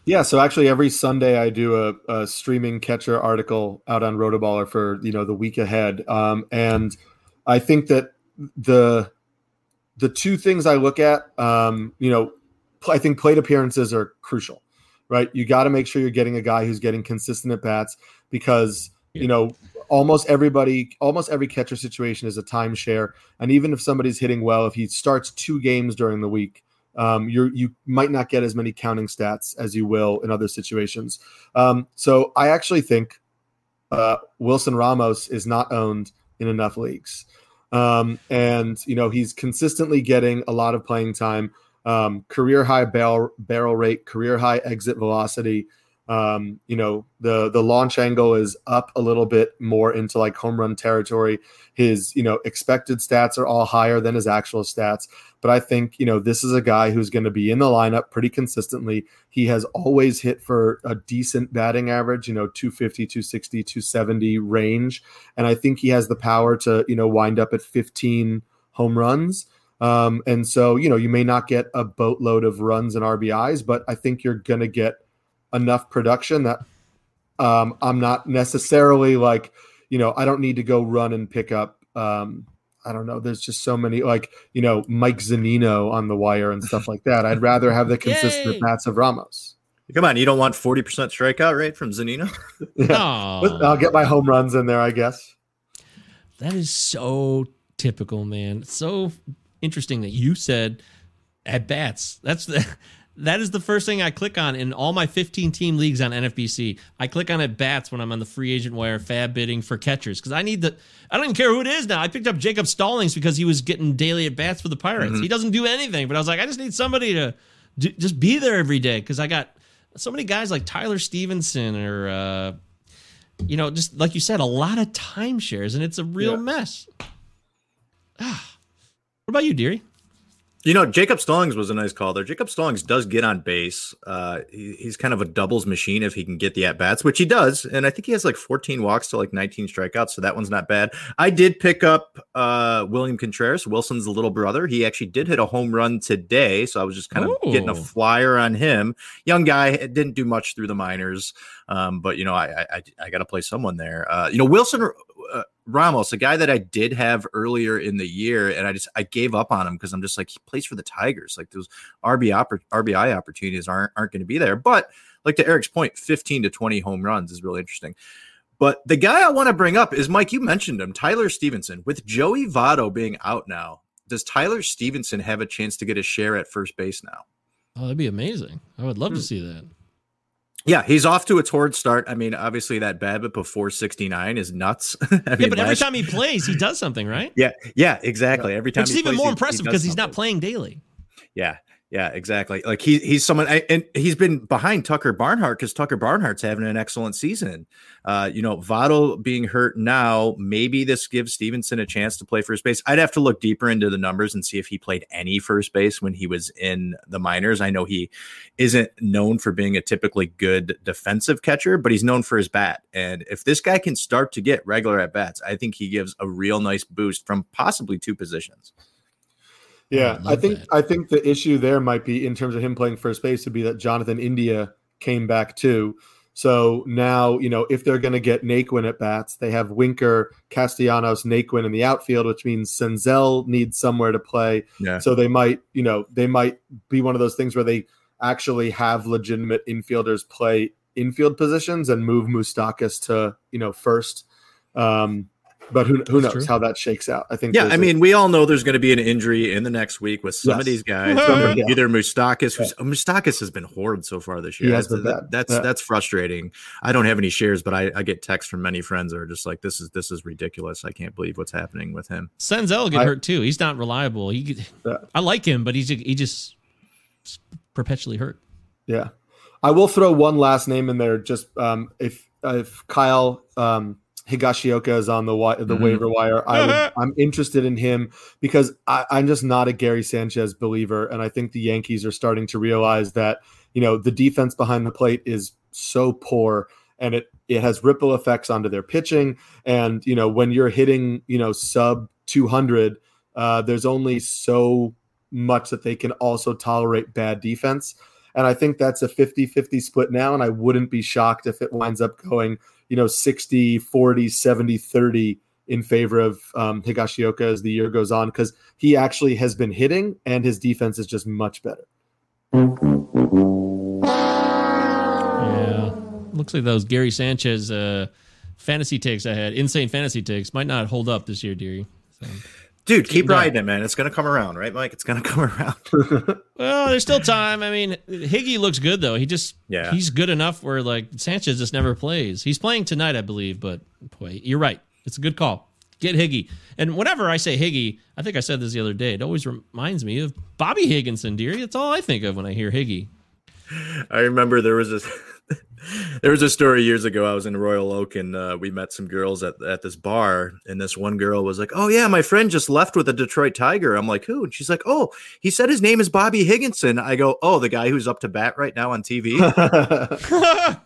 Speaker 5: Yeah, so actually every Sunday I do a, a streaming catcher article out on Rotoballer for you know the week ahead, um, and I think that the the two things I look at, um, you know, I think plate appearances are crucial, right? You got to make sure you're getting a guy who's getting consistent at bats because you know almost everybody, almost every catcher situation is a timeshare, and even if somebody's hitting well, if he starts two games during the week um, you you might not get as many counting stats as you will in other situations. Um, so I actually think uh, Wilson Ramos is not owned in enough leagues, um, and you know he's consistently getting a lot of playing time, um, career high barrel barrel rate, career high exit velocity. Um, you know the the launch angle is up a little bit more into like home run territory. His you know expected stats are all higher than his actual stats. But I think, you know, this is a guy who's going to be in the lineup pretty consistently. He has always hit for a decent batting average, you know, 250, 260, 270 range. And I think he has the power to, you know, wind up at 15 home runs. Um, and so, you know, you may not get a boatload of runs and RBIs, but I think you're going to get enough production that um, I'm not necessarily like, you know, I don't need to go run and pick up, um, I don't know. There's just so many like you know Mike Zunino on the wire and stuff like that. I'd rather have the consistent
Speaker 3: Yay.
Speaker 5: bats of Ramos.
Speaker 3: Come on, you don't want forty percent strikeout rate from Zunino?
Speaker 5: Yeah. I'll get my home runs in there, I guess.
Speaker 2: That is so typical, man. It's so interesting that you said at bats. That's the that is the first thing I click on in all my 15 team leagues on NFBC. I click on at bats when I'm on the free agent wire fab bidding for catchers because I need the. I don't even care who it is now. I picked up Jacob Stallings because he was getting daily at bats for the Pirates.
Speaker 3: Mhm.
Speaker 2: He doesn't do anything, but I was like, I just need somebody to d- just be there every day because I got so many guys like Tyler Stephenson or. uh you know, just like you said, a lot of timeshares, and it's a real
Speaker 3: Yeah.
Speaker 2: mess. Ah. What about you, Deary?
Speaker 3: You know, Jacob Stallings was a nice call there. Jacob Stallings does get on base. Uh, he, he's kind of a doubles machine if he can get the at bats, which he does. And I think he has like 14 walks to like 19 strikeouts, so that one's not bad. I did pick up uh, William Contreras, Wilson's little brother. He actually did hit a home run today, so I was just kind of getting a flyer on him. Young guy, didn't do much through the minors, um, but you know, I I, I got to play someone there. Uh, you know, Wilson Ramos, a guy that I did have earlier in the year, and I just I gave up on him because I'm just like he plays for the Tigers. Like those RBI oppor- RBI opportunities aren't aren't going to be there. But like to Eric's point, 15 to 20 home runs is really interesting. But the guy I want to bring up is Mike. You mentioned him, Tyler Stephenson. With Joey Votto being out now, does Tyler Stephenson have a chance to get a share at first base now?
Speaker 2: Oh, that'd be amazing. I would
Speaker 3: Hmm.
Speaker 2: love to see that.
Speaker 3: Yeah, he's off to a torrid start. I mean, obviously that BABIP of 469 is nuts. I mean,
Speaker 2: yeah, but every time he plays, he does something, right?
Speaker 3: Yeah, yeah, exactly. Every time
Speaker 2: Which is even
Speaker 3: plays,
Speaker 2: more
Speaker 3: he- he
Speaker 2: impressive
Speaker 3: does
Speaker 2: because he's not playing daily.
Speaker 3: Yeah, yeah, exactly. Like he he's someone, and he's been behind Tucker Barnhart because Tucker Barnhart's having an excellent season. Uh, you know, Votto being hurt now, maybe this gives Stephenson a chance to play first base. I'd have to look deeper into the numbers and see if he played any first base when he was in the minors. I know he isn't known for being a typically good defensive catcher, but he's known for his bat. And if this guy can start to get regular at bats, I think he gives a real nice boost from possibly two positions.
Speaker 5: Yeah, I,
Speaker 2: love
Speaker 5: think
Speaker 2: that.
Speaker 5: I think the issue there might be in terms of him playing first base would be that Jonathan India came back too. So now, you know, if they're going to get Naquin at bats, they have Winker, Castellanos, Naquin in the outfield, which means Senzel needs somewhere to play.
Speaker 3: Yeah.
Speaker 5: So they might, you know, they might be one of those things where they actually have legitimate infielders play infield positions and move Moustakas to, you know, first. Um, but who, who knows
Speaker 2: true.
Speaker 5: how that shakes out? I think
Speaker 3: Yeah,
Speaker 5: I
Speaker 3: I
Speaker 5: a-
Speaker 3: mean, we all know there's going to be an injury in the next week with some of these guys. Either,
Speaker 5: yeah.
Speaker 3: either Moustakas, who's Moustakas has been horrid so far this year.
Speaker 5: He
Speaker 3: that's, that's
Speaker 5: Yeah.
Speaker 3: that's frustrating. I don't have any shares, but I, I get texts from many friends that are just like, "This is this is ridiculous. I can't believe what's happening with him."
Speaker 2: Senzel get
Speaker 5: I-
Speaker 2: hurt too. He's not reliable. He,
Speaker 5: Yeah.
Speaker 2: I like him, but he's he just perpetually hurt.
Speaker 5: Yeah, I will throw one last name in there. Just um, if if Kyle um, Higashioka is on the wi- the
Speaker 3: Mhm.
Speaker 5: waiver wire, I would, I'm interested in him because I, I'm just not a Gary Sanchez believer, and I think the Yankees are starting to realize that you know the defense behind the plate is so poor, and it it has ripple effects onto their pitching, and you know when you're hitting you know sub 200, uh, there's only so much that they can also tolerate bad defense. And I think that's a 50 50 split now. And I wouldn't be shocked if it winds up going, you know, 60, 40, 70, 30 in favor of um, Higashioka as the year goes on because he actually has been hitting and his defense is just much better.
Speaker 2: Yeah. Looks like those Gary Sanchez uh, fantasy takes I had, insane fantasy takes, might not hold up this year, dearie. So.
Speaker 3: Dude, keep
Speaker 2: Keep
Speaker 3: riding it, man. It's gonna come around, right, Mike? It's gonna come around.
Speaker 2: Well, there's still time. I mean, Higgy looks good though. He just
Speaker 3: Yeah.
Speaker 2: he's good enough where like Sanchez just never plays. He's playing tonight, I believe, but boy, you're right. It's a good call. Get Higgy. And whenever I say Higgy, I think I said this the other day. It always reminds me of Bobby Higginson, dearie. That's all I think of when I hear Higgy.
Speaker 3: I remember there was a there was a story years ago. I was in Royal Oak and uh, we met some girls at, at this bar, and this one girl was like, "Oh yeah, my friend just left with a Detroit Tiger." I'm like, "Who?" And she's like, "Oh, he said his name is Bobby Higginson." I go, "Oh, the guy who's up to bat right now on TV."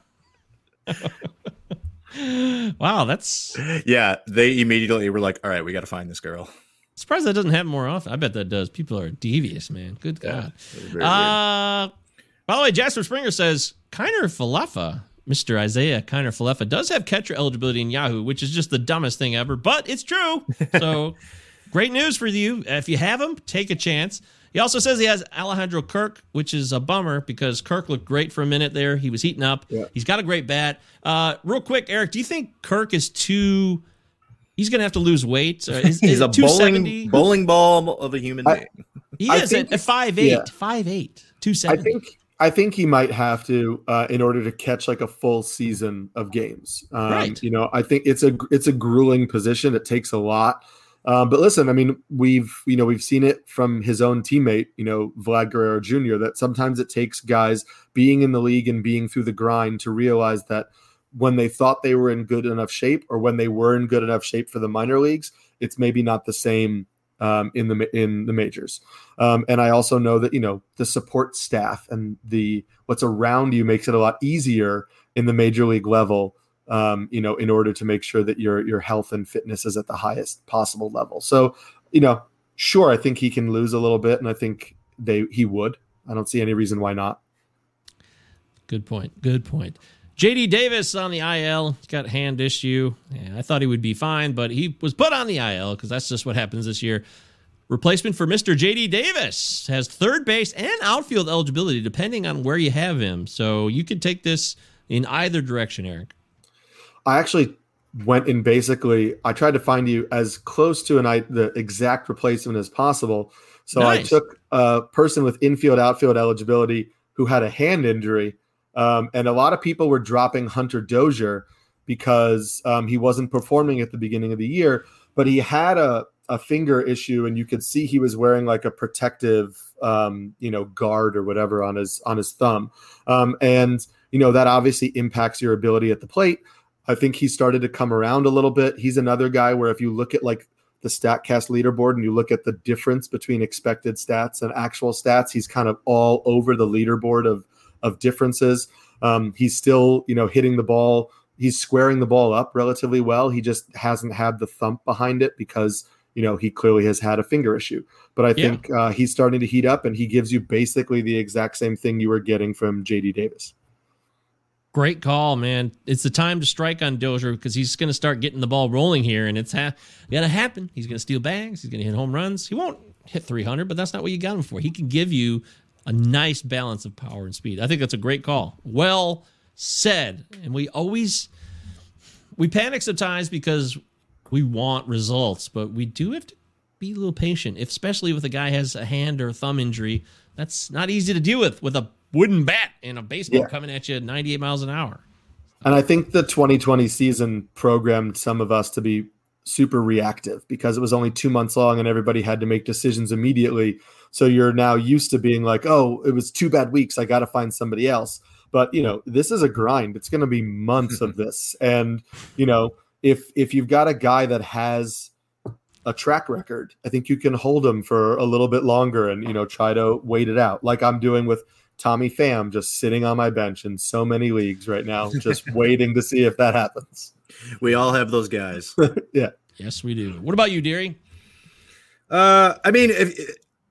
Speaker 2: wow, that's
Speaker 3: yeah. They immediately were like, "All right, we got to find this girl."
Speaker 2: surprised that doesn't happen more often. I bet that does. People are devious, man. Good God.
Speaker 3: very
Speaker 2: Uh, by the way, Jasper Springer says Kiner Falefa, Mr. Isaiah Kiner Falefa, does have catcher eligibility in Yahoo, which is just the dumbest thing ever, but it's true. So great news for you. If you have him, take a chance. He also says he has Alejandro Kirk, which is a bummer because Kirk looked great for a minute there. He was heating up. He's got a great bat. Uh, real quick, Eric, do you think Kirk is too? He's going to have to lose weight. Is,
Speaker 3: He's
Speaker 2: is
Speaker 3: a bowling bowling ball of a human being.
Speaker 2: He
Speaker 5: I
Speaker 2: is at
Speaker 5: yeah.
Speaker 2: five eight, two
Speaker 5: I
Speaker 2: seventy.
Speaker 5: think I think he might have to uh, in order to catch like a full season of games. Um,
Speaker 2: Right.
Speaker 5: You know, I think it's a it's a grueling position. It takes a lot. Um, but listen, I mean, we've you know we've seen it from his own teammate, you know, Vlad Guerrero Jr. That sometimes it takes guys being in the league and being through the grind to realize that when they thought they were in good enough shape, or when they were in good enough shape for the minor leagues, it's maybe not the same um, in the in the majors. Um, and I also know that you know the support staff and the what's around you makes it a lot easier in the major league level. Um, you know, in order to make sure that your your health and fitness is at the highest possible level. So, you know, sure, I think he can lose a little bit, and I think they he would. I don't see any reason why not.
Speaker 2: Good point. Good point. JD Davis on the IL. He's got hand issue. Yeah, I thought he would be fine, but he was put on the IL because that's just what happens this year. Replacement for Mr. JD Davis has third base and outfield eligibility depending on where you have him. So you could take this in either direction, Eric.
Speaker 5: I actually went in basically. I tried to find you as close to an I the exact replacement as possible. So I took a person with infield outfield eligibility who had a hand injury, um, and a lot of people were dropping Hunter Dozier because um, he wasn't performing at the beginning of the year, but he had a a finger issue, and you could see he was wearing like a protective, um, you know, guard or whatever on his on his thumb, um, and you know that obviously impacts your ability at the plate. I think he started to come around a little bit. He's another guy where if you look at like the StatCast leaderboard and you look at the difference between expected stats and actual stats, he's kind of all over the leaderboard of of differences. Um, he's still, you know, hitting the ball. He's squaring the ball up relatively well. He just hasn't had the thump behind it because you know he clearly has had a finger issue. But I
Speaker 2: Yeah.
Speaker 5: think uh, he's starting to heat up, and he gives you basically the exact same thing you were getting from JD Davis.
Speaker 2: Great call, man. It's the time to strike on Dozier because he's going to start getting the ball rolling here, and it's ha- going to happen. He's going to steal bags. He's going to hit home runs. He won't hit 300, but that's not what you got him for. He can give you a nice balance of power and speed. I think that's a great call. Well said. And we always we panic sometimes because we want results, but we do have to be a little patient, if, especially if a guy has a hand or a thumb injury. That's not easy to deal with with a wooden bat and a baseball
Speaker 5: Yeah.
Speaker 2: coming at you at 98 miles an hour.
Speaker 5: And I think the 2020 season programmed some of us to be super reactive because it was only two months long and everybody had to make decisions immediately. So you're now used to being like, oh, it was two bad weeks. I got to find somebody else. But you know, this is a grind. It's going to be months of this, and you know, if if you've got a guy that has a track record, I think you can hold him for a little bit longer and you know try to wait it out, like I'm doing with Tommy Pham, just sitting on my bench in so many leagues right now, just waiting to see if that happens.
Speaker 3: We all have those guys.
Speaker 5: yeah.
Speaker 2: Yes, we do. What about you, Deary?
Speaker 3: Uh, I mean, if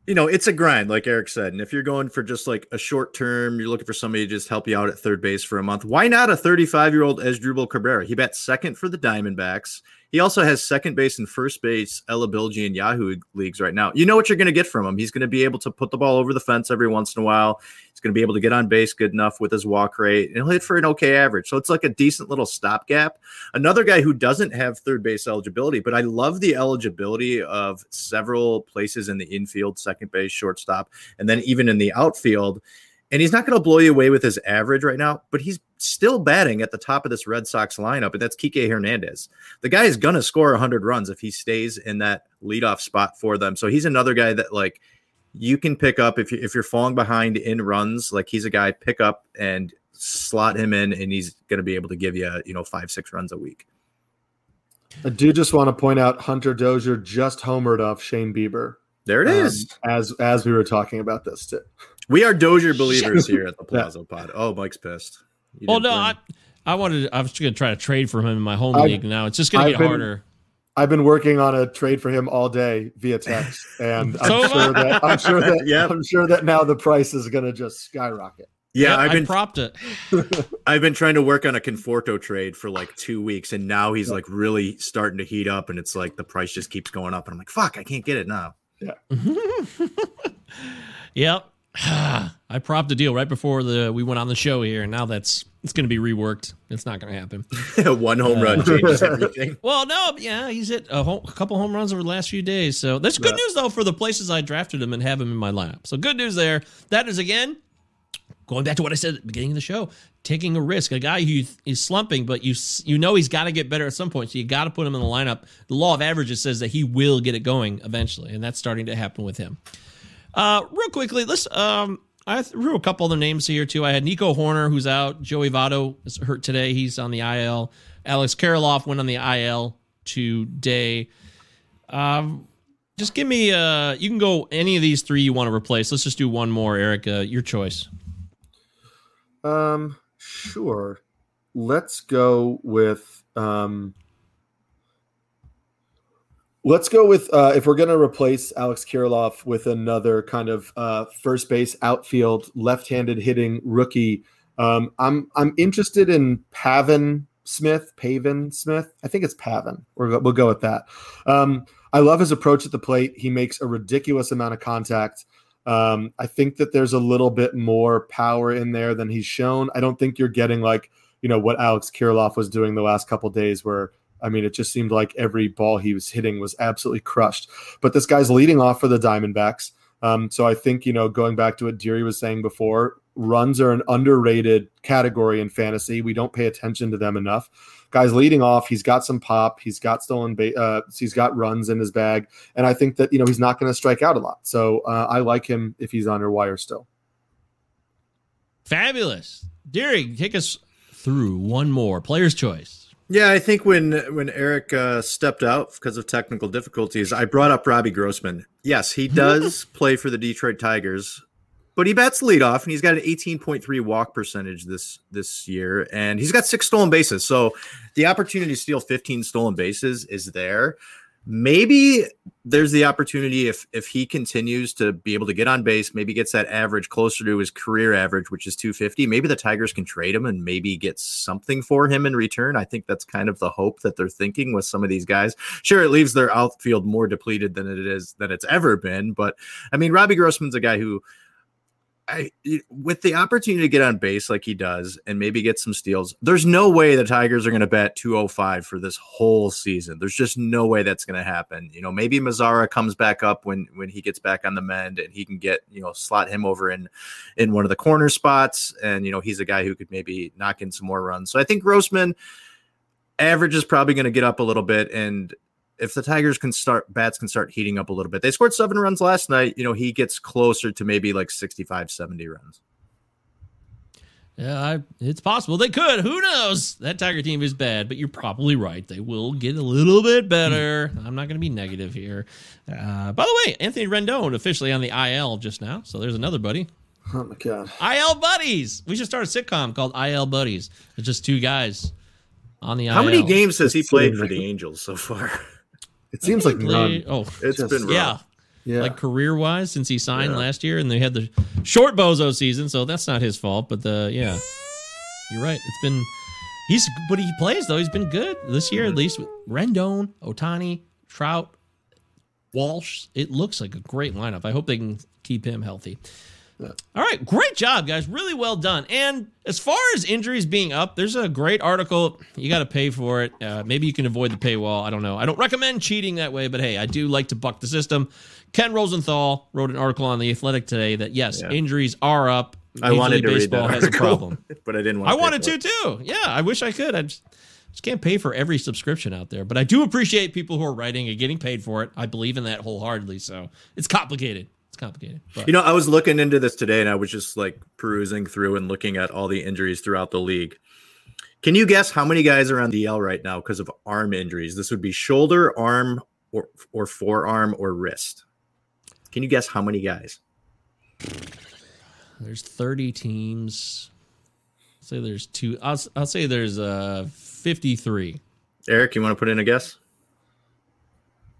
Speaker 3: you know, it's a grind, like Eric said. And if you're going for just like a short term, you're looking for somebody to just help you out at third base for a month. Why not a 35 year old Asdrubal Cabrera? He bats second for the Diamondbacks. He also has second base and first base eligibility in Yahoo leagues right now. You know what you're going to get from him. He's going to be able to put the ball over the fence every once in a while. He's going to be able to get on base good enough with his walk rate, and he'll hit for an okay average. So it's like a decent little stopgap. Another guy who doesn't have third base eligibility, but I love the eligibility of several places in the infield, second base, shortstop, and then even in the outfield. And he's not going to blow you away with his average right now, but he's still batting at the top of this Red Sox lineup, and that's Kike Hernandez. The guy is going to score 100 runs if he stays in that leadoff spot for them. So he's another guy that, like, you can pick up if, you, if you're falling behind in runs, like, he's a guy pick up and slot him in, and he's going to be able to give you, you know, five, six runs a week.
Speaker 5: I do just want to point out Hunter Dozier just homered off Shane Bieber.
Speaker 3: There it is.
Speaker 5: Um, as as we were talking about this too.
Speaker 3: We are Dozier believers here at the Plaza Pod. Oh, Mike's pissed. He
Speaker 2: Well, no, I, I wanted. I was going to try to trade for him in my home
Speaker 5: I've-
Speaker 2: league. Now it's just going to
Speaker 5: I've
Speaker 2: get
Speaker 5: been-
Speaker 2: harder.
Speaker 5: I've been working on a trade for him all day via text, and I'm sure that I'm sure that
Speaker 3: Yep.
Speaker 5: I'm sure that now the price is going to just skyrocket.
Speaker 3: Yeah, I've
Speaker 2: I
Speaker 3: been
Speaker 2: propped it.
Speaker 3: I've been trying to work on a Conforto trade for like two weeks, and now he's like really starting to heat up, and it's like the price just keeps going up, and I'm like, fuck, I can't get it now. Yeah.
Speaker 2: yep. I propped a deal right before the we went on the show here, and now that's it's going to be reworked. It's not going to happen.
Speaker 3: One home run uh, changes everything.
Speaker 2: Well, no, yeah, he's hit a, whole, a couple home runs over the last few days. So that's good
Speaker 3: Yeah.
Speaker 2: news though for the places I drafted him and have him in my lineup. So good news there. That is again going back to what I said at the beginning of the show, taking a risk. A guy who is slumping, but you you know he's got to get better at some point. So you got to put him in the lineup. The law of averages says that he will get it going eventually, and that's starting to happen with him. Uh, real quickly, let's. Um, I threw a couple other names here too. I had Nico Hoerner, who's out. Joey Votto is hurt today. He's on the IL. Alex Kirilloff went on the IL today. Um, just give me. Uh, you can go any of these three you want to replace. Let's just do one more, Eric. Uh, your choice.
Speaker 5: Um, sure. Let's go with um Let's go with uh, if we're going to replace Alex Kirilloff with another kind of uh, first base outfield left-handed hitting rookie. Um, I'm I'm interested in Pavin Smith, Pavin Smith. I think it's Pavin. We're, we'll go with that. Um, I love his approach at the plate. He makes a ridiculous amount of contact. Um, I think that there's a little bit more power in there than he's shown. I don't think you're getting like you know what Alex Kirilloff was doing the last couple days, where I mean it just seemed like every ball he was hitting was absolutely crushed. But this guy's leading off for the Diamondbacks, um, so I think you know going back to what Deary was saying before, runs are an underrated category in fantasy. We don't pay attention to them enough. Guys leading off, he's got some pop, he's got stolen, ba- uh, he's got runs in his bag, and I think that you know he's not going to strike out a lot. So uh, I like him if he's under wire still.
Speaker 2: Fabulous, Deary. Take us through one more player's choice.
Speaker 3: Yeah, I think when when Eric uh, stepped out because of technical difficulties, I brought up Robbie Grossman. Yes, he does play for the Detroit Tigers, but he bats leadoff, and he's got an 18.3 walk percentage this this year, and he's got six stolen bases. So the opportunity to steal 15 stolen bases is there. Maybe there's the opportunity if if he continues to be able to get on base, maybe gets that average closer to his career average, which is 250. Maybe the Tigers can trade him and maybe get something for him in return. I think that's kind of the hope that they're thinking with some of these guys. Sure, it leaves their outfield more depleted than it is than it's ever been, but I mean, Robbie Grossman's a guy who I with the opportunity to get on base like he does and maybe get some steals, there's no way the Tigers are going to bet 205 for this whole season. There's just no way that's going to happen. You know, maybe Mazara comes back up when when he gets back on the mend and he can get, you know, slot him over in in one of the corner spots and you know, he's a guy who could maybe knock in some more runs. So I think Grossman average is probably going to get up a little bit and if the Tigers can start bats can start heating up a little bit. They scored 7 runs last night, you know, he gets closer to maybe like 65 70 runs.
Speaker 2: Yeah, I, it's possible they could. Who knows? That Tiger team is bad, but you're probably right. They will get a little bit better. I'm not going to be negative here. Uh, by the way, Anthony Rendon officially on the IL just now. So there's another buddy.
Speaker 5: Oh my god.
Speaker 2: IL Buddies. We should start a sitcom called IL Buddies. It's just two guys on the IL.
Speaker 3: How many games has he played for the Angels so far?
Speaker 5: It seems like none.
Speaker 2: Oh,
Speaker 3: It's
Speaker 5: Just-
Speaker 3: been rough.
Speaker 2: yeah.
Speaker 5: Yeah.
Speaker 2: like career wise since he signed
Speaker 3: Yeah.
Speaker 2: last year, and they had the short bozo season, so that's not his fault. But the yeah, you're right. It's been he's but he plays though. He's been good this year at least with Rendon, Ohtani, Trout, Walsh. It looks like a great lineup. I hope they can keep him healthy. All right, great job, guys. Really well done. And as far as injuries being up, there's a great article. You got to pay for it. Uh, maybe you can avoid the paywall. I don't know. I don't recommend cheating that way, but hey, I do like to buck the system. Ken Rosenthal wrote an article on the Athletic today that yes,
Speaker 3: Yeah.
Speaker 2: injuries are up.
Speaker 3: I wanted
Speaker 2: League
Speaker 3: to read
Speaker 2: Baseball
Speaker 3: that
Speaker 2: has a
Speaker 3: article,
Speaker 2: problem.
Speaker 3: but I didn't want.
Speaker 2: To.
Speaker 3: I
Speaker 2: wanted to too. Yeah, I wish I could. I just, just can't pay for every subscription out there, but I do appreciate people who are writing and getting paid for it. I believe in that wholeheartedly. So it's complicated. It's complicated. But
Speaker 3: You know, I was looking into this today, and I was just like perusing through and looking at all the injuries throughout the league. Can you guess how many guys are on DL right now because of arm injuries? This would be shoulder, arm, or or forearm or wrist. Can you guess how many guys?
Speaker 2: There's 30 teams. Say there's two. I'll, I'll say there's uh 53.
Speaker 3: Eric, you want to put in a guess?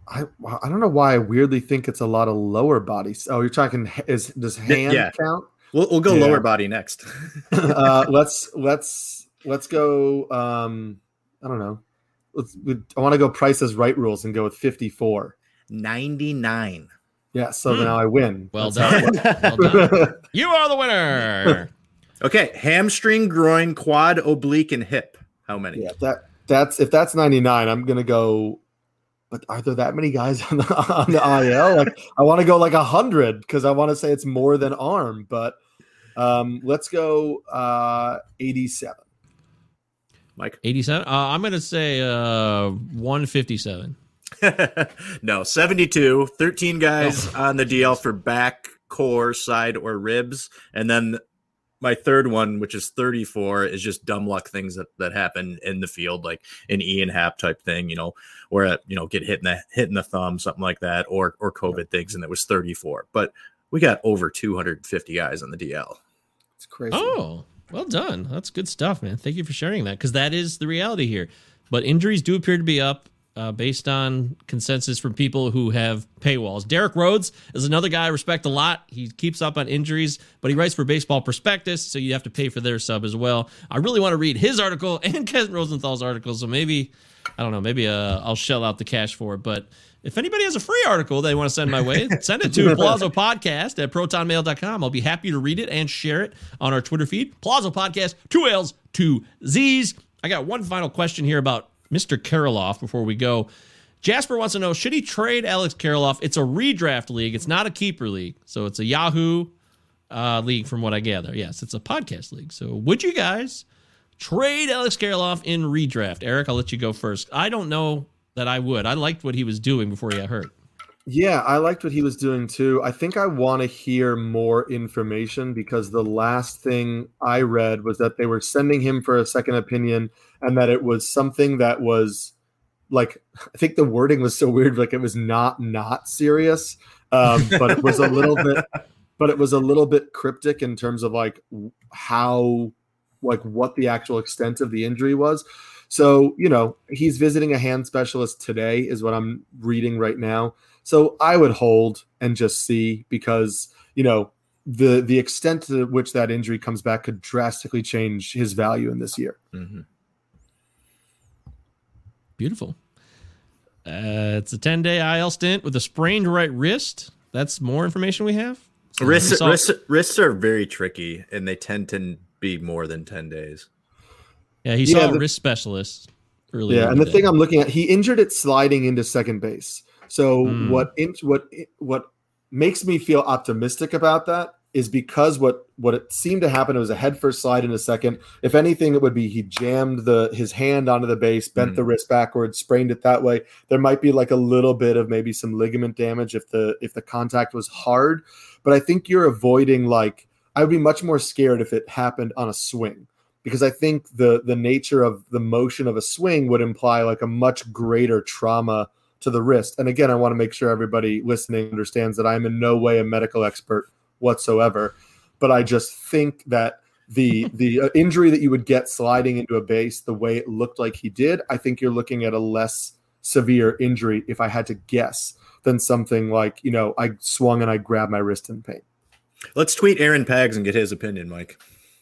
Speaker 5: I I don't know why I weirdly think it's a lot of lower body. Oh, you're talking is does hand
Speaker 3: yeah.
Speaker 5: count?
Speaker 3: We'll, we'll go
Speaker 5: Yeah.
Speaker 3: lower body next.
Speaker 5: uh, let's let's let's go. Um, I don't know. Let's. we- I want to go Price's Right rules and go with 54.
Speaker 3: 99.
Speaker 5: Yeah, so
Speaker 3: Hmm.
Speaker 5: now I win.
Speaker 2: Well
Speaker 5: That's
Speaker 2: done. well done. You are the winner.
Speaker 3: Okay, hamstring, groin, quad, oblique, and hip. How many?
Speaker 5: yeah, that that's if that's 99, I'm gonna go. But are there that many guys on the, on the IL? Like I want to go like a hundred because I want to say it's more than arm. But um, let's go uh, 87.
Speaker 3: Mike.
Speaker 2: 87. Uh, I'm going to say uh 157.
Speaker 3: no, 72. 13 guys on the DL for back, core, side, or ribs. And then my third one, which is 34, is just dumb luck things that, that happen in the field, like an Ian Happ type thing, you know, where uh, you know, get hit in the hit in the thumb, something like that, or or COVID things, and it was 34. But we got over 250 guys on the DL.
Speaker 5: It's crazy.
Speaker 2: Oh, well done. That's good stuff, man. Thank you for sharing that because that is the reality here. But injuries do appear to be up uh, based on consensus from people who have paywalls. Derek Rhodes is another guy I respect a lot. He keeps up on injuries, but he writes for Baseball Prospectus, so you have to pay for their sub as well. I really want to read his article and Ken Rosenthal's article, so maybe, I don't know, maybe uh, I'll shell out the cash for it. But if anybody has a free article they want to send my way, send it to Plazo Podcast at protonmail.com. I'll be happy to read it and share it on our Twitter feed. Plazo Podcast, two L's, two Z's. I got one final question here about Mr. Kirilloff before we go. Jasper wants to know should he trade Alex Kirilloff? It's a redraft league, it's not a keeper league. So it's a Yahoo uh, league, from what I gather. Yes, it's a podcast league. So would you guys trade Alex Kirilloff in redraft? Eric, I'll let you go first. I don't know that I would. I liked what he was doing before he got hurt.
Speaker 5: Yeah, I liked what he was doing too. I think I want to hear more information because the last thing I read was that they were sending him for a second opinion and that it was something that was like I think the wording was so weird like it was not not serious um, but it was a little bit but it was a little bit cryptic in terms of like how like what the actual extent of the injury was. So you know he's visiting a hand specialist today is what i'm reading right now. So i would hold and just see because you know the the extent to which that injury comes back could drastically change his value in this year
Speaker 2: Beautiful. Uh, it's a 10 day IL stint with a sprained right wrist. That's more information we have. So we
Speaker 3: Wrists,
Speaker 2: saw-
Speaker 3: wrists, wrists are very tricky, and they tend to be more than 10 days.
Speaker 2: Yeah, he
Speaker 5: Yeah,
Speaker 2: saw a wrist specialist earlier.
Speaker 5: Yeah, and the thing I'm looking at, he injured it sliding into second base. So
Speaker 2: Hmm.
Speaker 5: what in, what what makes me feel optimistic about that is because what what it seemed to happen it was a head first slide in a second. If anything, it would be he jammed the his hand onto the base, bent
Speaker 2: Hmm.
Speaker 5: the wrist backwards, sprained it that way. There might be like a little bit of maybe some ligament damage if the if the contact was hard, but I think you're avoiding like I would be much more scared if it happened on a swing because I think the the nature of the motion of a swing would imply like a much greater trauma to the wrist. And again, I want to make sure everybody listening understands that I'm in no way a medical expert whatsoever, but I just think that the the uh, injury that you would get sliding into a base the way it looked like he did, I think you're looking at a less severe injury if I had to guess than something like, you know, I swung and I grabbed my wrist in pain.
Speaker 3: Let's tweet Aaron Pags and get his opinion, Mike.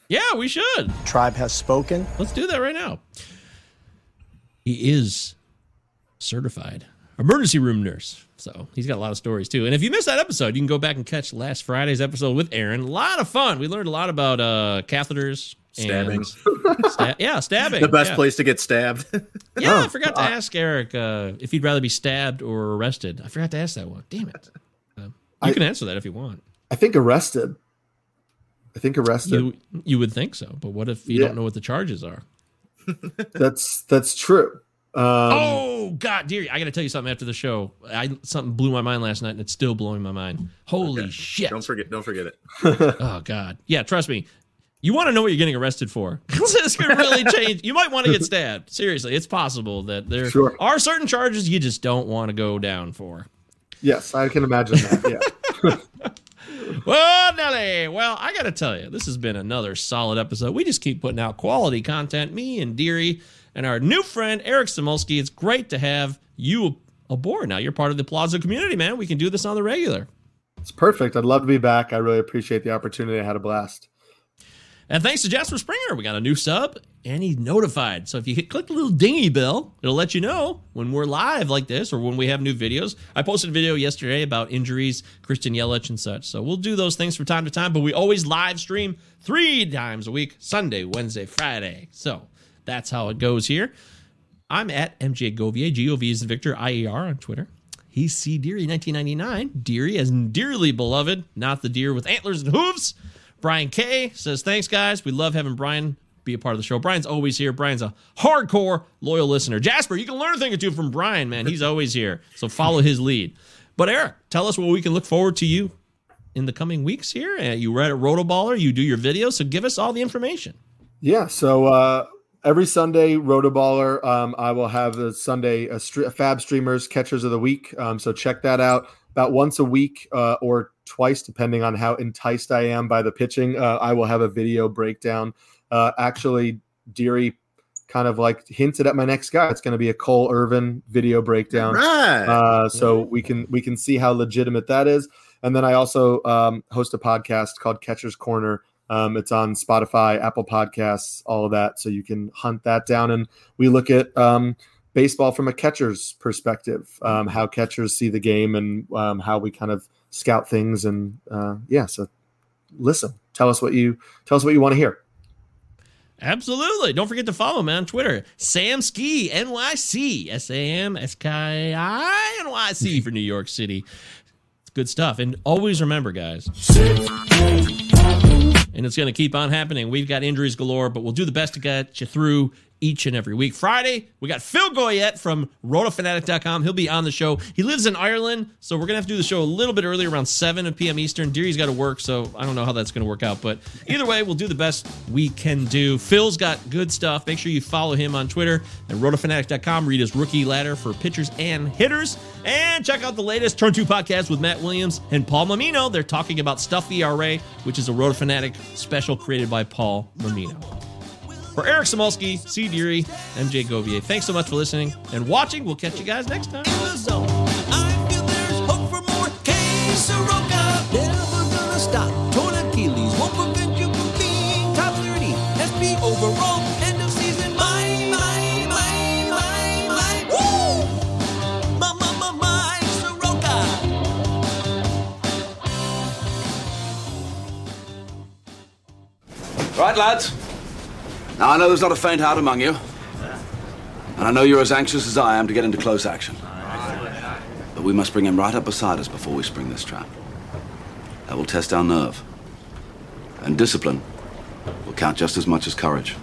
Speaker 2: Yeah, we should.
Speaker 13: Tribe has spoken.
Speaker 2: Let's do that right now. He is certified emergency room nurse. So he's got a lot of stories too. And if you missed that episode, you can go back and catch last Friday's episode with Aaron. A lot of fun. We learned a lot about uh, catheters.
Speaker 3: Stabbing.
Speaker 2: Sta- yeah, stabbing.
Speaker 3: The best
Speaker 2: yeah.
Speaker 3: place to get stabbed.
Speaker 2: Yeah, I forgot to ask Eric uh, if he'd rather be stabbed or arrested. I forgot to ask that one. Damn it. Uh, you
Speaker 5: I-
Speaker 2: can answer that if you want.
Speaker 5: I think arrested. I think arrested.
Speaker 2: You you would think so, but what if you
Speaker 5: Yeah.
Speaker 2: don't know what the charges are?
Speaker 5: that's that's true. Um,
Speaker 2: oh God, dear! I got to tell you something after the show. I something blew my mind last night, and it's still blowing my mind. Holy shit!
Speaker 3: Don't forget. Don't forget it.
Speaker 2: oh God, yeah. Trust me. You want to know what you're getting arrested for? this could really change. You might want to get stabbed. Seriously, it's possible that there
Speaker 5: Sure.
Speaker 2: are certain charges you just don't want to go down for.
Speaker 5: Yes, I can imagine that. Yeah.
Speaker 2: Well, Nelly, well, I got to tell you, this has been another solid episode. We just keep putting out quality content. Me and Deary and our new friend, Eric Samulski. It's great to have you aboard. Now you're part of the Plaza community, man. We can do this on the regular.
Speaker 5: It's perfect. I'd love to be back. I really appreciate the opportunity. I had a blast.
Speaker 2: And thanks to Jasper Springer, we got a new sub and he's notified. So if you hit, click the little dingy bell, it'll let you know when we're live like this or when we have new videos. I posted a video yesterday about injuries, Christian Yelich and such. So we'll do those things from time to time, but we always live stream three times a week Sunday, Wednesday, Friday. So that's how it goes here. I'm at MJ Govier. G O V is Victor, I E R on Twitter. He's C Deary 1999. Deary as dearly beloved, not the deer with antlers and hooves. Brian K says, Thanks, guys. We love having Brian be a part of the show. Brian's always here. Brian's a hardcore, loyal listener. Jasper, you can learn a thing or two from Brian, man. He's always here. So follow his lead. But Eric, tell us what we can look forward to you in the coming weeks here. Uh, you were at Rotoballer, you do your videos, so give us all the information.
Speaker 5: Yeah. So uh, every Sunday, Rotoballer, um, I will have a Sunday a stre- Fab Streamers Catchers of the Week. Um, so check that out. About once a week uh, or twice, depending on how enticed I am by the pitching, uh, I will have a video breakdown. Uh, actually, Deary kind of like hinted at my next guy. It's going to be a Cole Irvin video breakdown.
Speaker 3: Right.
Speaker 5: Uh, so we can we can see how legitimate that is. And then I also um, host a podcast called Catcher's Corner. Um, it's on Spotify, Apple Podcasts, all of that. So you can hunt that down. And we look at um, baseball from a catcher's perspective, um, how catchers see the game and um, how we kind of scout things. And uh, yeah, so listen, tell us what you tell us what you want to hear.
Speaker 2: Absolutely. Don't forget to follow me on Twitter. Samski NYC. S A M S K I N Y C for New York City. It's good stuff. And always remember, guys. And it's going to keep on happening. We've got injuries galore, but we'll do the best to get you through each and every week. Friday, we got Phil Goyette from rotofanatic.com. He'll be on the show. He lives in Ireland, so we're going to have to do the show a little bit earlier, around 7 p.m. Eastern. Deary's got to work, so I don't know how that's going to work out. But either way, we'll do the best we can do. Phil's got good stuff. Make sure you follow him on Twitter at rotofanatic.com. Read his rookie ladder for pitchers and hitters. And check out the latest Turn 2 podcast with Matt Williams and Paul Mammino. They're talking about Stuff ERA, which is a Rotofanatic special created by Paul Mammino. For Eric Samulski, C. Deary, MJ Govier, thanks so much for listening and watching. We'll catch you guys next time.
Speaker 14: Soroka, never gonna stop. Torn Achilles won't prevent you from being top 30. SP overall, end of season. My, my, my, my, my. Woo! My, my, my, my, Soroka.
Speaker 15: Right, lads. Now, I know there's not a faint heart among you. And I know you're as anxious as I am to get into close action. But we must bring him right up beside us before we spring this trap. That will test our nerve. And discipline will count just as much as courage.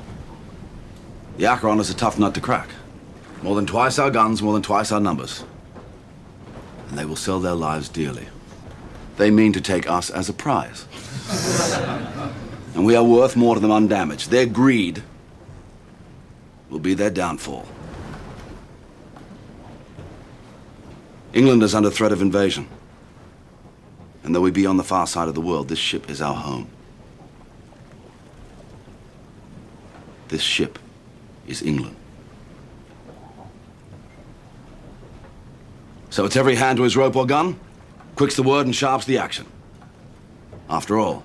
Speaker 15: The Acheron is a tough nut to crack. More than twice our guns, more than twice our numbers. And they will sell their lives dearly. They mean to take us as a prize. And we are worth more to them undamaged. Their greed will be their downfall. England is under threat of invasion. And though we be on the far side of the world, this ship is our home. This ship is England. So it's every hand to his rope or gun, quick's the word and sharp's the action. After all,